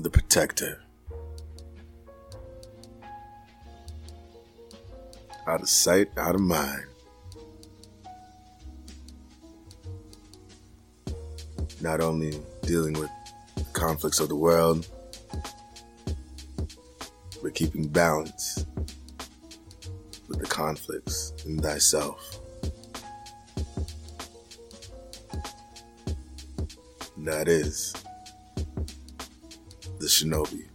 the protector. Out of sight, out of mind. Not only dealing with conflicts of the world, but keeping balance with the conflicts in thyself. That is shinobi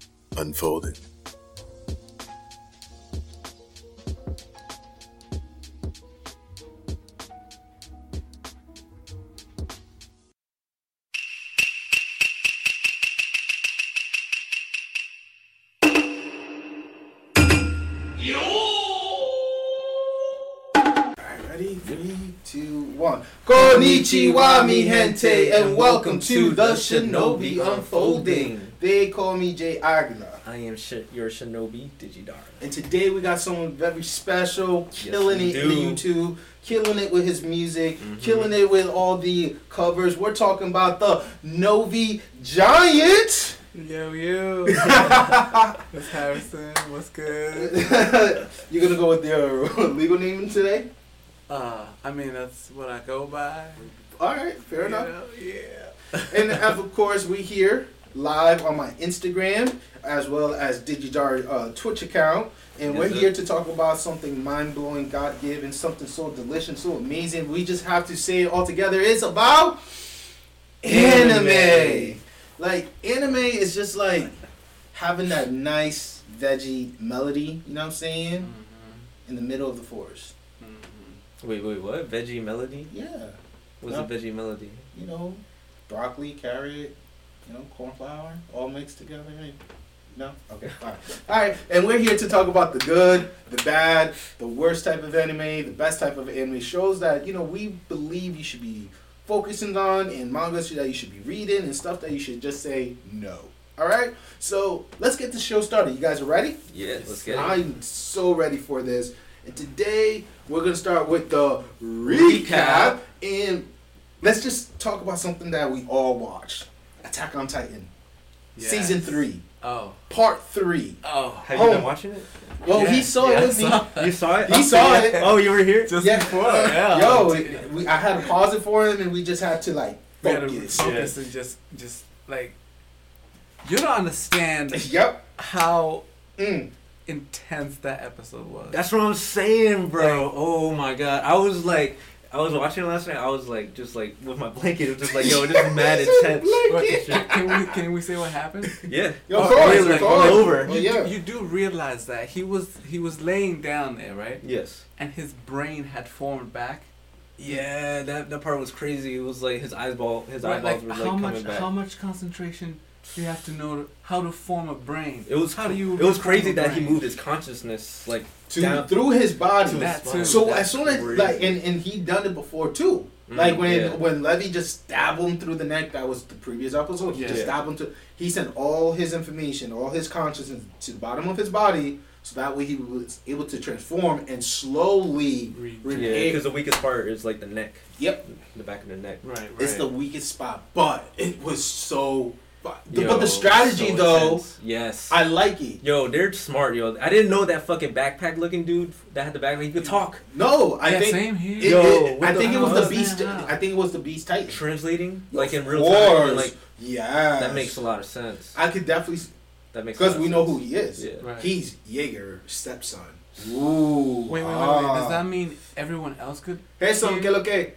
one. Konnichiwa, mi gente, and welcome to the Shinobi Unfolding. They call me Jay Aguilar. I am sh- your shinobi Digidar. And today we got someone very special, killing we it in the. YouTube, killing it with his music, Mhm. killing it with all the covers. We're talking about the Novi Giant. Yo, yo. It's Harrison. What's good? You're gonna go with your legal name today? Uh, I mean, that's what I go by. All right, fair you enough. Yeah. and of course, we here live on my Instagram as well as Digijar uh, Twitch account. And we're sir. here to talk about something mind blowing, God given, something so delicious, so amazing. We just have to say it all together. It's about anime. Anime. Like, anime is just like having that nice veggie melody, you know what I'm saying? Mm-hmm. In the middle of the forest. Mm-hmm. Wait, wait, what? Veggie melody? Yeah. What's No. a veggie melody? You know, broccoli, carrot, you know, cornflower, all mixed together. Hey, No? Okay, all right. All right, and we're here to talk about the good, the bad, the worst type of anime, the best type of anime shows that, you know, we believe you should be focusing on and mangas that you should be reading and stuff that you should just say no. All right? So, let's get the show started. You guys are ready? Yeah, let's get it. I'm so ready for this. And today we're gonna start with the recap, and let's just talk about something that we all watched: Attack on Titan, Yes. season three, Oh. part three. Oh. Have Oh. you been watching it? Well, he saw yeah, it I with me. saw You saw it? He saw it. Oh, you were here? Just Yeah. before. Yeah. Yo, it- we, I had to pause it for him, and we just had to like we had to focus. focus and just, just like, you don't understand Yep. how Mm. intense that episode was. That's what I'm saying, bro. Oh my god. I was like, I was watching it last night. I was like, just like with my blanket. It was just like, yo, this is mad intense. What, can we can we say what happened? Yeah. Yo, of Oh, course, really? of course. Over. Well, You, yeah. do, you do realize that he was he was laying down there, right? Yes. And his brain had formed back. Yeah, that that part was crazy. It was like his eyeball, his Right, eyeballs like, were like how coming much back. how much concentration do you have to know how to form a brain? It was how do you It was crazy a that he moved his consciousness like To, down through his body. to his That too. So That's as soon as crazy. like and, and he done it before too. Mm, Like when yeah. when Levi just stabbed him through the neck, that was the previous episode. He just stabbed him to. He sent all his information, all his consciousness to the bottom of his body, so that way he was able to transform and slowly. Re- Re- yeah, because the weakest part is like the neck, Yep, the back of the neck. right, right. it's the weakest spot, but it was so. But the, Yo, but the strategy so though, intense. Yes. I like it. Yo, they're smart, yo. I didn't know that fucking backpack looking dude that had the backpack. He could talk. No, I yeah, think. same here. It, Yo, it- I think it was the beast. Yeah. I think it was the beast Titan. Translating like in real Of time. and. Like yeah, that makes a lot of sense. I could definitely That makes because we of know who he is. Yeah. Right. He's Jaeger's stepson. Ooh. Wait, wait, wait, wait. Does that mean everyone else could Hey, son, que lo que?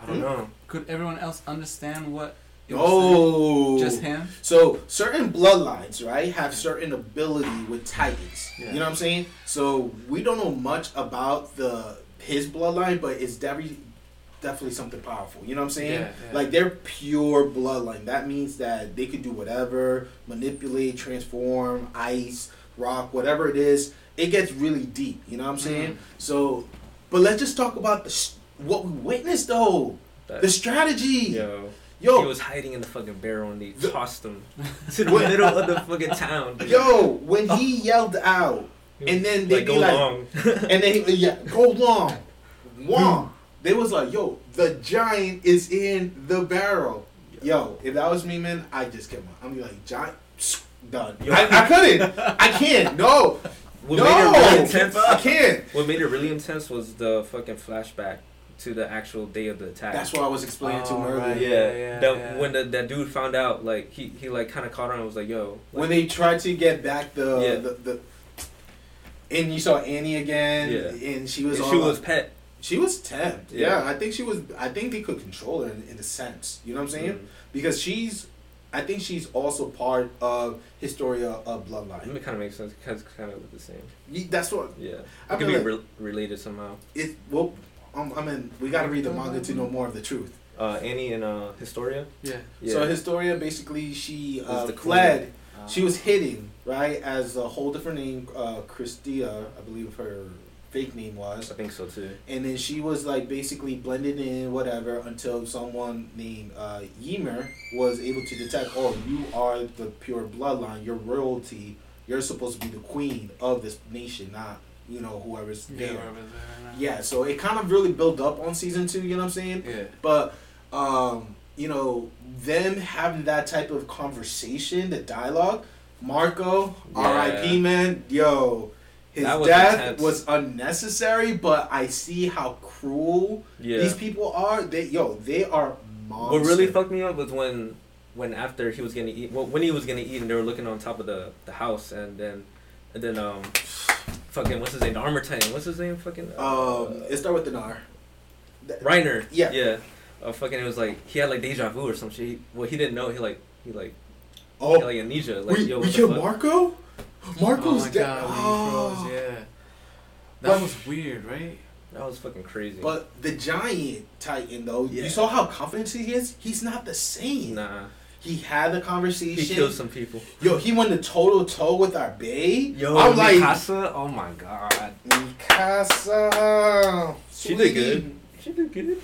Hmm? I don't know. could everyone else understand what? Oh. just him. So certain bloodlines, right, have certain ability with titans. Yeah. You know what I'm saying? So we don't know much about the his bloodline, but it's definitely definitely something powerful. You know what I'm saying? Yeah, yeah. Like they're pure bloodline. That means that they could do whatever, manipulate, transform, ice, rock, whatever it is. It gets really deep. You know what I'm saying? Mhm. So, but let's just talk about the what we witnessed though. That, The strategy. yo, Yo, he was hiding in the fucking barrel and they The- tossed him to the What? middle of the fucking town. dude. yo, when he yelled out, and then they like be go like, long. and then he, yeah, go long, long. They was like, yo, the giant is in the barrel. Yo, if that was me, man, I just kept. I'm be like, giant, done. Yo. I, I couldn't. I can't. No. What no. made it really intense? I can't. What made it really intense was the fucking flashback to the actual day of the attack. That's what I was explaining to him Oh, earlier. right. yeah, Yeah, yeah, that, yeah. when the, that dude found out, like he, he like kind of caught on and was like, "Yo, When they tried to get back the Yeah. the, the and you saw Annie again, Yeah. and she was she all- was pet." she was tempted. Yeah. Yeah. I think she was. I think they could control her in, in a sense. You know what I'm saying? Mm. Because she's, I think she's also part of Historia of Bloodline. It kind of makes sense because kind of look the same. That's what Yeah, I could be like- re- related somehow. it. Well, um, I mean, we got to read the manga to know more of the truth. Uh, Annie and uh, Historia. Yeah. Yeah. So Historia basically she uh, the queen. fled. She was hidden right as a whole different name, uh, Christia, I believe her fake name was. I think so too. and then she was like basically blended in whatever until someone named uh, Ymir was able to detect oh you are the pure bloodline you're royalty you're supposed to be the queen of this nation not you know whoever's Yeah. there wherever they're yeah so it kind of really built up on season two you know what I'm saying Yeah. but um you know them having that type of conversation the dialogue Marco Yeah. R.I.P. man yo his was death intense. was unnecessary, but I see how cruel Yeah. these people are. They yo, they are monsters. What really fucked me up was when, when after he was gonna eat, well, when he was gonna eat, and they were looking on top of the, the house, and then, and then um, fucking what's his name, the armor titan, what's his name, fucking uh, Um, it start with an R. Reiner. Yeah. Yeah. Uh, fucking, it was like he had like deja vu or some shit. He, well, he didn't know. He like he like Oh, he had, like amnesia. Like we, yo, we what the killed fuck? Marco. Oh Marco's my dead. god, when Oh. he froze, yeah. But- That was weird, right? That was fucking crazy. But the giant titan though, Yeah. you saw how confident he is. He's not the same. nah, He had the conversation. he killed some people. Yo, he went to total toe with our babe. Yo, I'm like, Mikasa. Oh my god. Mikasa. She did good. She did good.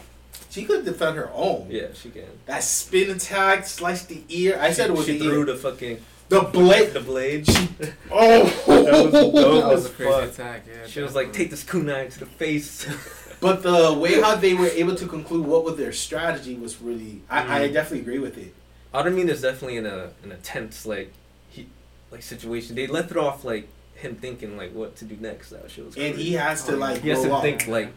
She could defend her own. Yeah, she can. That spin attack, sliced the ear. I said it was she the threw ear. the fucking The blade. the blade. Oh, That was dope. That was a crazy fuck. attack, yeah. She was like, "Take this kunai to the face." But the way how they were able to conclude what was their strategy was really, I, I Mm. definitely agree with it. Armin is definitely in a in a tense like he like situation. They left it off like him thinking like what to do next. That shit was. And he has to like he has to up. think like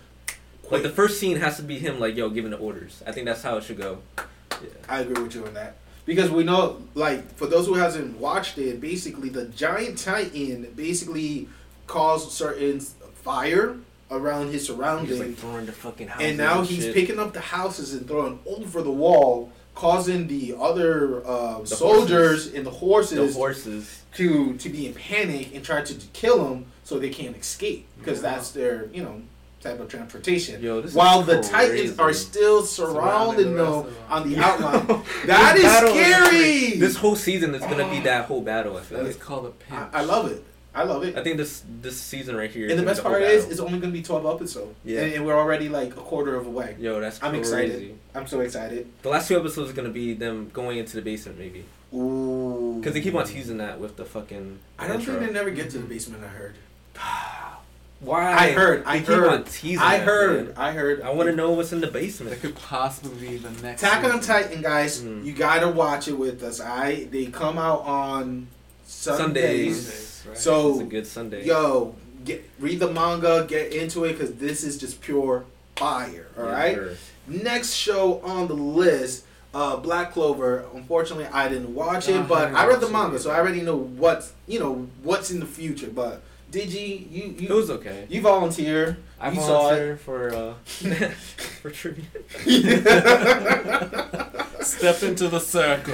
quick. like the first scene has to be him like yo giving the orders. I think that's how it should go. Yeah. I agree with you on that. Because we know, like, for those who hasn't watched it, basically the giant titan basically caused certain fire around his He's surroundings, like throwing the fucking house. and now he's shit. picking up the houses and throwing over the wall, causing the other uh, The soldiers horses. and the horses, the horses horses. to to be in panic and try to kill them so they can't escape because Yeah. that's their you know type of transportation. Yo, this is While the crazy. titans are still surrounding Surrounding them rest on the outline. that is This is scary. This whole season is gonna be that whole battle. I feel It's like. called a pinch. I, I love it. I love it. I think this this season right here. and the best whole part is, it's only going to be 12 episodes. Yeah. And, and we're already like a quarter of a way. yo, that's I'm crazy. excited. I'm so excited. The last two episodes are gonna be them going into the basement, maybe, Ooh. because they keep on teasing that with the fucking. I don't intro. think they never get to the basement, I heard. Why? I heard. I They keep on heard. teasing I heard. man. I heard. I want to know what's in the basement. That could possibly be the next. Attack on. Titan, guys. Mm. You gotta watch it with us. I they come out on Sundays. Sundays. Right? So It's a good Sunday. yo, get read the manga, get into it because this is just pure fire. All Yeah, right. sure. Next show on the list, uh, Black Clover. Unfortunately, I didn't watch it, Uh, but I read the manga, so I already know what's you know what's in the future. But Digi, you you It was okay. you volunteer. I you saw it. volunteer for uh for tribute. Step into the circle.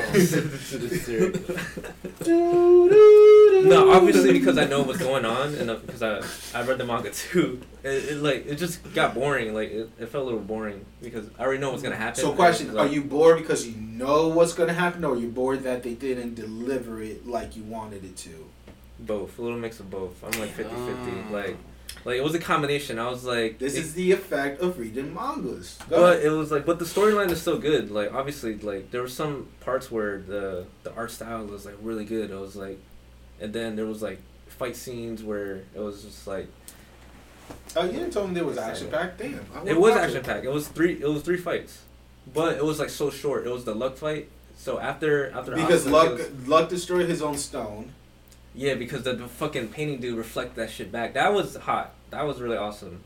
no, obviously because I know what's going on and uh, because I I read the manga too. It, it like it just got boring. Like it, it felt a little boring because I already know what's gonna happen. So, question: So- Are you bored because you know what's gonna happen, or are you bored that they didn't deliver it like you wanted it to? both? A little mix of both. I'm like 50-50. Ah. Like like it was a combination. I was like This it- is the effect of reading mangas. Go But ahead. it was like, but the storyline is still good. Like obviously, like there were some parts where the the art style was like really good. It was like, and then there was like fight scenes where it was just like oh, you didn't tell me there was action packed. Damn, it was action packed. It was three. It was three fights, but it was like so short. It was the luck fight. So after after because luck kills- luck destroyed his own stone. Yeah, because the, the fucking painting dude reflect that shit back. That was hot. That was really awesome.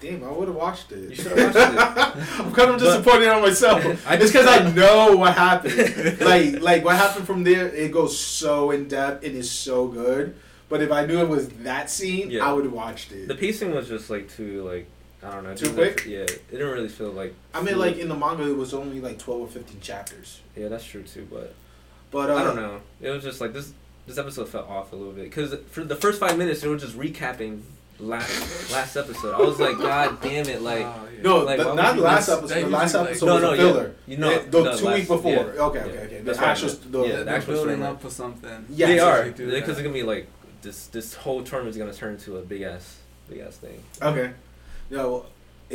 Damn, I would have watched it. You should've watched it. I'm kind of disappointed on myself. I just- because I know what happened. like, like what happened from there. It goes so in depth and is so good. But if I knew it was that scene, Yeah. I would have watched it. The pacing was just like too like I don't know. Too quick? Yeah, it didn't really feel like. I mean, like in the manga, it was only like 12 or 15 chapters. Yeah, that's true too. But But uh, I don't know. It was just like this. This episode felt off a little bit because for the first five minutes they were just recapping last last episode. I was like, God damn it! Like Oh, yeah. No, Like, the, not last that episode. The last episode no, was no, a yeah. filler. You know, It- the no, two last- week before. yeah, okay, okay, yeah. okay. That's the actual, the, Yeah, they're the actual building storyline. up for something. Yeah, they are they because that. it's gonna be like this. This whole tournament is gonna turn into a big ass, big ass thing. Okay. No,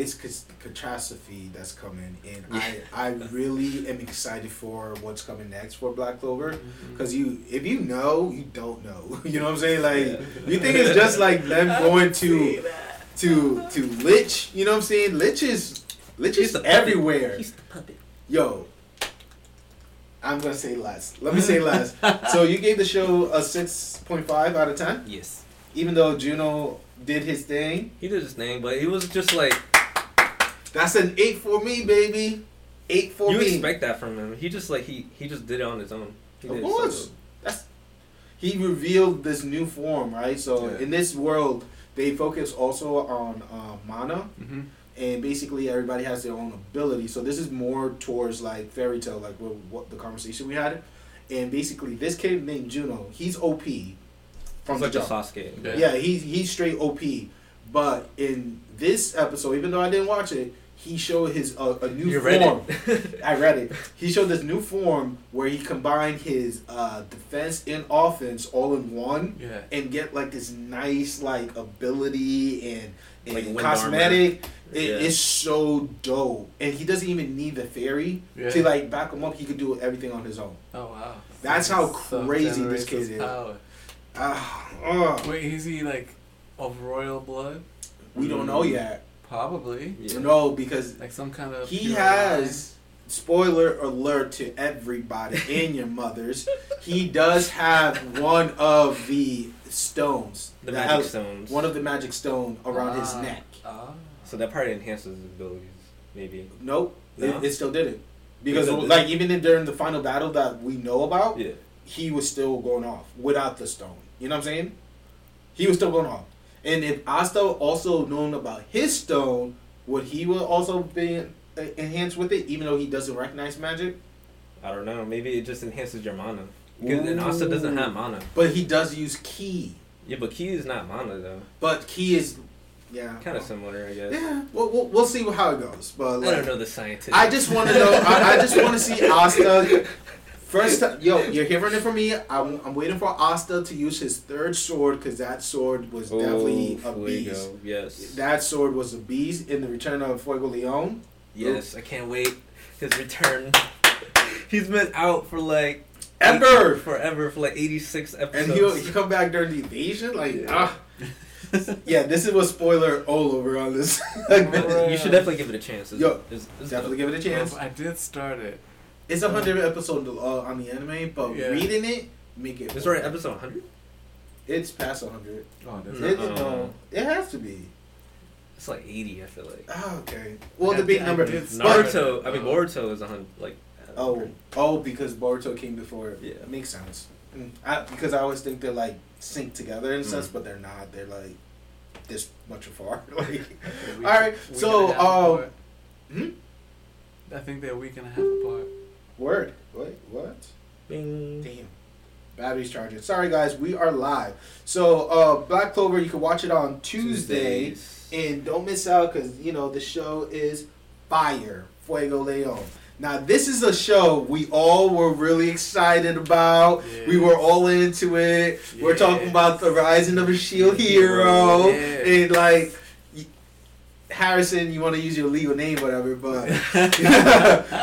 it's cas- catastrophe that's coming, and I I really am excited for what's coming next for Black Clover. Mhm. Cause you, if you know, you don't know. You know what I'm saying? Like, Yeah. you think it's just like them going to to to Lich. You know what I'm saying? Lich is Lich He's is the puppet. everywhere. He's the puppet. Yo, I'm gonna say less. Let me say less. so you gave the show a six point five out of ten, Yes, even though Juno did his thing. he did his thing, but he was just like That's an eight for me, baby. Eight for you me. You expect that from him. He just like he he just did it on his own. He Of course. so That's he revealed this new form, right? So Yeah. in this world, they focus also on uh, mana, Mhm. and basically everybody has their own ability. So this is more towards like fairy tale, like what, what the conversation we had. And basically, this kid named Juno, he's OP from It's like the a jump. Sasuke. Yeah. Yeah, he's he's straight OP. But in this episode, even though I didn't watch it, he showed his uh, a new You read form. it. I read it. He showed this new form where he combined his uh, defense and offense all in one, Yeah. and get like this nice like ability and and Like cosmetic. It, Yeah. It's so dope, and he doesn't even need the fairy Yeah. to like back him up. He could do everything on his own. Oh wow. That's how So crazy this kid is. Power. Ah, ugh. Wait, is he like of royal blood? we don't know Mm. yet. Probably. Yeah. No, because Like some kind of. He pure has spoiler alert to everybody and your mothers. He does have one of the stones. The magic has- stones. One of the magic stone around his Ah. neck. line. Ah. so that probably enhances his abilities, maybe. Nope, No? it, it still didn't. Because still didn't? like even in, during the final battle that we know about, Yeah. he was still going off without the stone. You know what I'm saying? He was still going off. And if Asta also known about his stone, would he will also be uh, enhanced with it, even though he doesn't recognize magic? I don't know. Maybe it just enhances your mana. Because and Asta doesn't have mana. But he does use ki. Yeah, but ki is not mana though. But ki is, yeah, Kind of similar, I guess. Yeah, we'll, we'll, we'll see how it goes. But I like, don't know the scientific. I just want to know. I, I just want to see Asta. First, time, yo, you're hearing it from me. I'm, I'm waiting for Asta to use his third sword because that sword was Oh, definitely a Fuego, beast. Yes. That sword was a beast in the Return of Fuegoleon. yes, I can't wait. His return. He's been out for like Ever. forever for like 86 episodes. And he'll he come back during the invasion. Like Yeah. ah, yeah. This is what spoiler all over on this. you should definitely give it a chance. It's, Yo, it's, it's definitely give it a chance. Well, I did start it. It's a hundred episode uh, on the anime, but Yeah. reading it make it. It's already episode 100. It's past hundred. Oh, that's No. It, Uh-uh. no, it has to be. It's like 80, I feel like. Oh, okay. Well, the I big number. did But- Naruto, it. I mean Oh. Boruto is a hundred. Like. oh, oh, because Boruto came before. it. Yeah. makes sense. Mm, I, because I always think they're like synced together in a Mm. sense, but they're not. They're like this much apart. like, A All right, so, and a half um, hmm? I think they're a week and a half apart. Word. Wait, what? Bing. Damn. Battery's charging. Sorry, guys. We are live. So, uh, Black Clover, you can watch it on Tuesday. Tuesdays. And don't miss out because, you know, the show is fire. Fuegoleon. Now, this is a show we all were really excited about. We were all into it. We're talking about the rising of a shield hero. Yeah. And, like, Harrison, you want to use your legal name, whatever, but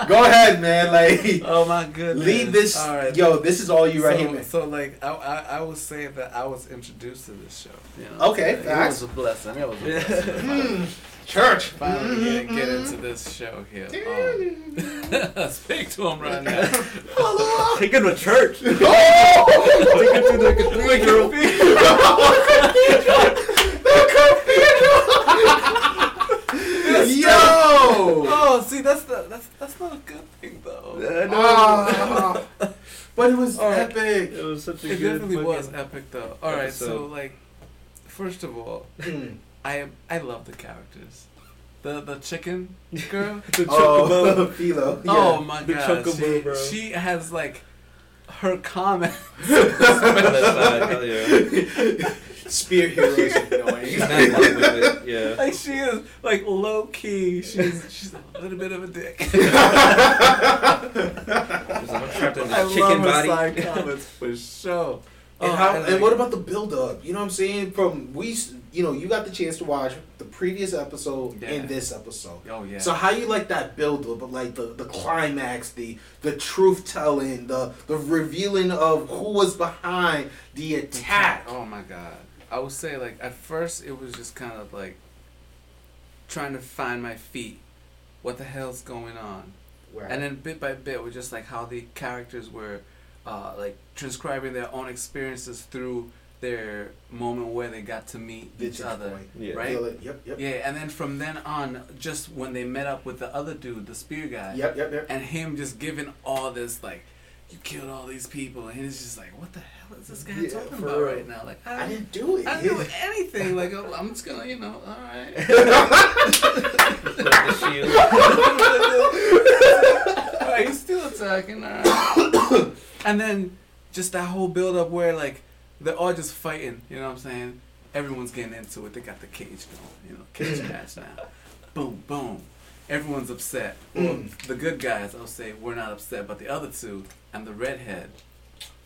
go ahead, man. Like, Oh my goodness. lead this. All right. Yo, this is all you right so, here, man. So like I, I I would say that I was introduced to this show. You know? Okay, it facts. was a blessing. It was a blessing. Hmm. Church. Finally get, get into this show here. Um, speak to him right now. Take it to church. Take Oh! it to the cathedral. Oh, see, that's the that's that's not a good thing though. I know. Ah. but it was All right. epic. It was such a It good definitely was epic though. All right, so like, first of all, Mm. I I love the characters. The the chicken girl. The Oh, chocobo. Filo. Yeah. Oh my The god, chocobo, she, bro. she has like her comment. That's side, hell yeah. Spear heroes annoying. She's not with it. Yeah. Like she is like low key. She's she's a little bit of a dick. I'm trapped in I this love chicken her body. side comments for sure. And, Oh, how, and like- what about the build up? You know what I'm saying? From we, you know, you got the chance to watch the previous episode Yeah. and this episode. Oh yeah. So how you like that build up, but like the, the climax, the the truth telling, the the revealing of who was behind the attack. Oh my god. I would say like at first it was just kind of like trying to find my feet. What the hell's going on? Right. And then bit by bit was just like how the characters were uh, like transcribing their own experiences through their moment where they got to meet each other. Yeah. Right? Feel it. Yep. Yep. Yeah, and then from then on, just when they met up with the other dude, the spear guy, Yep. Yep. Yep. and him just giving all this like, you killed all these people, and he's just like, what the hell is this guy Yeah, talking about real. right now? Like, I, I didn't do it. I didn't do anything. Like, oh, I'm just gonna, you know, all right. Like the shield. all right, he's still attacking. All right. and then just that whole build up where like they're all just fighting. You know what I'm saying? Everyone's getting into it. They got the cage going. You know, cage mm. match now. Boom, boom. Everyone's upset. Well, Mm. the good guys, I'll say, we're not upset, but the other two and the redhead,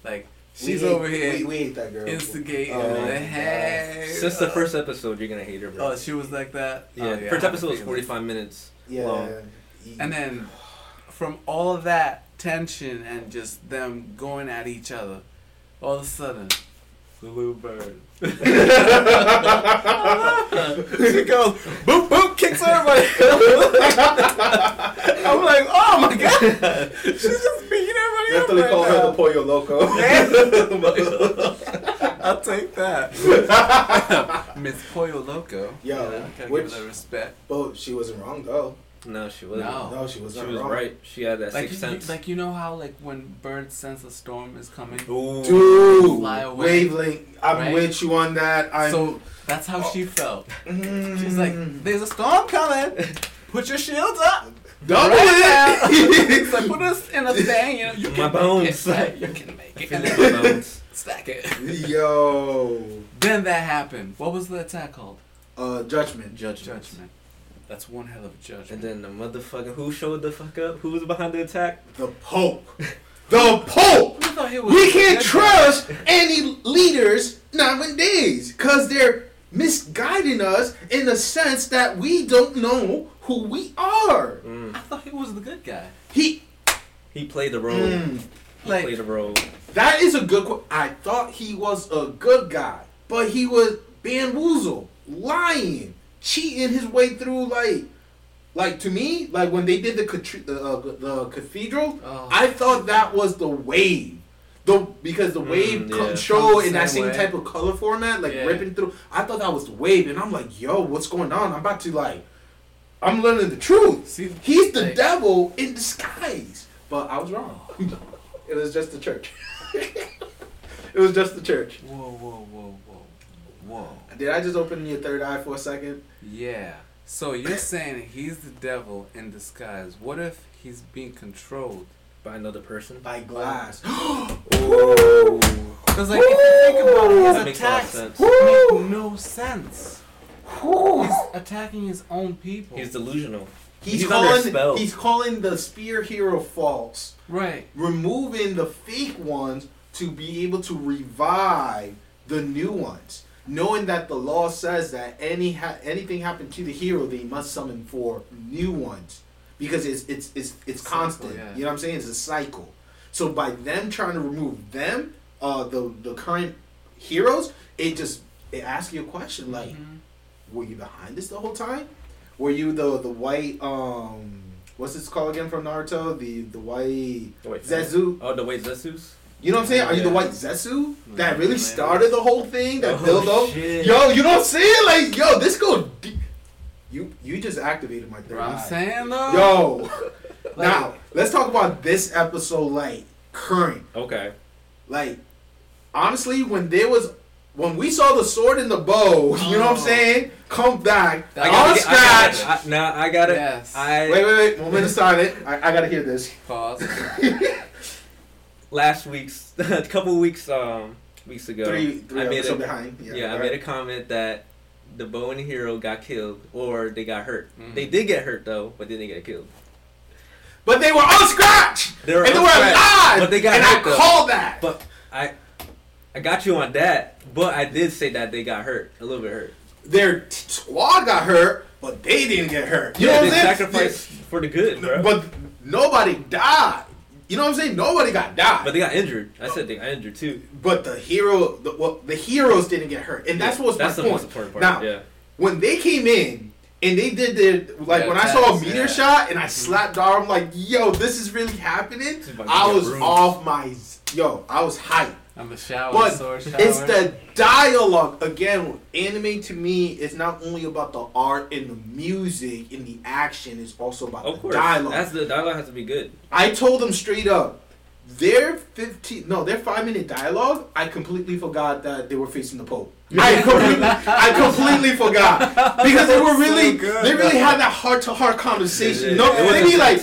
like she's We hate- over here We, we hate that girl. instigating. Oh, the hey. Since the first episode, you're gonna hate her, bro. Oh, she was like that. yeah. Oh, First I have a episode was feeling. 45 minutes. Yeah. long. And then from all of that tension and just them going at each other, all of a sudden, the little bird. she goes, boop, boop, kicks everybody. I'm like, oh my god. She's just beating everybody That's up what they right call her the now. pollo loco. I'll take that. Miss Pollo Loco. Yo, you know, gotta which- give her that respect. But she wasn't wrong though. No, she wasn't. No. No, she was She was wrong. right. She had that Like sixth you, sense. like you know how like when birds sense a storm is coming. Ooh. Dude, Fly away. wavelength. I'm Right? with you on that. I'm. so that's how she felt. Mm. She's like, "There's a storm coming. Put your shields up. double Right it. So put us in a thing. You know, you My bones. Make it, right? You can make it. And then my bones. stack it. Yo, Then that happened. What was the attack called? uh, judgment. Judgment. Judgment. That's one hell of a judgment. And then the motherfucker who showed the fuck up? Who was behind the attack? The Pope. The Pope. I thought he was We can't trust any leaders nowadays because they're misguiding us in the sense that we don't know who we are. Mm. I thought he was the good guy. He, He played the role. Mm. He Like- played the role. that is a good. Qu- I thought he was a good guy, but he was bamboozled, lying, cheating his way through. Like, like to me, like when they did the the, uh, the cathedral, Oh. I thought that was the wave. The because the Mm, wave yeah. co- show in that same same way. type of color format, like Yeah. ripping through. I thought that was the wave, and I'm like, yo, what's going on? I'm about to like, I'm learning the truth. See, He's the like- devil in disguise. But I was wrong. it was just the church. it was just the church. Whoa, whoa, whoa, whoa, whoa. Did I just open your third eye for a second? Yeah. So you're saying he's the devil in disguise. What if he's being controlled? By another person. By glass. Ooh. Because like if you think about it, That his makes a lot of attacks sense. make no sense. He's attacking his own people. He's delusional. He's, He's under calling. spell. He's calling the spear hero false. right. removing the fake ones to be able to revive the new ones, knowing that the law says that any ha- anything happened to the hero, they must summon for new ones because it's it's it's it's Cycle, constant. yeah. You know what I'm saying? It's a cycle. So by them trying to remove them, uh, the the current heroes, it just it asks you a question like, Mhm. were you behind this the whole time? Were you the the white um what's this called again from Naruto? The the white Wait, Zetsu. Oh, the white Zesus. You know what I'm saying? Are you the white Zetsu that really started the whole thing? That Oh, build up. shit. Yo, you know what I'm saying? Like, yo, this go. Deep. You you just activated my third I'm saying though. Yo, Like- now let's talk about this episode. Like current. Okay. Like honestly, when there was when we saw the sword and the bow, you know what I'm Oh. saying? Come back That- I on gotta I scratch. gotta, I, now I got it. Yes. I Wait, wait, wait. Moment of silence. I, I gotta hear this. Pause. last week's a couple weeks um weeks ago. Three, three I made a, behind. Yeah, yeah, I right. made a comment that the bow and hero got killed or they got hurt. Mhm. They did get hurt though, but then they get killed. But they were on scratch. They were and they were scratch, alive. but they got and hurt, I though. called that. But I I got you on that, but I did say that they got hurt, a little bit hurt. Their t- squad got hurt, but they didn't get hurt. You yeah, know they what I'm sacrificed for the good, bro. But nobody died. You know what I'm saying? Nobody got died. But they got injured. I said they got injured too. But the hero, the, well, the heroes didn't get hurt, and that's what's That's my the point. most important part. Now, yeah. when they came in and they did their like Yeah, when I saw a test, meteor yeah. shot and I mm-hmm. slapped Dar, I'm like, yo, this is really happening. is about to I was off my yo, I was hyped. On the shower, But sword shower. it's the dialogue again. Anime to me is not only about the art and the music and the action. It's also about Of the course. dialogue. That's the dialogue has to be good. I told them straight up, their fifteen no, their five minute dialogue. I completely forgot that they were facing the Pope. I completely, I completely forgot because they were really, good, they really bro. had that heart to heart conversation. Yeah, No, it they was be like,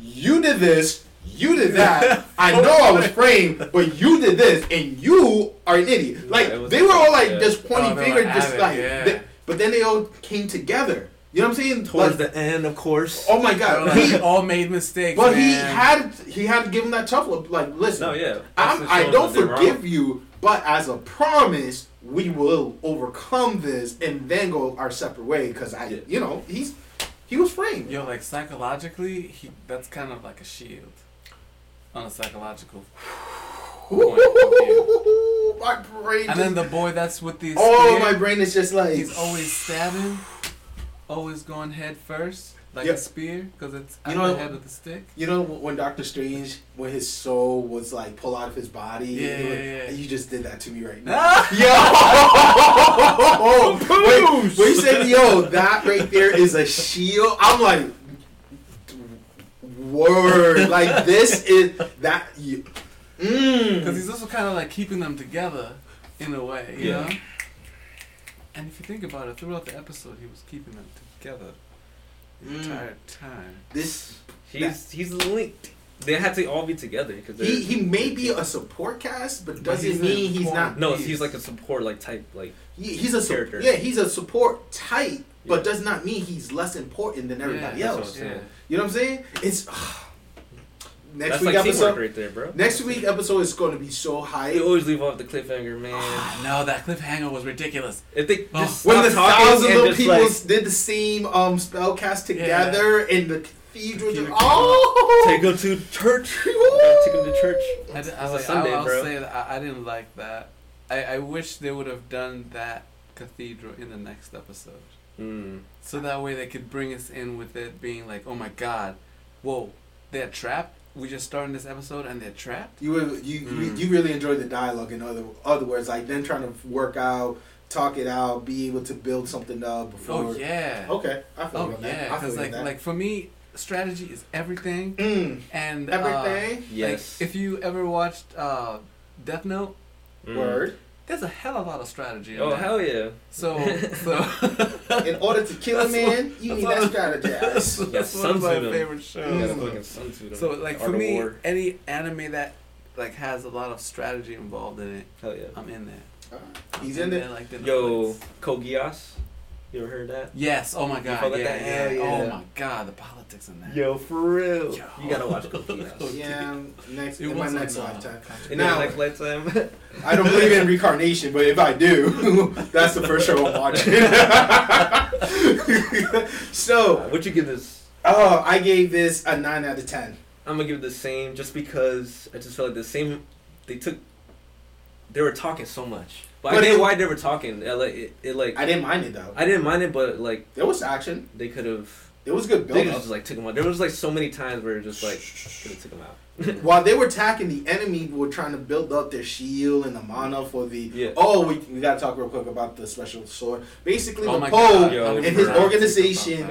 you did this, you did that. I know I was framed, but you did this, and you are an idiot. Like Yeah, they were all like intense, just pointing Oh, they were fingers, just it, like. yeah. they- but then they all came together. You know what I'm saying? Towards Like, the end, of course. oh my god, like, he, all made mistakes. but he had he had to give him that tough look. Like, listen, no, yeah. I'm, I don't forgive you, but as a promise, we will overcome this and then go our separate way. Because I, Yeah. you know, he's he was framed. Yo, like psychologically, he that's kind of like a shield. On a psychological. point of view. my brain. And then the boy that's with the oh, spear, my brain is just like he's always stabbing, always going head first, like Yeah. a spear, because it's You know- the head of the stick. You know when Doctor Strange, when his soul was like pull out of his body. Yeah, and yeah, yeah. You just did that to me right now. yo, wait, when you said yo, that right there is a shield. I'm like, word. Like this is that. You, mm. Because he's also kind of like keeping them together in a way, you Yeah. know? And if you think about it, throughout the episode, he was keeping them together the Mm. entire time. this He's he's linked. They had to all be together because he he may be a support cast, but But doesn't he's mean he's not. no, piece. he's like a support like type like He, he's a su- character. yeah, he's a support type, but does not mean he's less important than everybody yeah, else. what I'm saying. You know what I'm saying? It's next that's week like episode. right there, bro. Next week episode is going to be so They high. always leave off the cliffhanger, man. Ah, no, that cliffhanger was ridiculous. if they Oh. just When the thousands of just people like did the same um spell cast together in the cathedral. Cathedral. oh, take them to church, take them to church. I, d- I, It's a like, Sunday, I'll, I'll bro. say that I, I didn't like that. I, I wish they would have done that cathedral in the next episode. Mm. So that way they could bring us in with it being like, oh my god, whoa, they're trapped? We just started this episode and they're trapped? You were- you, you Mm. you really enjoyed the dialogue. In other other words, like them trying to work out, talk it out, be able to build something up before. Oh, yeah. Okay, I feel Oh, you that. yeah. I feel Because, like, that. like, for me, strategy is everything. Mm, And uh, everything. Yes. Like, if you ever watched uh, Death Note, Mm. Word. There's a hell of a lot of strategy. In Oh that. hell yeah! So, so In order to kill a That's man, you need that strategize. that's Yeah, one of my them. favorite shows. You gotta Mm. fucking Sun Tzu. So like for me, War. any anime that like has a lot of strategy involved in it, hell yeah. I'm in there. He's I'm in there. Like the Yo, Code Geass, you ever heard that? Yes. Oh my god. Yeah, that? yeah. Yeah. Oh my god. The politics in that. Yo, for real. Yo. You gotta watch Code Geass. Yeah, next It in my next uh, lifetime. In Now- next lifetime. I don't believe in reincarnation, but if I do, that's the first show I'm watching. so, what you give this? oh, I gave this a nine out of ten. I'm gonna give it the same, just because I just felt like the same. They took they were talking so much. But, But I get why they were talking. It, like it, it like I didn't mind it though. I didn't mind it, but like There was action. they could have. It was good They build. just like took him out. There was like so many times where it just like could have took him out. While they were attacking, the enemy were trying to build up their shield and the mana for the. Yeah. Oh, we, we gotta talk real quick about the special sword. Basically, Oh the Poe and his organization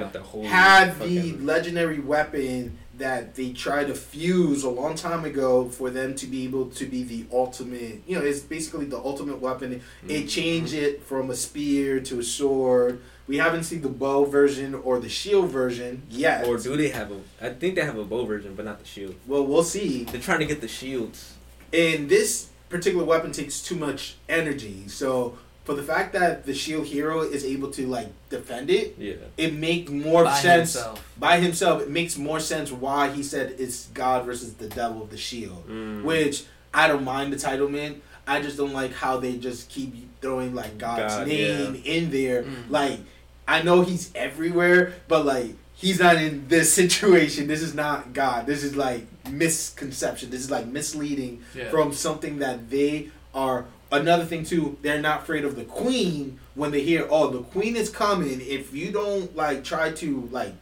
had the legendary weapon that they tried to fuse a long time ago for them to be able to be the ultimate. You know, it's basically the ultimate weapon. It mm-hmm. changed it from a spear to a sword. We haven't seen the bow version or the shield version yet. Or do they have a? I think they have a bow version, but not the shield. well, we'll see. They're trying to get the shields. And this particular weapon takes too much energy. So for the fact that the shield hero is able to like defend it, Yeah. it make more By sense himself. by himself. It makes more sense why he said it's God versus the devil of the shield. Mm. Which I don't mind the title man. I just don't like how they just keep throwing like God's God, name in there. Mm. Like I know he's everywhere, but like he's not in this situation. This is not God. This is like misconception. This is like misleading Yeah. from something that they are. Another thing too, they're not afraid of the queen when they hear, "Oh, the queen is coming." If you don't like try to like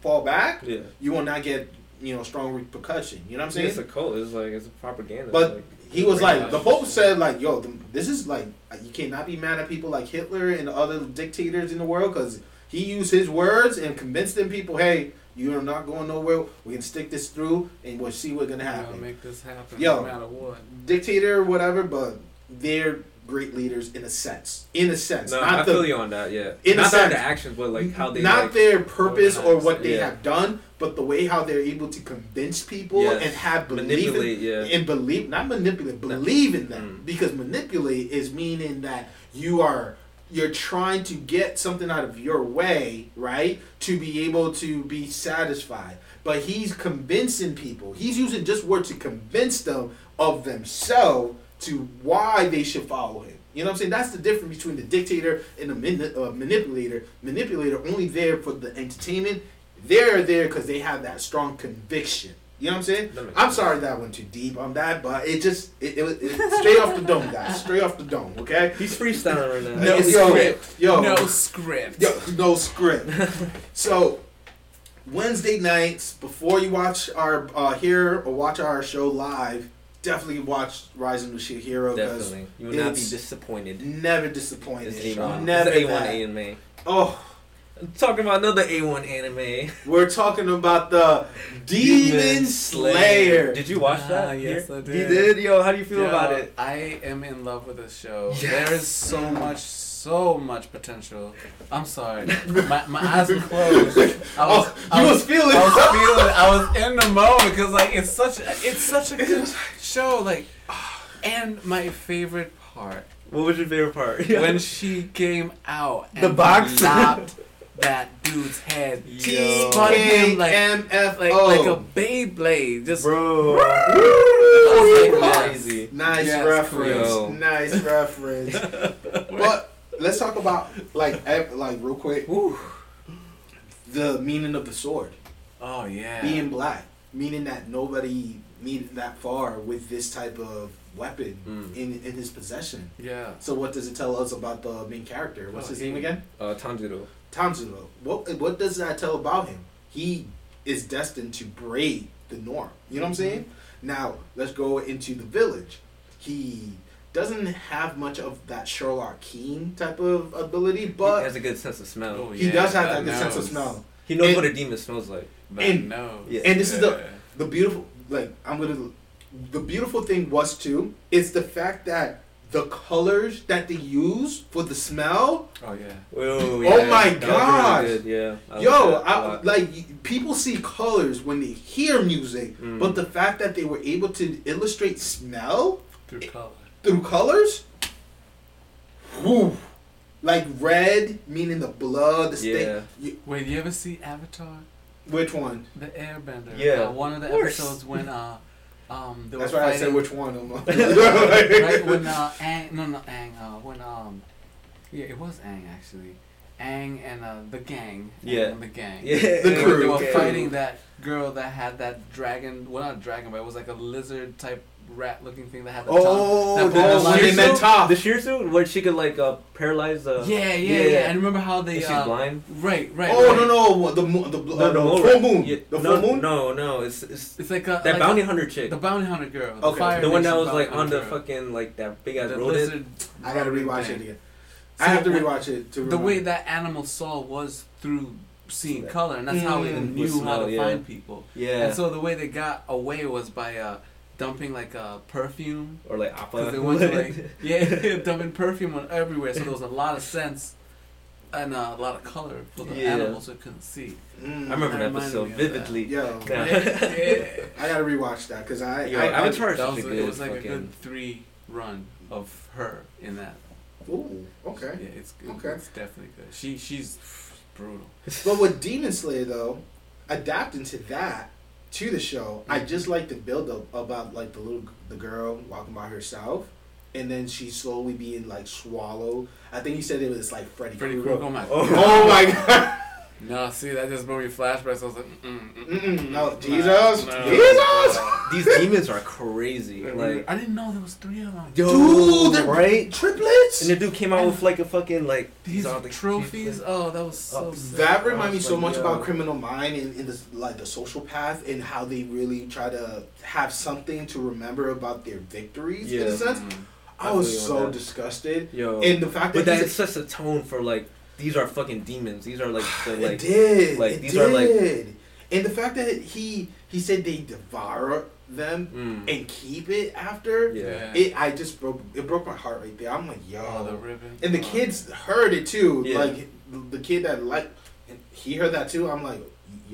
fall back, Yeah. you will not get you know strong repercussion. You know what I'm saying? it's saying? a cult. It's like it's a propaganda. But like, He was like, the Pope said, like, yo, th- this is like, you cannot be mad at people like Hitler and other dictators in the world because he used his words and convinced them people, hey, you are not going nowhere. We can stick this through and we'll see what's gonna We're gonna happen. make this happen Yo. no matter what. Dictator or whatever, but they're great leaders in a sense. In a sense, no, not I the feel you on that. Yeah. In not that sense. the actions, but like how they not like, their purpose or what they Yeah. have done, but the way how they're able to convince people Yes. and have belief in. Yeah. and believe not manipulate believe in them Mm. because manipulate is meaning that you are you're trying to get something out of your way right to be able to be satisfied but he's convincing people he's using just words to convince them of themselves to why they should follow him you know what i'm saying that's the difference between the dictator and the mani- uh, manipulator manipulator only there for the entertainment they're there because they have that strong conviction you know what I'm saying? I'm sense. sorry that went too deep on that, but it just it, it, was- it straight off the dome, guys. Straight off the dome, okay? He's freestyling right now. No Yo, script. Yo, no script. yo, no script. so Wednesday nights before you watch our uh, hear or watch our show live, definitely watch Rising of the Shield Hero because Definitely. You will not be disappointed. never disappointed. It's A1. Never It's A1 that. anime. Oh, I'm talking about another A1 anime. we're talking about the Demon Slayer. Did you watch Ah, that? yes, Here? I You did. did? Yo, how do you feel Yo, about it? I am in love with this show. Yes. There is so much, so much potential. I'm sorry, my, my eyes were closed. I was, Oh, I you was feeling. I was feeling. it. I was in the moment because like it's such, a, it's such a good show. Like, and my favorite part What was your favorite part? when she came out and The box? lopped that dude's head, Yo. spun him like TKMFO. like like a Beyblade, just Bro. I was like, Crazy. Nice Yes, reference. Yo. Nice reference. but let's talk about like like real quick the meaning of the sword Oh yeah. being black, meaning that nobody made it that far with this type of weapon Mm. in in his possession. yeah. So what does it tell us about the main character? What's Oh, his he- name again? Uh, Tanjiro. Tanjiro. What what does that tell about him? He is destined to break the norm. You know what I'm saying? Now let's go into the village. He doesn't have much of that Sherlock Keen type of ability, but he has a good sense of smell. Oh, he yeah, does have that that good sense of smell. He knows And- what a demon smells like. That And- nose. Yeah. And this is the the beautiful like I'm gonna the beautiful thing was too is the fact that the colors that they use for the smell Oh yeah. Oh, Oh my god. Really. Yeah. I Yo, like that a I, lot. like people see colors when they hear music, Mm. but the fact that they were able to illustrate smell Through color. through colors, whew, like red meaning the blood, the Yeah. steak. You, Wait, you ever see Avatar? Which one? The Airbender. Yeah, Uh, one of the of episodes when uh um they That's why I said which one. Right when uh Aang no no Aang uh when um yeah it was Aang actually Aang and uh the gang Yeah. and the gang Yeah. The crew. they were fighting that girl that had that dragon well not a dragon but it was like a lizard type rat-looking thing that had the Oh, tongue. the that oh, pulled the they light- meant tough. The shirshu where she could like uh paralyze the. Yeah, yeah, yeah, And remember how they? And she's uh, blind. Right, right. Oh right. no no the mo- the, uh, the, mole full rat. moon Yeah, the no, full moon. No, no, it's it's It's like a that like bounty a, hunter chick. the bounty hunter girl. The, Okay. Fire The one that was like on the girl. fucking like that big ass the rodent. lizard. I gotta rodent rewatch thing. it again. So I have to when- rewatch it to The remember. way that animal saw was through seeing color, and that's how Mm. they With knew how to yeah. find people. Yeah. And so the way they got away was by uh, dumping like a perfume. or like Appa. Because they went to like yeah, dumping perfume on everywhere, so there was a lot of scents and uh, a lot of color for the Yeah. animals that couldn't see. Mm. I remember That that reminded episode me of vividly. Yo, Yeah. Yeah. I gotta rewatch that because I, Yo, I, I Avatar is That was a a- good it was like a good three run of her in that. Ooh, okay. Yeah, it's good. Okay. It's definitely good. She she's brutal. But with Demon Slayer though, adapting to that to the show, I Mhm. just like the build up about like the little the girl walking by herself, and then she slowly being like swallowed. I think you said it was like Freddy, Freddy Krueger. Krueger. Oh my. Oh. Oh my god! No, see that just brought me flashbacks. I was like, mm, mm, mm, Mm-mm, no, mm, Jesus, no, Jesus! no. These demons are crazy. Like, I didn't know there was three of them. yo, Dude, right? Triplets. And the dude came out with like a fucking like These all the trophies. Oh, that was so. Sick. That reminded me so like, much yo. about Criminal Mind and in this like the social path and how they really try to have something to remember about their victories in a sense. Mm. I was feel you on so that. disgusted, Yo, and the fact that, but that that he's sets a tone for like these are fucking demons. These are like the it like did, like, it these did. are, like- and the fact that he he said they devour them mm, and keep it after yeah. it. I just broke it broke my heart right there. I'm like, yo, Oh, the ribbon. and the kids heard it too. Yeah. Like the kid that like, he heard that too. I'm like,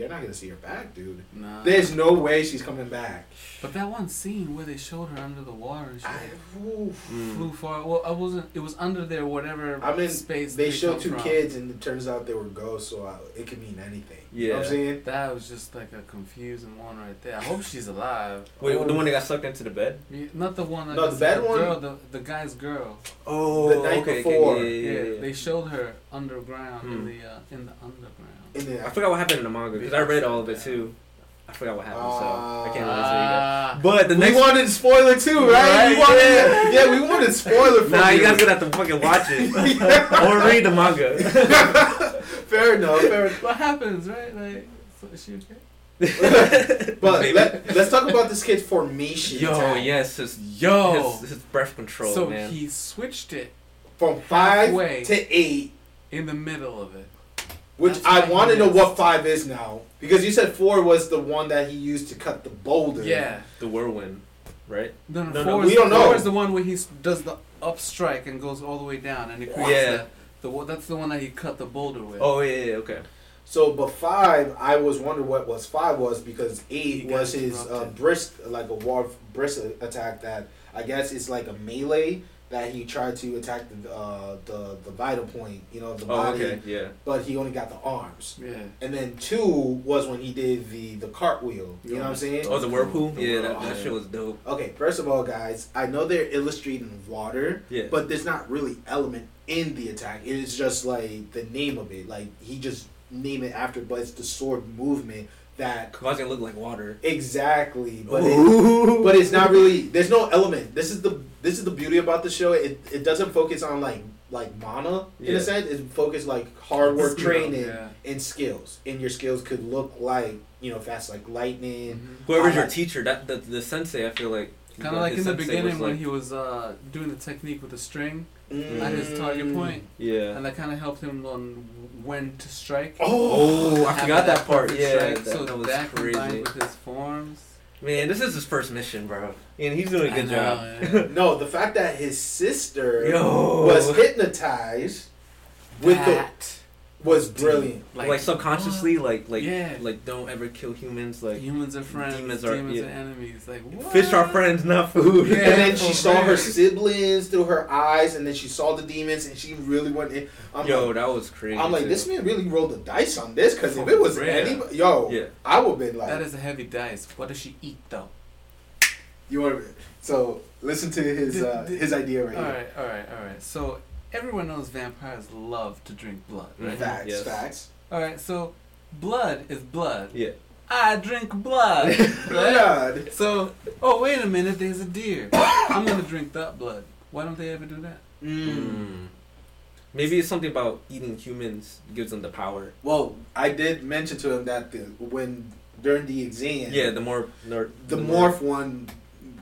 you're not gonna see her back, dude. Nah. There's no way she's coming back. But that one scene where they showed her under the water she I, like. Mm. flew far. Well, I wasn't. It was under there, whatever I mean, space. They showed come two from. kids, and it turns out they were ghosts, so I, it could mean anything. You know what I'm saying? That was just like a confusing one right there. I hope she's alive. Wait, the one that got sucked into the bed? Me- Not the one. That No, the just- bad one? Girl, the, the guy's girl. Oh, The night okay, before. Okay, yeah, Yeah, yeah, yeah, they showed her underground in Hmm. the uh, in the underground. And then I forgot what happened in the manga because I read all of it too. I forgot what happened, so I can't really tell you guys. Ah, But the we wanted spoiler too, right? We wanted, yeah. yeah. we wanted spoiler. From Nah, you you guys gonna have to fucking watch it or read the manga. fair enough. Fair enough. what happens, right? Like, so is she okay? But let, let's talk about this kid's formation. Yo, attack. yes, his Yo. his, his breath control, so man. he switched it from five Halfway. to eight, in the middle of it. Which That's I want to know what five is now because you said four was the one that he used to cut the boulder. Yeah. the whirlwind, right? No, no, No, four no, is, we don't know. four know. is the one where he does the up strike and goes all the way down, and it creates Yeah. the, the that's the one that he cut the boulder with. Oh yeah, yeah, okay. So, but five, I was wondering what was five was because eight He was his uh, brisk, like a war brisk attack that I guess it's like a melee that he tried to attack the uh, the the vital point, you know, of the Oh body, okay, yeah. but he only got the arms. Yeah. And then two was when he did the the cartwheel. You know what I'm saying? Oh the whirlpool, The yeah, that, whirlpool. that shit was dope. Okay, first of all, guys, I know they're illustrating water, Yeah, but there's not really element in the attack. It is just like the name of it. Like he just name it after, but it's the sword movement that causing it look like water. exactly. But it, but it's not really. There's no element. This is the this is the beauty about the show. It it doesn't focus on like like mana in Yeah. a sense. It focused like hard work Skill, training yeah. and skills. And your skills could look like you know fast like lightning. Mhm. Whoever's your teacher, that the, the sensei, I feel like Kind of like in the beginning when like- he was uh, doing the technique with the string Mm. at his target point, Yeah. and that kind of helped him on when to strike. Oh, Oh, I Have forgot that part. Yeah, strike, that, so that was that combined crazy. with his forms. Man, this is his first mission, bro, and he's doing a good know, job. yeah. No, the fact that his sister Yo. was hypnotized with that, the was brilliant. Like, subconsciously, like like Yeah. like don't ever kill humans. Like humans are friends, demons demons are- are, enemies. Like what? fish are friends, not food. Yeah. and then she saw her siblings through her eyes, and then she saw the demons, and she really went in. I'm Yo, like, that was crazy. I'm like, too. this man really rolled the dice on this, because if it was real. anybody, yo, Yeah. I would have been like, That is a heavy dice. What does she eat though? you want to. So listen to his Did- uh, his idea right All here. right, all right, all right. So everyone knows vampires love to drink blood, right? Mhm. Facts, Yes. facts. All right, so blood is blood. Yeah. I drink blood. right? Blood. So, oh wait a minute, there's a deer. I'm gonna drink that blood. Why don't they ever do that? Mm. Mm. Maybe it's something about eating humans gives them the power. Well, I did mention to him that the, when during the exam, Yeah, the more nor- the morph one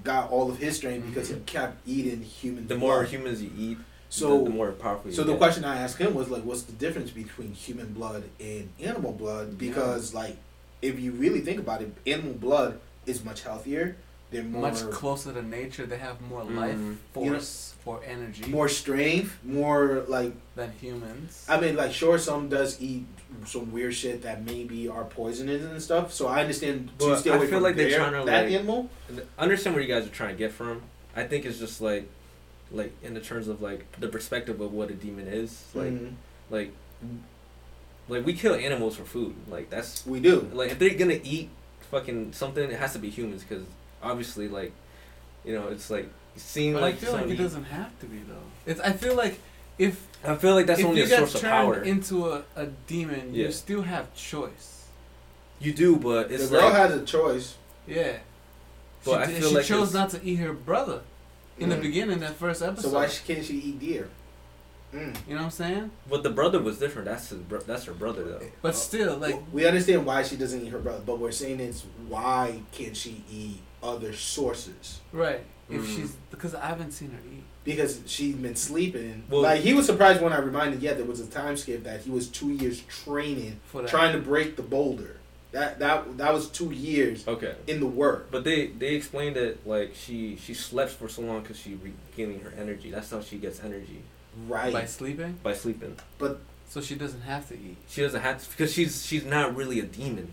got all of his strength because he kept eating human. the more humans you eat, So the, the more powerful. You So the get. question I asked him was like, what's the difference between human blood and animal blood? Because like, if you really think about it, animal blood is much healthier. They're more Much closer to nature. They have more life Mm. force or energy more strength, more like. than humans. I mean, like, sure, some does eat some weird shit that maybe are poisonous and stuff. So I understand to But stay I away feel from like they're trying to, that like- animal. Understand where you guys are trying to get from. I think it's just like, like in the terms of like the perspective of what a demon is. Like, Mhm. like, like we kill animals for food. Like that's we do. like if they're gonna eat fucking something, it has to be humans because obviously like, you know, it's like seeing But like I feel like it somebody- doesn't have to be though. It's. I feel like if I feel like that's if only you a get source of turned power. into a, a demon, Yeah. you still have choice. you do, but it's the girl like has a choice. Yeah. But she I feel she like chose not to eat her brother in the Mm. beginning, that first episode. So why sh- can't she eat deer? Mm. you know what I'm saying? But the brother was different. That's his bro- that's her brother though. But still, like, we understand why she doesn't eat her brother, but we're saying it's why can't she eat other sources? right? If Mm. she's because I haven't seen her eat. Because she's been sleeping. Well- like he was surprised when I reminded, yeah, there was a time skip that he was two years training, For trying to break the boulder. That that that was two years Okay. in the work. But they they explained that like she she slept for so long because she regaining her energy. That's how she gets energy Right. by sleeping, by sleeping. but so she doesn't have to eat. She doesn't have to because she's she's not really a demon.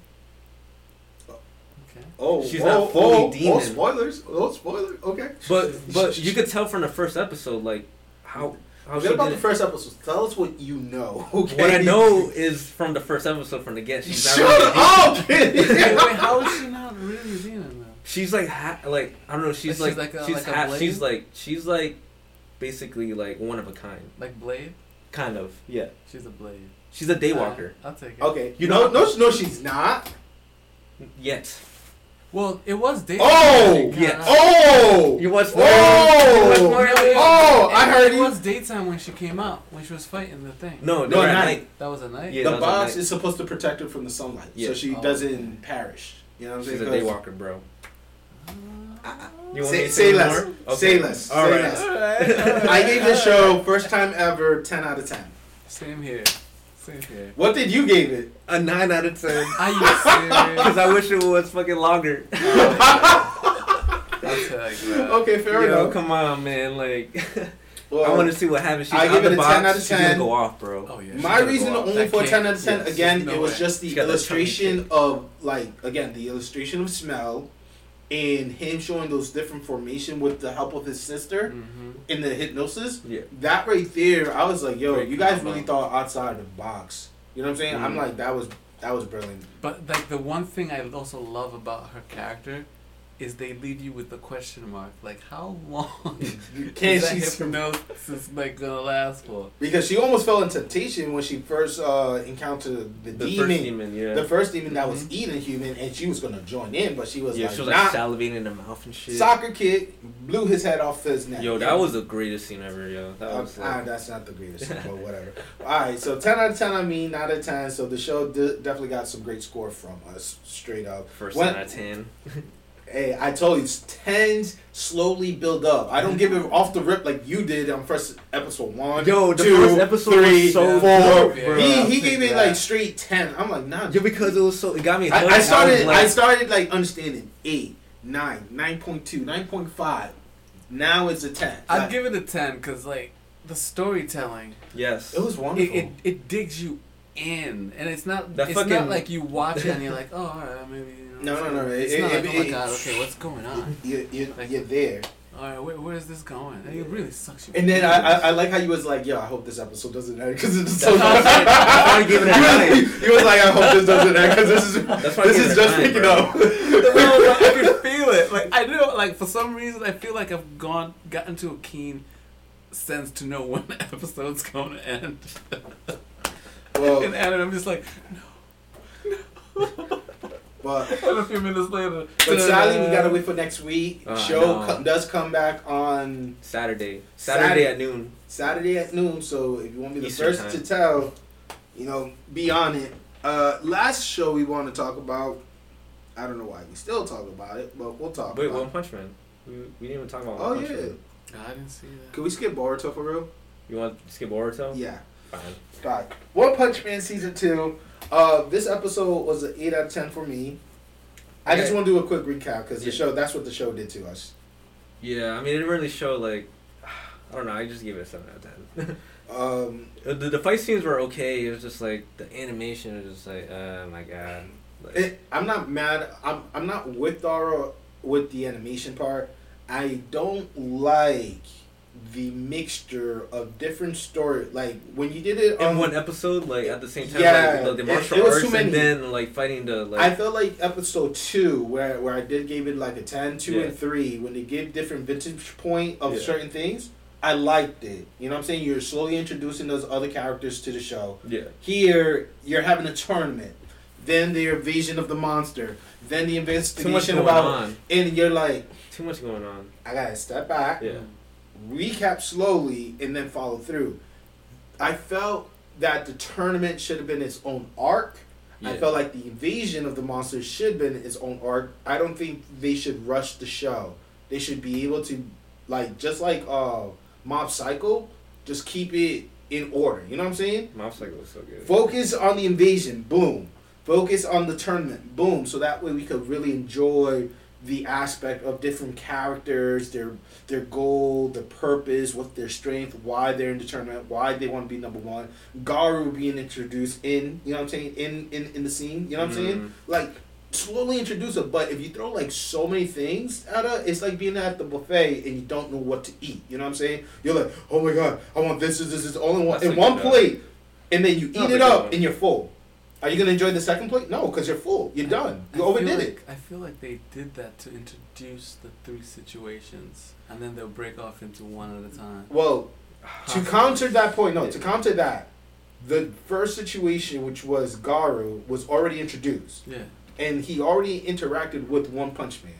Okay. oh, She's oh, not fully oh, oh demon. Oh, spoilers. Oh, spoilers. Okay. But but you could tell from the first episode like how how she Forget about the first episode. Tell us what you know. Okay. What I know is from the first episode from the get. She's not Shut really up! wait, wait, how is she not really a demon though? She's like ha- like I don't know. She's Like, like, she's like a- she's like a half. She's like she's like basically like one of a kind. Like Blade? Kind of yeah. She's a Blade. She's a daywalker. Uh, I'll take it. Okay. You You know, know- no, no, she's not. Yet. Well, it was Day. Oh, yes. Oh, You watched Oh! You watched Mario? Oh, I heard it you. was daytime when she came out when she was fighting the thing. No, No, no, at night. night. that was at night. Yeah. the that box night. is supposed to protect her from the sunlight, Yeah. so she Oh, doesn't perish. You know what I'm saying? She's a daywalker, bro. Uh, You want Say, me to say say less. more? Say Okay. less. All say right. less. Alright, alright, I gave this show first time ever ten out of ten. Same here. Same. What did you give it? A nine out of ten. Are you serious? Because I wish it was fucking longer. I'll tell you, bro. Okay, fair Yo, enough. come on, man. Like, Well, I want to see what happens. She's I give it a box. 10 out of She's 10. gonna go off, bro. Oh yeah. My reason go only That for can't- 10 out of 10, yes, again, no it was way. just the She got that illustration of, like, again, the illustration of smell and him showing those different formation with the help of his sister Mhm. in the hypnosis. Yeah. That right there, I was like, yo, Great you guys combo. really thought outside the box. You know what I'm saying? I'm Mhm. like, that was that was brilliant. But like the one thing I also love about her character is they leave you with the question mark. Like how long Can is that she hypnosis like gonna last for? Because she almost fell in temptation when she first uh, encountered the, The demon. first demon, yeah. The first demon that was Mhm. eating human, and she was gonna join in, but she was yeah, like, she was like nah. salivating in the mouth and shit. Soccer kid blew his head off his neck. Yo, that was the greatest scene ever, yo. That Uh, was ah, like, that's not the greatest, but whatever. All right, so ten out of ten on me, nine out of ten. So the show d- definitely got some great score from us, straight up. first When- ten out of ten. Hey, I told you, it's tens slowly build up. I don't give it off the rip like you did on first episode one. Yo, the two, first episode was three, so four. dope, bro. He he gave me like straight ten. I'm like, nah. Yeah, because it was so. It got me. I, hooked. I was started. like- I started like understanding eight, nine, nine point two, nine point five. Now it's a ten. I'd Like, give it a ten because like the storytelling, Yes. it was it, wonderful. it it digs you in, and it's not That it's not like you watch it and you're like, oh, all right, maybe. No, no, no, It's it- not it- like, oh my god, okay, what's going on? you, you, Like- you're there. All right, where, where is this going? It really sucks you. And then I, I, I like how you was like, yo, I hope this episode doesn't end because it's so. That's why I said- that's why gave it a nine. he was like, I hope this doesn't end because this is That's this is just nine, picking up. I was like, I can feel it. Like I know, like for some reason, I feel like I've gone gotten to a keen sense to know when the episode's going to end. well, and, and I'm just like, But And a few minutes later. but sadly, we gotta wait for next week. Uh, Show no. co- does come back on Saturday. Saturday Saturday. at noon. Saturday at noon. So if you want to be the Eastern first time. to tell, you know, be on it. Uh, last show we want to talk about. I don't know why we still talk about it, but we'll talk. Wait, about One Punch Man. We, we didn't even talk about One Oh Punch yeah. Man. I didn't see that. Can we skip Boruto for real? You want to skip Boruto? Yeah. Fine. Right. One Punch Man season two. Uh, this episode was an eight out of ten for me. I just want to do a quick recap because the Yeah. show. That's what the show did to us. Yeah, I mean, it didn't really show, like, I don't know, I just gave it a 7 out of 10. Um, the, the fight scenes were okay, it was just like, the animation was just like, oh my god. Like, it, I'm not mad. I'm I'm not with Dara with the animation part. I don't like the mixture of different story. Like when you did it in on one episode, like, at the same time, Yeah, like, the, the martial it was arts and then, like, fighting the, like, I felt like episode two, where where I did gave it like a 10, 2 Yeah. and three, when they give different vintage point of Yeah. certain things, I liked it. You know what I'm saying? You're slowly introducing those other characters to the show. yeah. Here, you're having a tournament, then the invasion of the monster, then the Too much investigation going about, on. and you're like, Too much going on. I gotta step back, Yeah. Recap slowly, and then follow through. I felt that the tournament should have been its own arc. I felt like the invasion of the monsters should have been its own arc. I don't think they should rush the show. They should be able to, like, just like uh, Mob Psycho, just keep it in order. You know what I'm saying? Mob Psycho was so good. Focus on the invasion, boom. Focus on the tournament, boom. So that way we could really enjoy the aspect of different characters, their their goal, their purpose, what their strength, why they're in the tournament, why they want to be number one. Garou being introduced in, you know what I'm saying, in in, in the scene. You know what I'm saying? Mhm. Like slowly introduce it, but if you throw like so many things at it, it's like being at the buffet and you don't know what to eat. You know what I'm saying? You're like, oh my god, I want this, this, this, this, all in one, That's in one plate, and then you eat it up and you're full. Are you gonna enjoy the second plate? No, because you're full. You're done. You I overdid feel it. I feel like they did that to introduce the three situations, and then they'll break off into one at a time. Well, to counter that point, no, to counter that, the first situation, which was Garou, was already introduced. Yeah. and he already interacted with One Punch Man,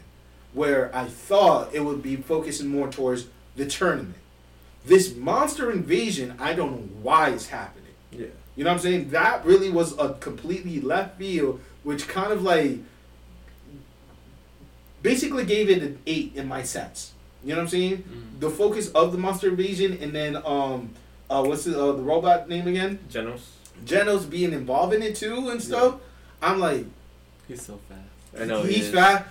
where I thought it would be focusing more towards the tournament. This monster invasion, I don't know why it's happening. Yeah. You know what I'm saying? That really was a completely left field, which kind of like basically gave it an eight in my sense. You know what I'm saying? Mm. The focus of the monster invasion, and then um, uh, what's the, uh, the robot name again? Genos. Genos being involved in it too and stuff. I'm like, He's so fast. I know. he's is. fat.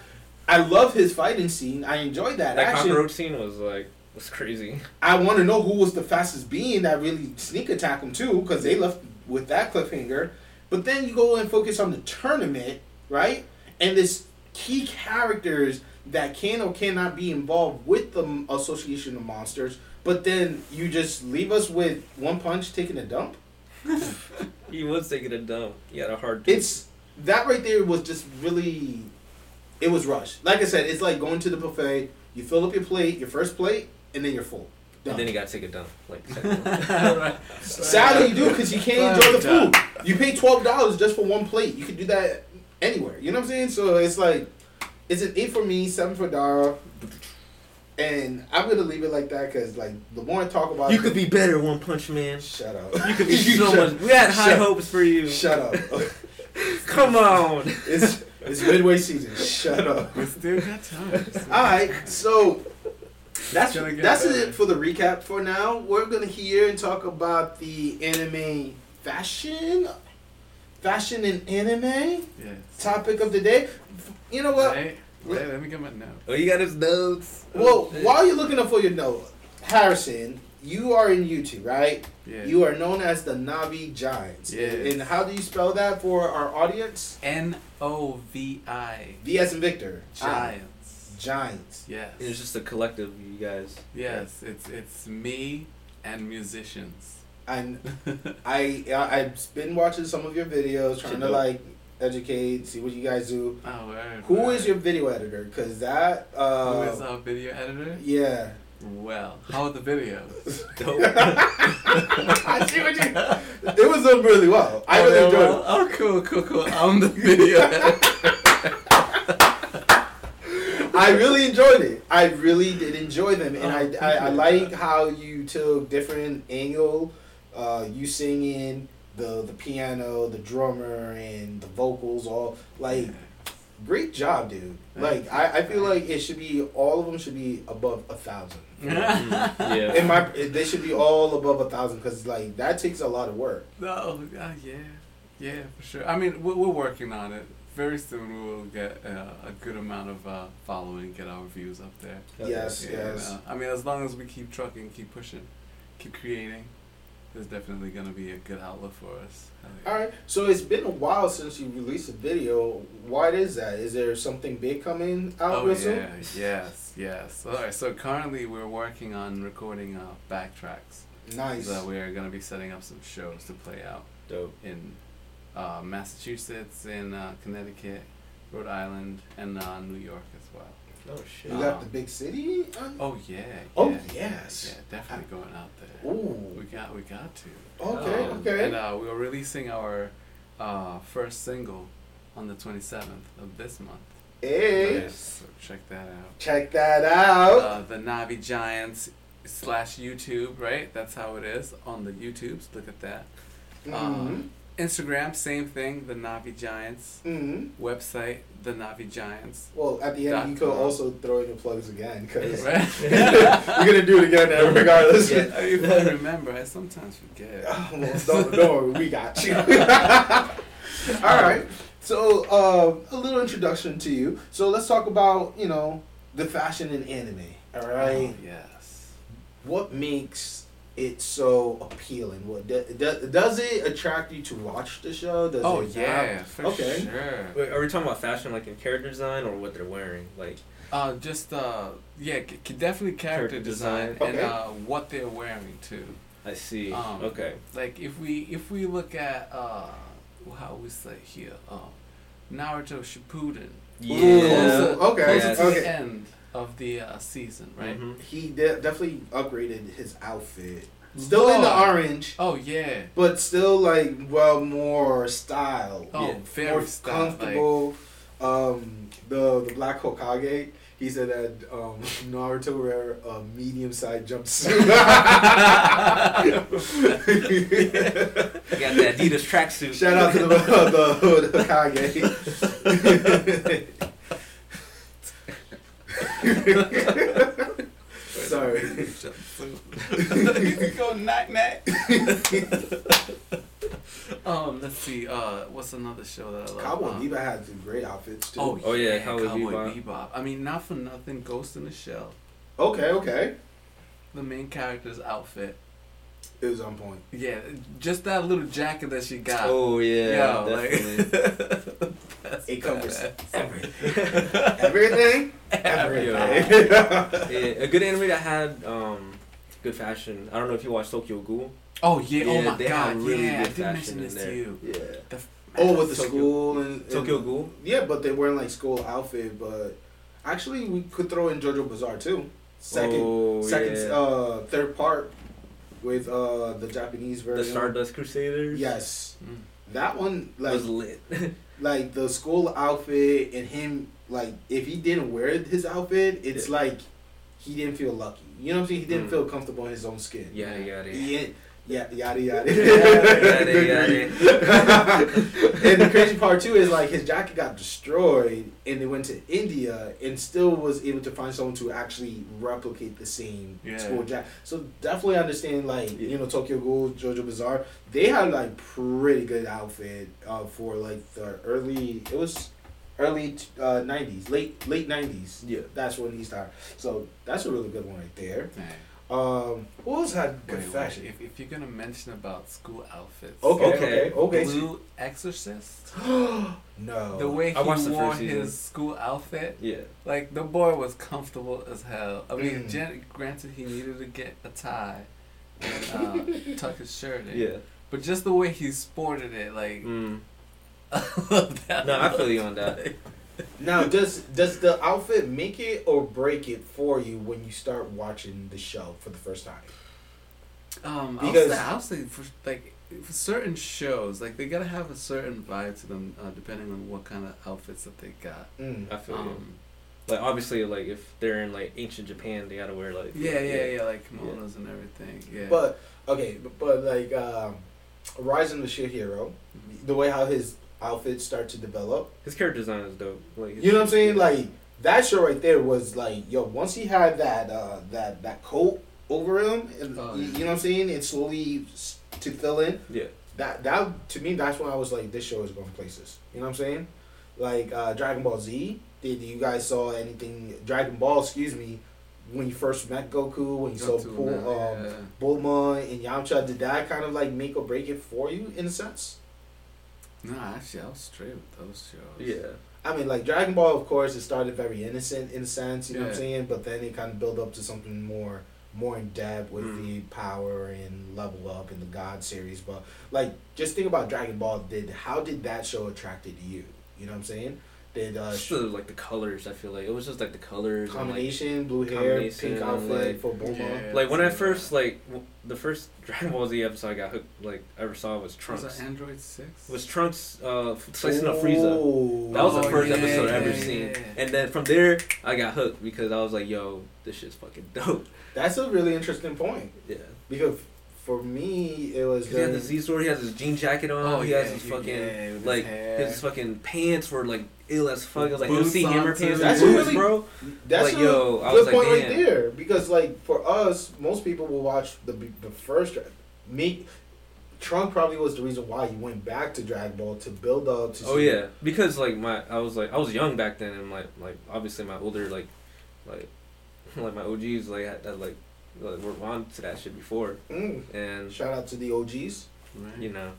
I love his fighting scene. I enjoyed that. That action. cockroach scene was like, was crazy. I want to know who was the fastest being that really sneak attack him too, because they left with that cliffhanger. But then you go and focus on the tournament, right? And this key characters that can or cannot be involved with the Association of Monsters. But then you just leave us with one punch taking a dump. He was taking a dump. He had a hard. It's that right there was just really, it was rushed. Like I said, it's like going to the buffet. You fill up your plate, your first plate, and then you're full. Done. And then he got to take a dump. Like, second one. right. Sadly, you do because you can't enjoy the food. You pay twelve dollars just for one plate. You could do that anywhere. You know what I'm saying? So it's like, it's an eight for me, seven for Dara, and I'm gonna leave it like that because like the more I talk about you it, could be better, One Punch Man. shut up. You could be so Shut- much. We had high shut- hopes for you. Shut up. Come on. it's it's midway season. Shut up. We still got time. All right, so that's that's better. it for the recap. For now, we're gonna hear and talk about the anime fashion, fashion and anime Yes. topic of the day. You know what? Wait, wait, let me get my notes. Oh, you got his notes. Well, Oh, shit. while you're looking up for your note, Harrison, you are in YouTube, right? Yeah. You are known as the Novi Giants. Yes. And how do you spell that for our audience? N O V I. V as in Victor. Giants. Giants. Yes. It's just a collective, you guys. Yes, it's it's me and musicians. And I I I've been watching some of your videos, trying to like educate, see what you guys do. Oh, word, Who word. is your video editor? Cause that uh, Who is our video editor? yeah. Well, how are the videos? I see what you. It was done really well. I Oh, really enjoyed well, Oh, cool, cool, cool. I'm the video editor. I really enjoyed it. I really did enjoy them, and Oh, I, I, I like that. how you took different angle, uh, you singing the the piano, the drummer, and the vocals. All like great job, dude. Like I, I feel like it should be all of them should be above a thousand. Yeah. In my, they should be all above a thousand because like that takes a lot of work. No, uh, yeah, yeah, for sure. I mean, we're, we're working on it. Very soon we will get uh, a good amount of uh, following, get our views up there. Yes, yes. uh, I mean, as long as we keep trucking, keep pushing, keep creating, there's definitely gonna be a good outlet for us. Yeah. All right. So it's been a while since you released a video. Why is that? Is there something big coming out Oh real yeah, soon? yes, yes. All right. So currently we're working on recording uh, backtracks. Nice. So we're gonna be setting up some shows to play out Dope. in uh, Massachusetts, in uh, Connecticut, Rhode Island, and uh, New York as well. Oh shit. You got the big city? on- Oh yeah. Oh, yes. Yeah, definitely going out there. Ooh. We got we got to. Okay. Um, okay. And uh, we are releasing our uh, first single on the 27th of this month. hey, Yes, so check that out. check that out. Uh, the Novi Giants slash YouTube, right? That's how it is on the YouTubes. Look at that. mm-hmm. Instagram, same thing. The Novi Giants hmm website. The Novi Giants. Well, at the end, you could also throw in your plugs again because you're gonna do it again uh, regardless. Yeah. I remember, I sometimes forget. Oh, well, don't, don't worry, we got you. All right. So, uh, a little introduction to you. So, let's talk about you know the fashion in anime. All right. Oh, yes. What makes it so appealing? What do, do, does it attract you to watch the show? Does Oh it yeah, have- for Okay. sure. Wait, are we talking about fashion like in character design or what they're wearing? Like Uh, just uh, yeah, c- c- definitely character, Character design, design. and uh, what they're wearing too. I see. Um, okay. Like if we if we look at uh, how we say here, uh, Naruto Shippuden, Yeah. closer, okay, closer to okay. the end of the uh, season, right? Mhm. He de- definitely upgraded his outfit. Still in the orange, Oh yeah. but still like well more style. Oh, Yeah. very more style, like- comfortable. um, the the Black Hokage. He said that um, Naruto wear a medium sized jumpsuit. You got the Adidas tracksuit. Shout out to the, the, the Hokage. Sorry. you can go night night. um, let's see. Uh, what's another show that I love? Cowboy Um, Bebop had some great outfits too. Oh, Oh, yeah, yeah, Cowboy Cowboy, Bebop. Bebop. I mean, not for nothing, Ghost in the Shell. Okay, okay. The main character's outfit. It was on point. Yeah, just that little jacket that she got. Oh yeah, Yo, definitely. like, It covers badass. everything. Everything. Everything. yeah, a good anime that had um, good fashion. I don't know if you watched Tokyo Ghoul. Oh yeah! oh my they god! have really yeah, I good did mention this in to you. Yeah. The, Oh, with the Tokyo- school and, and Tokyo Ghoul. Yeah, but they weren't like school outfit. But actually, we could throw in JoJo Bizarre too. Second, oh, second, yeah. uh, third part with uh the Japanese version. the version. Stardust Crusaders. Yes, Mm. that one like was lit. like the school outfit and him like if he didn't wear his outfit, it's Yeah. like he didn't feel lucky. You know what I'm saying? He didn't Mm. feel comfortable in his own skin. Yeah, yeah, He ain't- yeah, yada yada. Yada yada. and the crazy part too is like his jacket got destroyed, and they went to India and still was able to find someone to actually replicate the same Yeah. school jacket. So definitely understand like Yeah. you know Tokyo Ghoul, Jojo Bizarre. They had like pretty good outfit uh, for like the early. It was early t- uh, '90s, late late '90s. Yeah. That's when he started. So that's a really good one right there. Man. Um, who else had good Wait, wait, fashion? If, if you're gonna mention about school outfits, Okay, Okay. okay, okay. Blue Exorcist, no. the way I he the wore first season. his school outfit, Yeah. like the boy was comfortable as hell. I mean, Mm. gen- granted, he needed to get a tie and uh, tuck his shirt in, Yeah. but just the way he sported it, like, Mm. I love that. No, I feel you on that. Now, does does the outfit make it or break it for you when you start watching the show for the first time? Um, Because- I'll say, I'll say for like for certain shows, like they gotta have a certain vibe to them, uh, depending on what kind of outfits that they got. Mm. I feel you. Um, like obviously like if they're in like ancient Japan, they gotta wear like Yeah, yeah, yeah, like kimonos and everything. Yeah. But okay, but, but like um, Rise of the Shield Hero, the way how his outfits start to develop. His character design is dope. Like You know what I'm saying? Like that show right there was like, yo, once he had that uh, that that coat over him, and Oh, you, yeah. you know what I'm saying, and slowly to fill in. Yeah. That that to me, that's when I was like, this show is going places. You know what I'm saying? Like uh, Dragon Ball Z. Did you guys saw anything? Dragon Ball, excuse me. When you first met Goku, when you saw Goku, um, yeah. Bulma and Yamcha, did that kind of like make or break it for you in a sense? No, actually, I was straight with those shows. Yeah. I mean, like Dragon Ball, of course, it started very innocent in a sense, you know what I'm saying? But then it kind of built up to something more, more in depth with Mm. the power and level up in the God series. But like, just think about Dragon Ball. Did how did that show attracted you? You know what I'm saying? Did uh, Just the, like the colors, I feel like it was just like the colors. and, like, combination, blue hair, combination, pink outfit like- for Bulma? Yeah. Like when I first like like w- the first Dragon Ball Z episode I got hooked like ever saw was Trunks. Was that Android Six? was Trunks uh slicing up Frieza. Ooh. That was the Oh, first yeah, episode I ever yeah, seen. yeah. And then from there I got hooked because I was like, yo, this shit's fucking dope. That's a really interesting point Yeah. because for me, it was. he had the Z sword, he has his jean jacket on, Oh, he yeah, has his fucking yeah, his like hair. his fucking pants were like ill as fuck. I was like, MC on, Hammer pants That's boots, really- bro. That's Like, a yo, I good was like, point right there because, like, for us, most people will watch the the first. Me, Trunk probably was the reason why he went back to Dragon Ball to build up. To Oh see- yeah, because like my I was like I was young back then, and like like obviously my older like like like my OGs like had, had like like, were on to that shit before, Mm. and Shout out to the OGs. Right. you know,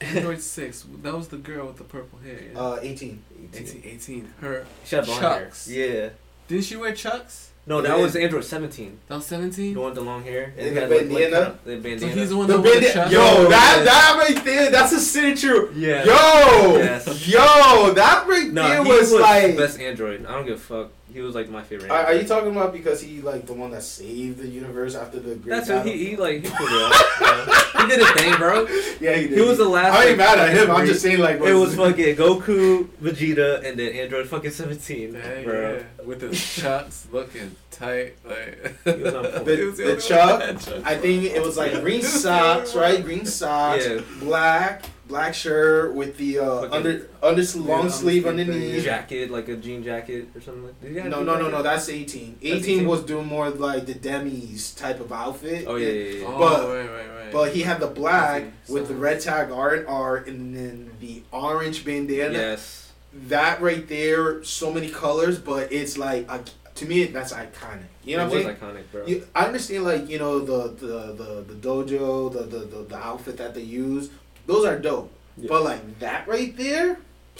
Android Six. That was the girl with the purple hair. Yeah. Uh, eighteen. 18, 18. Her. she had blonde hair. Yeah, Didn't she wear Chucks? no, that Yeah. was Android seventeen. That was 17? The one with the long hair And he the had, like, bandana? like, the So bandana. he's the one The that wore the Chucks? yo, Yo, that yeah. that right there, that's a signature. yeah. Yo, Yes. yo, that right no, there he was, was, like. best android. I don't give a fuck. He was like my favorite. Are, are you talking about because he like the one that saved the universe after the great That's what he, he like he pulled it off. He did his thing, bro. yeah, he did. He was the last. I ain't like, mad at him. I'm just saying like It was fucking Goku, Vegeta, and then Android fucking 17, Yeah, bro. yeah. With the Chucks looking tight. Like, He was on point. The- He was the Chuck, that had Chucks I think it was like green socks, right? Green socks, Yeah. black, black shirt with the uh, Fucking- under under long Yeah, sleeve undersleeve thing, underneath. Jacket, like a jean jacket or something like that. Did he have No, no, jean no, no. jacket? That's 18. 18, 18? was doing more like the Demi's type of outfit. Oh, yeah, yeah, yeah. Oh, But- right, right, right. But he had the black Okay, with the red tag art art and then the orange bandana. Yes. That right there, so many colors, but it's like uh, to me that's iconic. You know it what I'm was iconic, bro. You, I understand, like you know, the the the, the dojo, the, the the the outfit that they use. Those are dope. Yeah. But like that right there,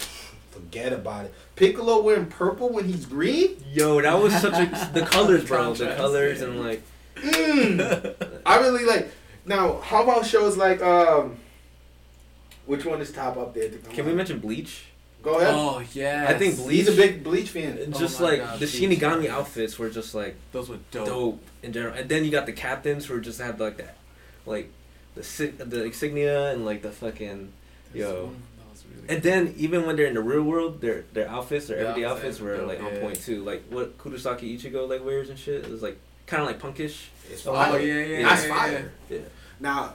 forget about it. Piccolo wearing purple when he's green. Yo, that was such a the colors, bro. The colors yeah. and like Mm. I really like. Now, how about shows like um, which one is top up there? to Can we on? mention Bleach? Go ahead. Oh, yeah. I think Bleach. He's a big Bleach fan. Oh Just my like God, the Bleach. Shinigami outfits were just like Those were dope. dope. in general. And then you got the captains who just had like that, like the the insignia and like the fucking Yo. that was really And then even when they're in the real world, their their outfits, their Yeah, everyday I'm outfits were dope, like on point too. Like what Kurosaki Ichigo like wears and shit. It was like kind of like punkish. It's Oh, fire. yeah, yeah, That's yeah, fire. Yeah. Now,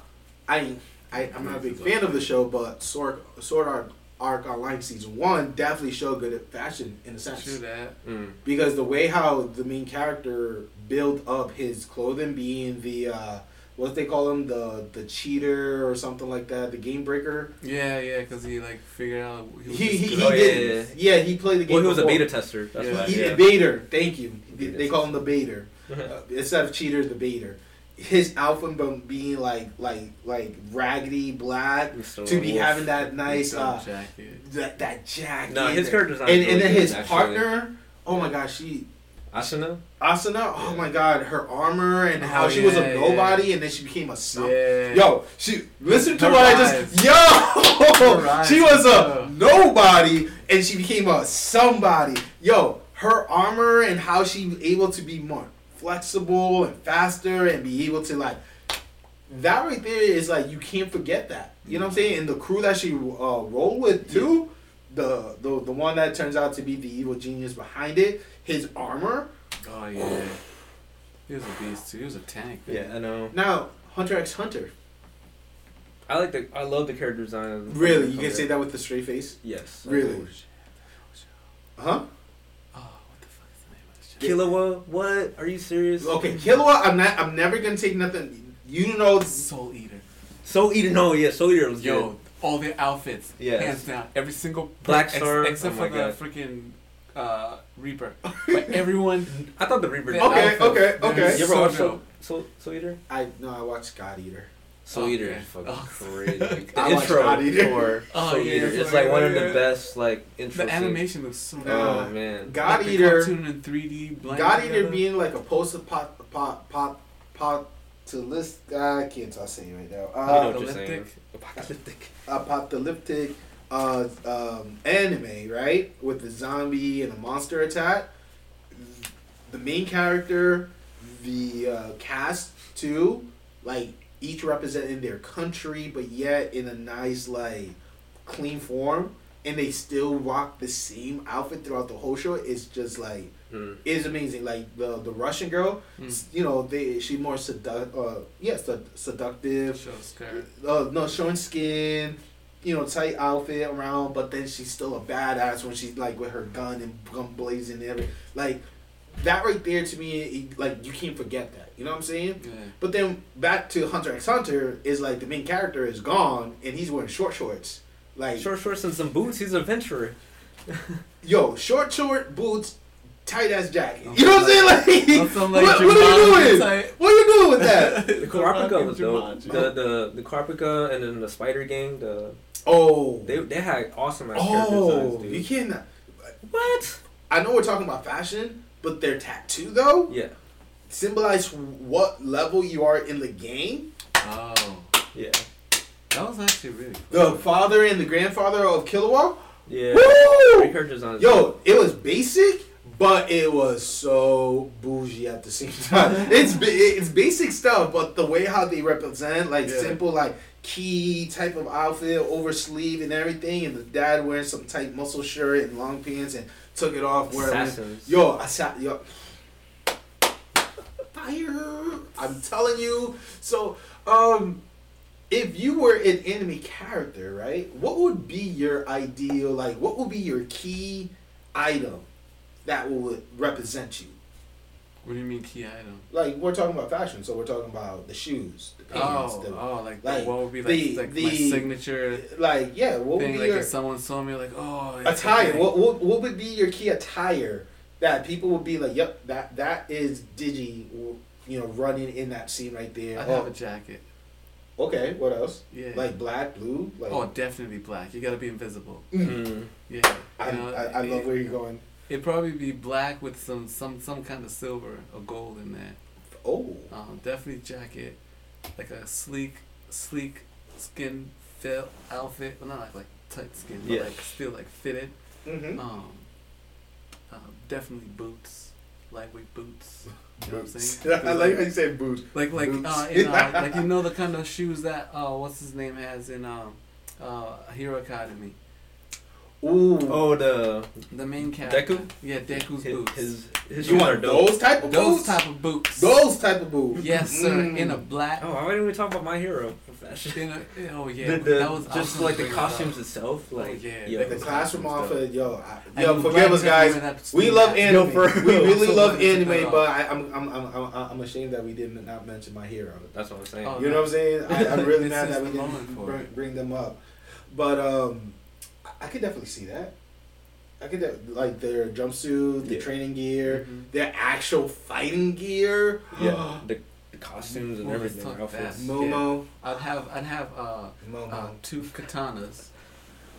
I, I I'm not a big fan of the show, but Sword Sword Art Arc Online season one definitely showed good at fashion in a sense. True that. Mm. because the way how the main character built up his clothing being the uh what they call him the the cheater or something like that the game breaker Yeah, yeah, because he like figured out he was he he, he Oh, yeah, did yeah, he played the game Well, he was a beta tester. That's Yeah. why. he yeah. the beater thank you they, Beta they call him the beater uh, instead of cheater the beater his outfit be- being like like like raggedy black to be Wolf. having that nice uh jacket. that that jacket No, his character design. and, is and then his good, actually. partner oh my gosh she Asuna. Asuna, oh Yeah. my god, her armor and how Oh, she was yeah, a yeah. nobody and then she became a some. Yeah. Yo, she listen to Her what I just yo. Rise she was was a nobody and she became a somebody. Yo, her armor and how she was able to be more flexible and faster and be able to like that right there is like you can't forget that. You know what I'm saying? And the crew that she uh, rolled with too, the the the one that turns out to be the evil genius behind it, his armor. Oh yeah. He was a beast too. He was a tank. man. Yeah, I know. Now, Hunter x Hunter. I like the. I love the character design. of- Really, you can say that with the straight face. Yes. Really? Oh, shit. Huh? Oh, what the fuck is the name of this shit? Killua, what? Are you serious? Okay, Killua. I'm not. I'm never gonna take nothing. You know, Soul Eater. Soul Eater, no, yeah, Soul Eater was Yo, good. all their outfits. Yes. Hands down. Every single Black ex- Star, except oh for my the God. freaking uh, Reaper. But everyone. I thought the Reaper. their Okay, okay, okay. You ever so watch. Soul, Soul, Soul Eater? I no. I watched God Eater. Soul Oh, Eater okay. is fucking Oh. crazy. Like, the I intro God Eater. for Oh, Soul yeah, Eater it's is like like- one of the best like intro. The scenes. animation looks so good. Oh Uh, man. God like the Eater. cartoon in 3D. God Eater together. being like a post pot pot pot pot to list. I can't talk say it right now. You know Uh, what you're saying. Apocalyptic. Apocalyptic. Uh, um, anime, right? With the zombie and the monster attack. The main character, the uh, cast too, like each representing their country, but yet in a nice like clean form, and they still rock the same outfit throughout the whole show. It's just like Hmm. it's amazing. Like the the Russian girl, s- you know, they she more sedu- uh, yeah, sed- seductive. Show skirt. Uh, no, showing skin, you know, tight outfit around, but then she's still a badass when she's like with her gun and gun blazing and everything. Like that right there to me, it- like you can't forget that. You know what I'm saying? Yeah. But then back to Hunter x Hunter is like the main character is gone and he's wearing short shorts. Like Short shorts and some boots. He's an adventurer. yo, short short boots, tight ass jacket. You know what I'm saying? Like, some, like, what, what are you doing? type- What are you doing with that? The Kurapika was dope. The the the Kurapika and then the Spider Gang. The oh, they they had awesome ass character oh, designs, you dude. can't. What? I know we're talking about fashion, but their tattoo though Yeah. symbolize what level you are in the game. Oh, Yeah. that was actually really cool. The father and the grandfather of Killua. Yeah. Woo! Great character designs. Yo, it was basic, but it was so bougie at the same time. it's it's basic stuff, but the way how they represent, like Yeah. simple, like key type of outfit, over sleeve and everything, and the dad wearing some tight muscle shirt and long pants and took it off. Where Assassins. yo, I sat yo. Fire! I'm telling you. So, um, if you were an enemy character, right? What would be your ideal? Like, what would be your key item that would represent you? What do you mean key item? Like, we're talking about fashion, so we're talking about the shoes, Oh, the, oh, like, like, what would be like, the- like my the- signature like, yeah. What would be Like your if someone saw me, like, oh, attire? okay. What, what what would be your key attire that people would be like, yep, that that is Digi, you know, running in that scene right there. I'd Oh, have a jacket. okay, what else? Yeah. Like black, blue, like. oh, definitely black. You gotta be invisible. Mm. Yeah. I, you know, I, I love it, where you're going. It'd probably be black with some some some kind of silver or gold in there. Oh, Um, definitely jacket, like a sleek, sleek skin fit outfit. Well, not like like tight skin, but Yeah. like still like fitted. mm-hmm. Um, uh, definitely boots, lightweight boots. You know what I'm saying? I like how you say boots. Like like Boots. uh, in, uh, like you know the kind of shoes that uh what's his name has in um uh Hero Academy. Ooh. Oh, the The main character. Deku? Yeah, Deku's his boots. his, his you want dope. those type of boots Those boots? type of boots. Those type of boots. Yes, sir. Mm. In a black. Oh, why didn't we talk about my hero for fashion? In a, oh yeah. the, the, that was just awesome like the bring up. costumes itself, like yeah, yo, like The classroom costumes, outfit, yo, I, yo, forgive us, guys. We love had. anime. Yo, we really So love glad you took anime, but I, I'm, I'm, I'm, I'm, I'm ashamed that we did not mention my hero. that's what I'm saying. Oh, You know what I'm saying? I, I'm really This mad that we the didn't for bring, it. bring them up. But um, I- I could definitely see that. I could de- like their jumpsuit, the Yeah. training gear, Mhm. their actual fighting gear. Yeah, the, the costumes and Well, everything, talk outfits. that. Momo, I'd have I'd have uh, Momo. uh two katanas,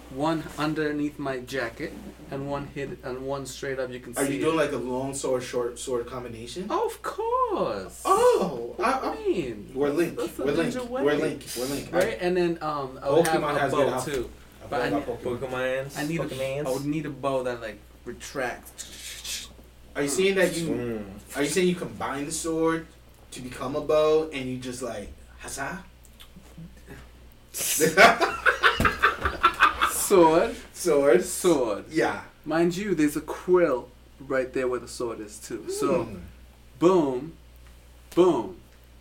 one underneath my jacket and one hid and one straight up. You can see. Are see. you doing like a long sword, short sword combination? it. Of course. Oh, What I, I, mean? we're linked. That's the We're linked. ninja We're way. linked. We're linked. Right, and then um, I would have Pokemon a has bow good outfit. too. I, But I forgot need- Pokemon. Pokemons, I need a, Pokemans. I would need a bow that like retracts. Are you saying that you? Mm. Are you saying you combine the sword to become a bow, and you just like hasa? sword, Sword. sword. Yeah. Mind you, there's a quill right there where the sword is too. So, Hmm. boom, boom,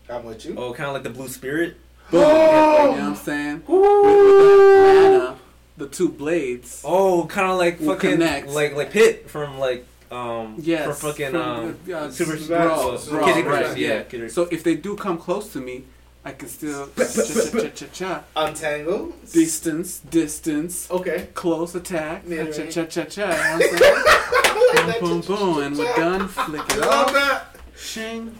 I'm with you. Oh, kind of like the blue spirit. boom. You know what I'm saying? With, with the mana, the two blades. Oh, kind of like fucking connect. like like Pit from like um Yes. from fucking from, um uh, Super Brawl, uh, Brawl, Kid right, Icarus, yeah. yeah. Kid So if they do come close to me, I can still cha cha cha cha Untangle. distance, distance, Okay. close attack, Yeah, cha right. cha cha cha. You know what I'm saying? I like that. boom, boom, boom, and we're done. Flick I it love off, that. shing,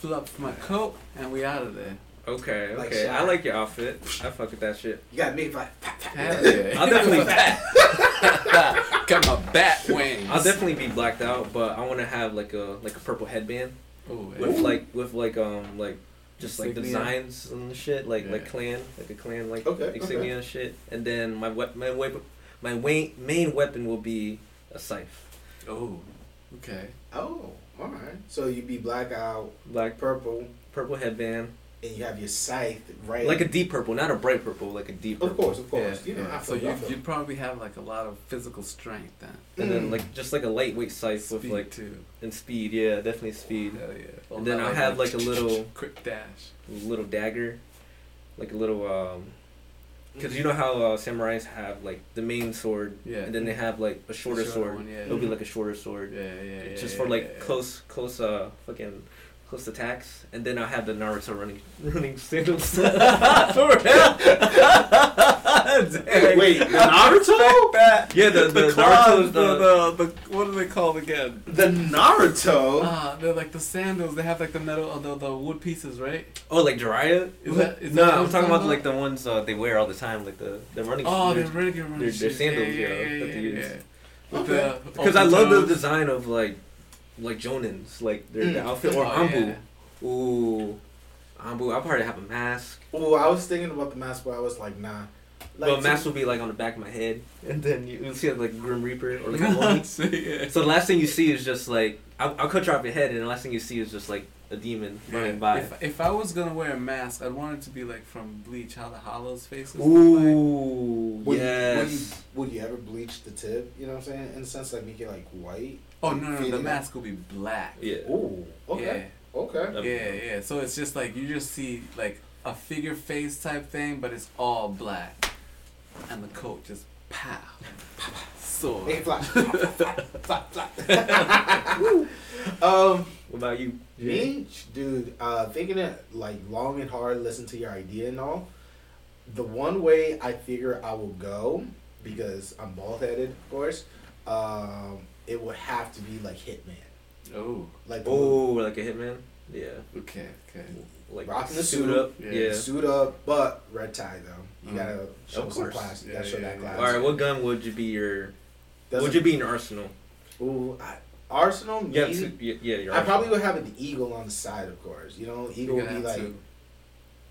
fluff my coat, and we out of there. Okay, Like okay. I like your outfit. I fuck with that shit. You got me like. Hell yeah. I'll definitely bat. got my bat wings. I'll definitely be blacked out, but I want to have like a like a purple headband Ooh, with like with like um like just like Insignia. designs and shit like like Yeah. clan like a clan like Okay, insignia and shit. And then my wep- my weapon my wa- main weapon will be a scythe. Oh, okay. Oh, all right. So you'd be blackout, Black purple, purple headband, and you have your scythe right. like a deep purple, not a bright purple, like a deep purple. Of course, of Yeah, course. you know, yeah. So you, you'd probably have like a lot of physical strength then. And Mm. then like just like a lightweight scythe with like too. and speed, yeah, definitely speed. Hell yeah. And then I'll have like a little quick dash. little dagger, like a little um, because you know how uh, samurais have like the main sword, Yeah. and then they have like a shorter shorter sword. one, yeah. It'll be like a shorter sword, Yeah, yeah, yeah. just yeah, for like yeah, yeah. close, close, uh, fucking close attacks. And then I'll have the Naruto running, running sandals. for real. Dang. Wait, the Naruto? Yeah, the the, the, Naruto's claws, the, the, the, the what are they called again? The Naruto. Ah, they're like the sandals. They have like the metal, uh, the, the wood pieces, right? oh like Jiraiya. Is that? Is no, that I'm talking about like the ones uh, they wear all the time, like the the running. Oh, they're- they're regular running they're- they're sandals, yeah, yeah, yeah, that yeah, yeah, use. yeah. Okay. the Because I love the design of like, like Jonins, like their the Mm. outfit or Oh, Anbu. yeah. Ooh, Anbu. I'll probably have a mask, Oh, I was thinking about the mask, but I was like, nah. Like, but mask will be like on the back of my head, and then you, you'll see like Grim Reaper or like a mummy. So, yeah. So the last thing you see is just like I'll, I'll cut you off your head, and the last thing you see is just like a demon running by. If, if I was gonna wear a mask, I'd want it to be like from Bleach, how the Hollows faces. look like. Ooh, would, you, would, you, yes. would you ever bleach the tip? You know what I'm saying? In a sense, like make it like white. Oh no, no, the mask will be black. Yeah. Ooh. Okay. Okay. Yeah, yeah. So it's just like you just see like a figure face type thing, but it's all black, and the coat just pow, sword. Hey, fly. fly, fly, fly. um, What about you? me, dude, uh, thinking it like long and hard, listen to your idea and all. The one way I figure I will go, because I'm bald headed, of course, um, it would have to be like Hitman. Oh, Like the Oh, like a hitman. Yeah. okay, okay. Like Rocking the suit suit. up. Yeah. Yeah. suit up, but red tie though. You Mm. gotta show Of some course. class. You Yeah, gotta show yeah, that yeah. class. All right. What gun would you be your? Doesn't- would you be in your arsenal? Ooh, I, Arsenal. Yeah. maybe? Yeah. yeah your I probably arsenal. would have an eagle on the side, of course. You know, eagle would be like to-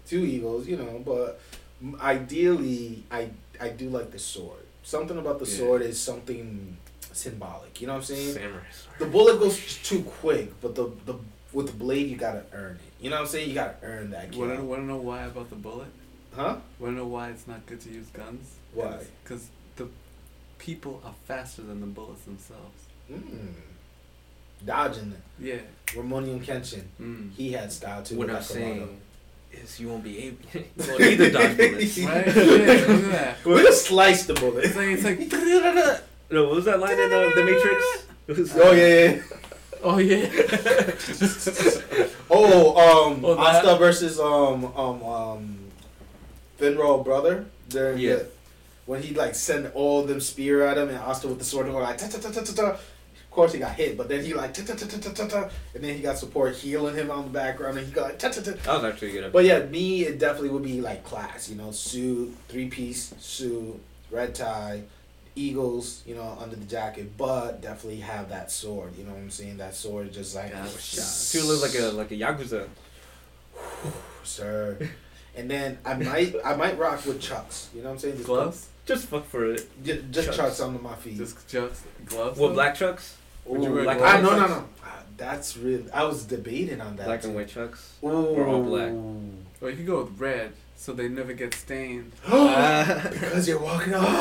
two eagles. You know, but ideally, I I do like the sword. Something about the Yeah. sword is something symbolic. You know what I'm saying? samurai The bullet goes too quick, but the the with the blade you gotta earn it. You know what I'm saying? You gotta earn that kill. Wanna wanna know why about the bullet? Huh? Wanna know why it's not good to use guns? Why? Because the people are faster than the bullets themselves. Mm. Dodging it. Yeah. Rurouni Kenshin. Mm. He had style too. What with I'm saying is you won't be able. you won't the dodge bullets. Right? yeah, look at that. We're gonna slice the bullet. It's like it's like. No, what was that line in uh, the Matrix? It was, Oh yeah, yeah. Oh yeah. Oh, um, Oh, Asta versus um um um Finral brother. During Yeah. the, when he like sent all them spear at him and Asta with the sword going like ta ta ta ta ta ta. Of course he got hit, but then he like ta ta ta ta ta ta ta, and then he got support healing him on the background, and he got like ta ta ta. That was actually a good. But yeah, me it definitely would be like class, you know, suit, three piece suit, red tie, eagles, you know, under the jacket, but definitely have that sword. You know what I'm saying? That sword just like Yeah, You look like a like a yakuza. sir. And then I might I might rock with chucks. You know what I'm saying? Just Gloves. Just fuck for it. put- just Chucks. chucks under my feet. Just chucks. gloves. What black chucks? Ooh, Would you wear like, gloves? ah, no, no, no. Ah, That's really. I was debating on that. Black and white chucks. Ooh. Or all black. Or you could go with red, so they never get stained. because you're walking on. I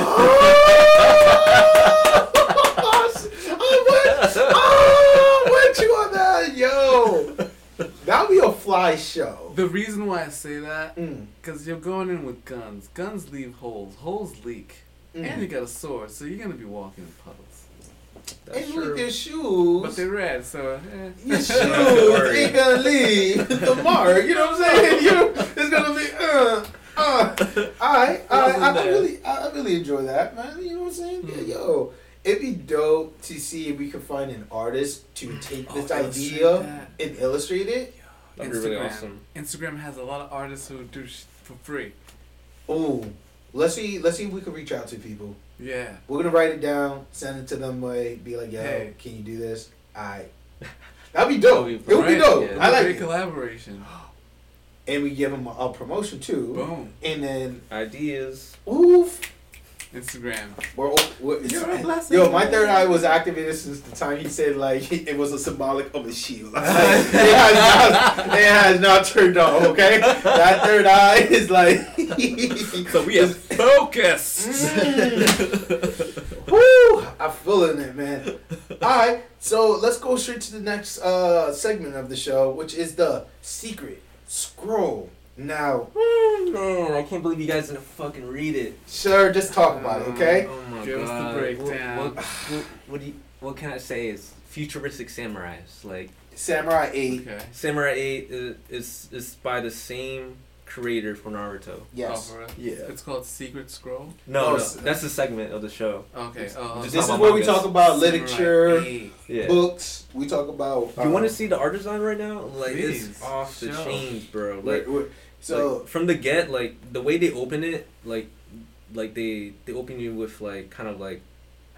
went, oh, went you on that, yo. That'll be a fly show. The reason why I say that, Mm, because you're going in with guns. Guns leave holes. Holes leak. And you mm. got a sword, so you're gonna be walking in puddles. That's And true. with your shoes, But they're red, so eh. your shoes worry. ain't gonna leave the mark. You know what I'm saying? You it's gonna be uh. Uh, I, I, I, I really, I I really enjoy that, man. You know what I'm saying? Yeah, Hmm. yo, it'd be dope to see if we could find an artist to take this Oh, idea that. and illustrate it. That'd be really Instagram. awesome. Instagram has a lot of artists who do sh- for free. Oh, let's see. Let's see if we can reach out to people. Yeah. We're gonna write it down, send it to them. Way, be like, yo, Hey. can you do this? I. That'd be dope. That'd It be would be dope. yeah. I like Great it. collaboration. And we give them a, a promotion too. Boom. And then, Ideas. oof. Instagram. We're, we're, You're a blessing. Yo, my third eye was activated since the time he said like it was a symbolic of a shield. it, has not, it has not turned on. Okay, that third eye is like. So we have Focus. Mm. Woo! I'm feeling it, man. All right, so let's go straight to the next uh, segment of the show, which is the secret scroll. Now, Man, I can't believe you guys didn't fucking read it. Sure, just talk about it, okay? Oh my Give us the god. breakdown. What, what, what, what do you, what can I say is futuristic samurais. Like Samurai Eight. Okay. Samurai 8 is, is is by the same creator for Naruto. Yes. Oh, for real? Yeah. It's called Secret Scroll. No, no, s- that's a segment of the show. Okay. Oh, Just This is where we talk about Samurai literature. Yeah. books. We talk about. you want to see the art design right now? Like Please, it's off the chains, bro. Like We're- we're- so like, from the get, like the way they open it, like like they they open you with like kind of like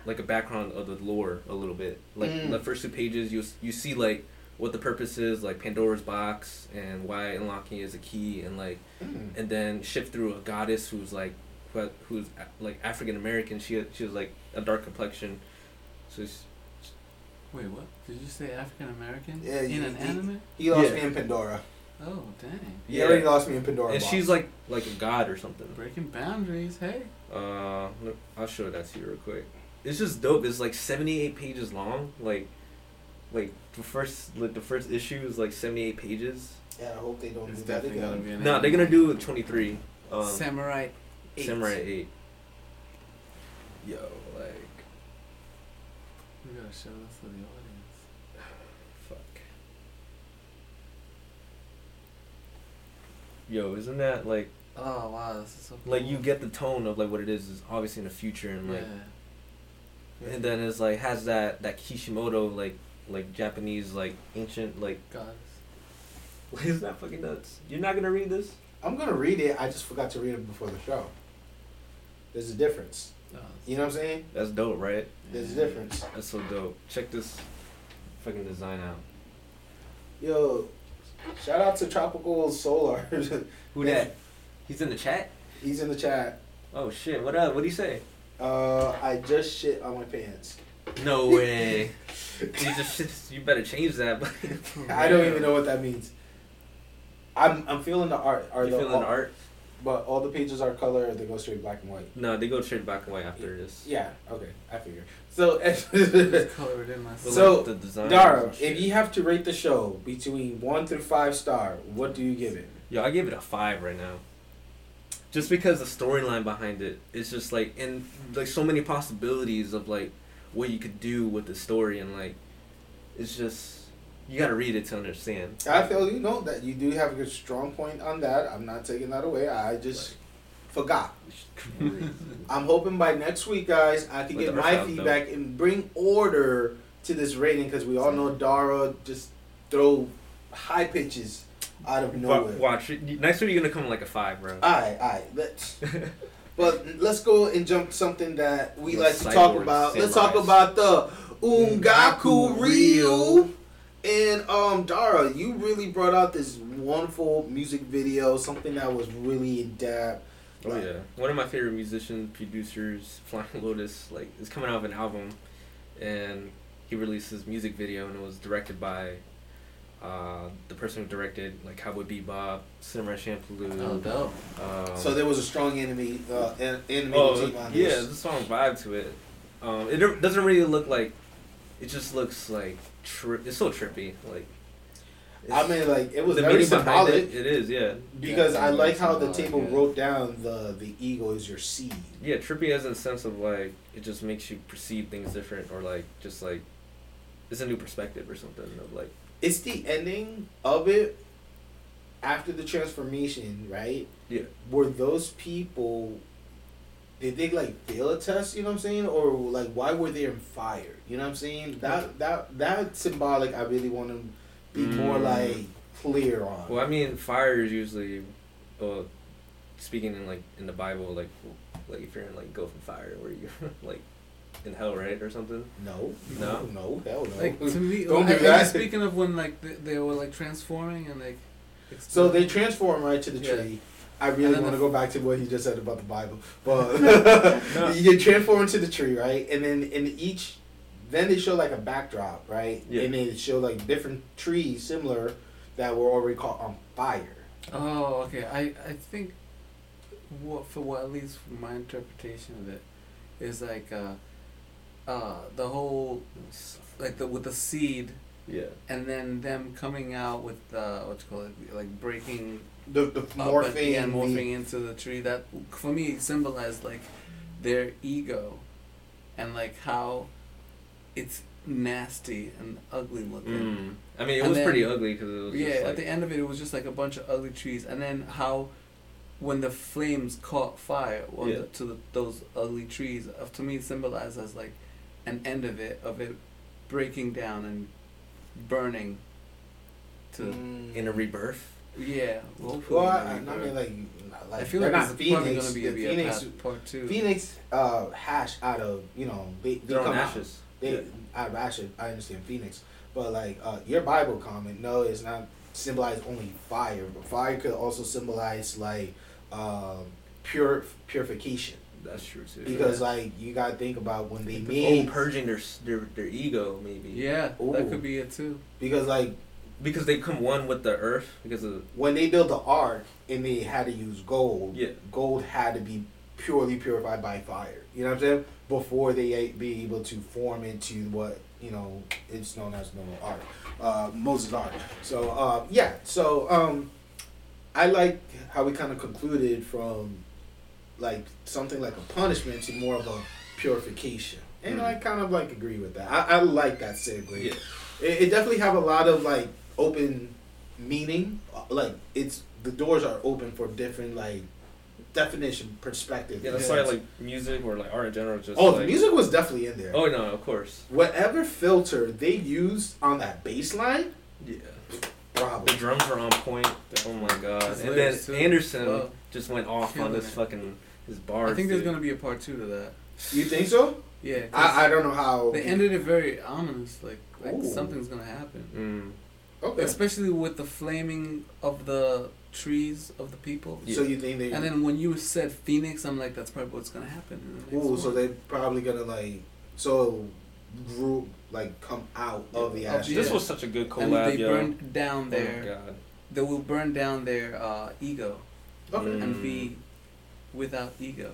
like a background of the lore a little bit. Like Mm. the first two pages, you you see like what the purpose is, like Pandora's box, and why unlocking is a key, and like Mm. and then shift through a goddess who's like who- who's like African American. She she was like a dark complexion, so it's, Wait, what? Did you say African American? Yeah, In you- an you- anime? he lost Yeah. me in Pandora. Oh, dang. He already lost me in Pandora. and box. she's like like a god or something. Breaking boundaries. Hey. Uh, look, I'll show that to you real quick. It's just dope. It's like seventy eight pages long. Like, like the first like the first issue is like seventy eight pages. Yeah, I hope they don't It's do that definitely gonna again. be No, anime. they're gonna do twenty three. Um, Samurai 8. Samurai eight. Yo, like, We gotta show this to the audience. fuck. Yo, isn't that like Oh, wow. This is so cool. like you get the tone of like what it is is obviously in the future and like yeah. and then it's like has that that Kishimoto like like Japanese like ancient like Goddess. Isn't that fucking nuts? You're not gonna read this? I'm gonna read it. I just forgot to read it before the show. There's a difference. Oh, You know what I'm saying? That's dope, right? There's a difference. That's so dope. Check this fucking design out. Yo, shout out to Tropical Solar. Who that? He's in the chat. He's in the chat. Oh shit! What up? What do you say? Uh, I just shit on my pants. No way. you just you better change that. But I don't even know what that means. I'm I'm feeling the art. Are you the, feeling all, the art? But all the pages are color. Or they go straight black and white. No, they go straight black and white after this. Yeah. Okay. I figure. So, Just color it in myself. So, like, the design. Dara, if you have to rate the show between one through five star, what do you give it? Yo, I give it a five right now. Just because the storyline behind it is just like and like so many possibilities of like what you could do with the story and like it's just you gotta read it to understand. I feel you know that you do have a good strong point on that. I'm not taking that away. I just forgot. I'm hoping by next week, guys, I can With get my feedback and bring order to this rating because we all know Dara just throw high pitches out of nowhere. Watch it. Next week you're gonna come like a five, bro. Alright, alright, let's. But let's go and jump to something that we like to talk cyborg about. Let's talk samurais. about the Ungaku Ungaku Ryu. And um, Dara, you really brought out this wonderful music video, something that was really in depth. Oh yeah, one of my favorite musicians, producers, Flying Lotus, like is coming out of an album, and he released his music video and it was directed by uh, the person who directed like Cowboy Bebop, Samurai Champloo. Oh, dope. Um, So there was a strong enemy, uh, an- animated oh, team on yeah, this. there's a strong vibe to it. Um, it doesn't really look like. It just looks like tri- it's so trippy. Like. I mean, like it was the very meaning symbolic it, it is, yeah. because I like how the table yeah. wrote down the the ego is your seed. Yeah, trippy has a sense of like it just makes you perceive things different, or like just like it's a new perspective or something of like It's the ending of it after the transformation, right? Yeah. Were those people? Did they like fail a test? You know what I'm saying, or like why were they in fire? You know what I'm saying? That that that symbolic. I really want to be more Mm. like clear on. Well, I mean, fire is usually, well, speaking in like in the Bible, like like if you're in like go of fire, where you like in hell, right, or something. no, No? no, hell no. Like to me, Don't I- do I- that. Speaking of when like they, they were like transforming and like. So they transform right to the Yeah. tree. I really want to the- go back to what he just said about the Bible, but No. you transform into the tree, right? And then in each, then they show like a backdrop, right? Yeah. And they show like different trees similar that were already caught on fire. Oh, okay. I I think, what for what at least from my interpretation of it, is like uh, uh the whole like the with the seed Yeah. and then them coming out with uh what you call it like breaking The the morphing, and, the- morphing into the tree that for me symbolized like their ego and like how it's nasty and ugly looking Mm. I mean, it And was then- pretty ugly because it was yeah just at the end of it it was just like a bunch of ugly trees and then how when the flames caught fire on Yeah. the, to the, those ugly trees uh, to me symbolized as like an end of it of it breaking down and burning to Mm. in a rebirth. yeah hopefully Well, in a I, I rebirth. mean, like, like I feel they're like not it's probably Phoenix. gonna be a, the be Phoenix, part, part two. Phoenix, uh, hash out of you know they they They're on come out. They Yeah. out of ashes. I understand Phoenix, but like uh, your Bible comment, no, it's not symbolize only fire, but fire could also symbolize like um, pure purification. That's true too. Because like you gotta think about when they oh, made purging their their their ego maybe. yeah, Ooh. that could be it too. because like Because they come one with the earth because of when they built the ark and they had to use gold, yeah. gold had to be purely purified by fire. You know what I'm saying? Before they be able to form into what you know it's known as normal art, uh, Moses art. So uh, yeah, so um, I like how we kind of concluded from like something like a punishment to more of a purification, and Mhm. I kind of like agree with that. I, I like that segue. Yeah. It, it definitely have a lot of like open meaning. Uh, Like it's the doors are open for different like definition perspective. Yeah, that's why like music or like art in general just oh, like, the music was definitely in there. Oh no, of course. Whatever filter they used on that bass line, Yeah. The drums were on point. Oh my god. His And then too. Anderson Wow. just went off on this it. fucking his bars. I think there's dude. gonna be a part two to that. You think so? Yeah. I, I don't know how. they ended it very ominous. Like like Ooh. something's gonna happen, Mm. Okay. especially with the flaming of the trees of the people. Yeah. So you think they? And then when you said Phoenix, I'm like, that's probably what's gonna happen. In Ooh, one. so they're probably gonna like so group like come out of the ashes. This Yeah. was such a good collab. and they yo. burned down oh my their, god. they will burn down their uh, ego Okay. and be without ego,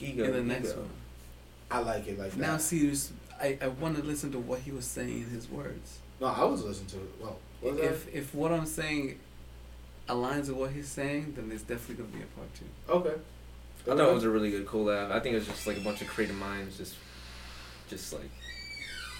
Ego. in the next ego. one. I like it like that. Now, see, this- I I want to listen to what he was saying in his words. no, I was listening to it. Well, what was If if what I'm saying aligns with what he's saying, then there's definitely gonna be a part two. okay. I thought it was a really good collab. I think it was just like a bunch of creative minds just just like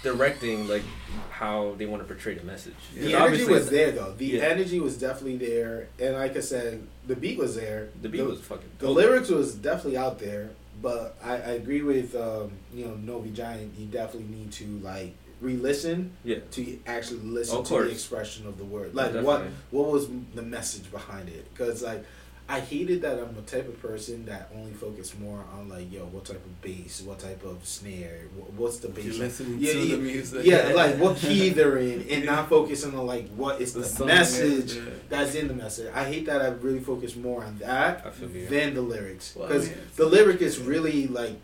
directing like how they want to portray the message. The 'Cause energy obviously was there though. The Yeah. energy was definitely there, and like I said, the beat was there. The beat was fucking The lyrics was definitely out there, but I, I agree with um, you know Novi Giant. You definitely need to like re-listen Yeah. to actually listen Of to the expression of the word. Like what what was the message behind it? Because like I hated that I'm the type of person that only focus more on like yo what type of bass, what type of snare, wh- what's the bass. You're listening Yeah, to yeah, the music. Yeah, like what key they're in, and not focusing on like what is the, song, message yeah. that's in the message. I hate that I really focus more on that than the lyrics Well, because yeah. the lyric is really like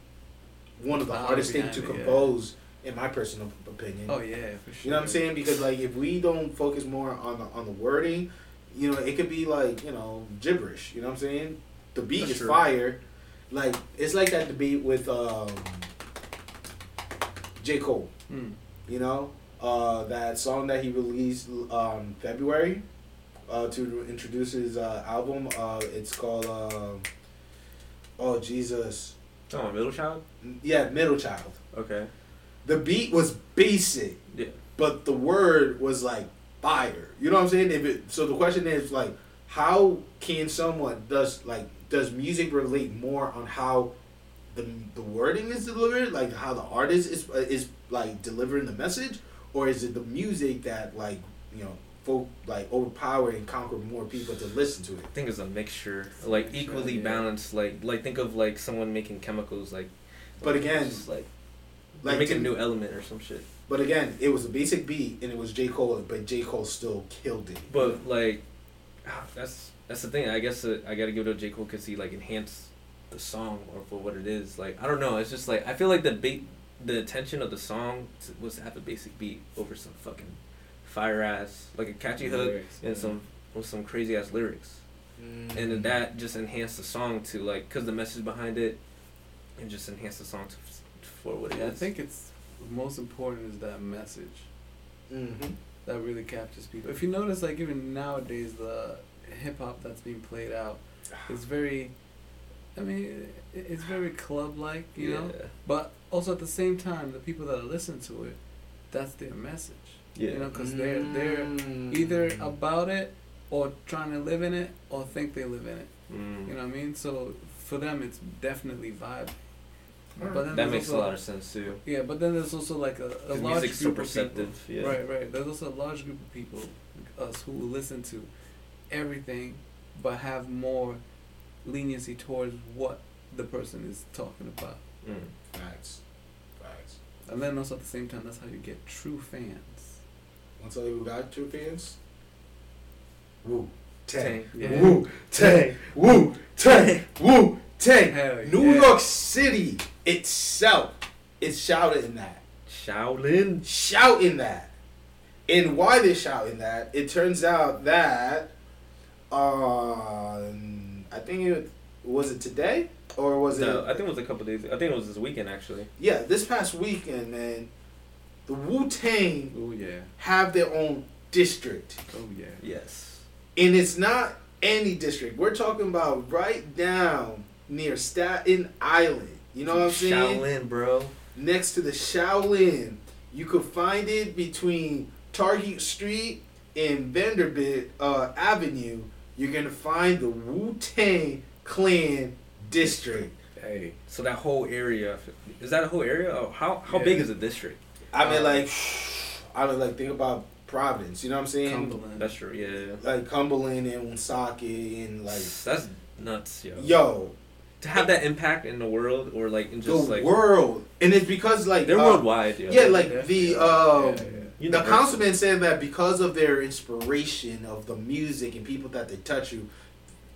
one of the hardest things to behind it, yeah. compose in my personal opinion. Oh yeah, for sure. You know what I'm saying? Because like if we don't focus more on the on the wording, you know, it could be like you know gibberish. You know what I'm saying? The beat That's is true. fire. Like it's like that debate with um, J Cole. Mm. You know, uh, that song that he released um, February uh, to introduce his uh, album. Uh, it's called uh, Oh Jesus. Oh, middle child. Yeah, Middle Child. Okay. The beat was basic. Yeah. but the word was like fire. You know what I'm saying? If it, so, the question is like, how can someone does like does music relate more on how the the wording is delivered, like how the artist is uh, is like delivering the message, or is it the music that like you know folk like overpower and conquer more people to listen to it? I think it's a mixture, like equally yeah. balanced. Like like think of like someone making chemicals, like. But again, just like Like like making a new element or some shit. But again, it was a basic beat and it was J Cole, but J Cole still killed it. But like, ah, that's that's the thing. I guess uh, I gotta give it to J Cole because he like enhanced the song or for what it is. Like I don't know. It's just like I feel like the beat, the attention of the song t- was to have a basic beat over some fucking fire ass like a catchy hook Lyrics, and yeah. some with some crazy ass lyrics. Mm. and then that just enhanced the song to like because the message behind it and just enhanced the song to for what it is Yeah, I think it's most important is that message Mhm. that really captures people. If you notice, like even nowadays, the hip hop that's being played out is very. I mean, it's very club like, you know. But also at the same time, the people that are listen to it, that's their message. Yeah. You know, because they're they're Mm. either about it or trying to live in it or think they live in it. Mm. You know what I mean? So for them, it's definitely vibe. Alright. But then that there's makes a also- lot of sense too. Yeah, but then there's also like a, a 'Cause large music's so group of people. Yeah. Right, right. There's also a large group of people, like us, who listen to everything, but have more leniency towards what the person is talking about. Mm. Facts. Facts. And then also at the same time, that's how you get true fans. Once I tell you who got two fans? Woo. Tang. Tang. Yeah. Woo. Tang. Woo. Tang. Woo. Tang. Hell New yeah. York City itself is shouting that. Shouting? Shouting that. And why they're shouting that, it turns out that um, I think it was it today or was No, it I think it was a couple days. I think it was this weekend actually. yeah, this past weekend, man, the Wu Tang Oh yeah. have their own district. Oh yeah. Yes. And it's not any district. We're talking about right down near Staten Island. You know what I'm saying? Shaolin, bro. Next to the Shaolin. You could find it between Targee Street and Vanderbilt uh, Avenue. You're gonna find the Wu Tang Clan district. Hey. So that whole area is that a whole area? Oh, how how Yeah. big is the district? I mean, Uh, like, I mean, like, think about Providence. You know what I'm saying? Cumberland. That's true. Yeah. Like Cumberland and Woonsocket and like, that's nuts, yo. yo, To have that impact in the world or like in the just like the world, and it's because like they're uh, worldwide, yo. Yeah, like Yeah, the um, yeah, yeah. You the councilman said that because of their inspiration of the music and people that they touch you,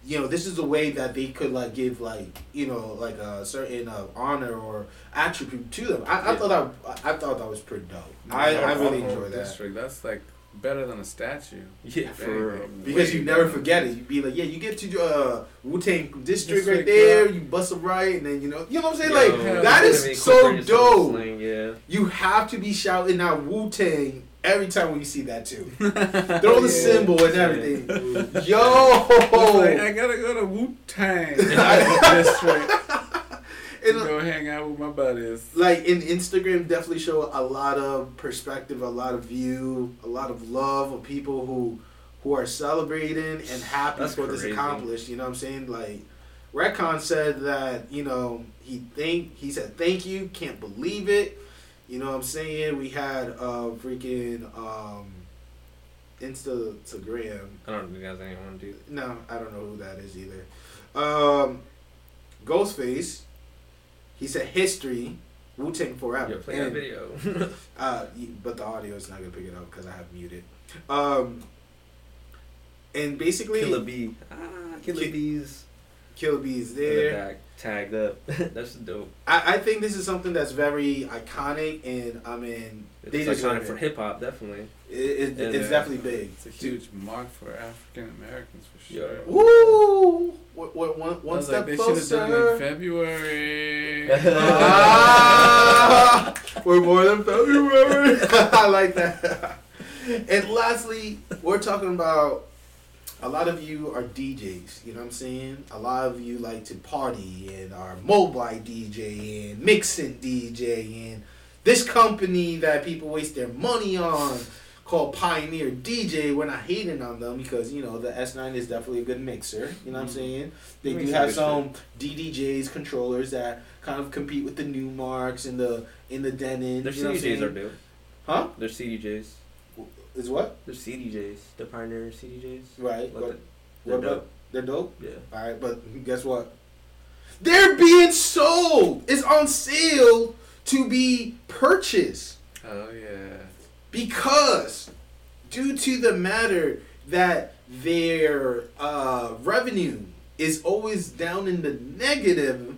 you know, this is a way that they could like give like you know like a certain uh, honor or attribute to them. I, I Yeah. thought that I thought that was pretty dope. I, I really Whole enjoy that District. That's like better than a statue. Yeah, for real. because you never forget it. You'd be like, yeah, you get to uh, Wu Tang district, District, right there. yeah. You bust a right, and then you know, you know what I'm saying? Yo, like hell yeah. Let me is so dope. slang, yeah. You have to be shouting out Wu Tang every time when you see that too. Throw the Yeah. symbol and everything. It's Yo, like, I gotta go to Wu Tang district to And, uh, go hang out with my buddies. like in Instagram, definitely show a lot of perspective, a lot of view, a lot of love of people who who are celebrating and happy That's for this crazy. accomplished. You know what I'm saying? Like Raekwon said that you know he think he said thank you, can't believe it. You know what I'm saying? We had uh freaking um Instagram. I don't know if you guys anyone do. No, I don't know who that is either. Um, Ghostface. He said history, Wu Tang forever. Yo, play that video. Uh, but the audio is not gonna pick it up because I have muted. Um, and basically, Killer bee. Ah, killer Ki- bees. Killer Bee is in the there. back, tagged up. That's dope. I, I think this is something that's very iconic, and I mean, It's they deserve iconic for hip hop, definitely. It, it, Yeah, it's definitely big. It's a huge mark for African Americans for Yeah. sure. Woo! What, what, one, one step like, they should have done it in closer. February. ah, we're more than February. I like that. And lastly, we're talking about a lot of you are DJs. You know what I'm saying? A lot of you like to party and are mobile DJ and mixing DJ and this company that people waste their money on called Pioneer DJ. We're not hating on them because you know the S9 is definitely a good mixer. You know what I'm Mhm. saying? They do have some DDJs controllers that kind of compete with the Numarks and the in the Denon. Their you know what I'm CDJs are saying? dope. Huh? Their CDJs. Is what? They're CDJs. The Pioneer CDJs. Right. Like What, the- they're about dope. they're dope? Yeah. All right, but guess what? They're being sold. It's on sale to be purchased Oh yeah. Because due to the matter that their uh, revenue is always down in the negative,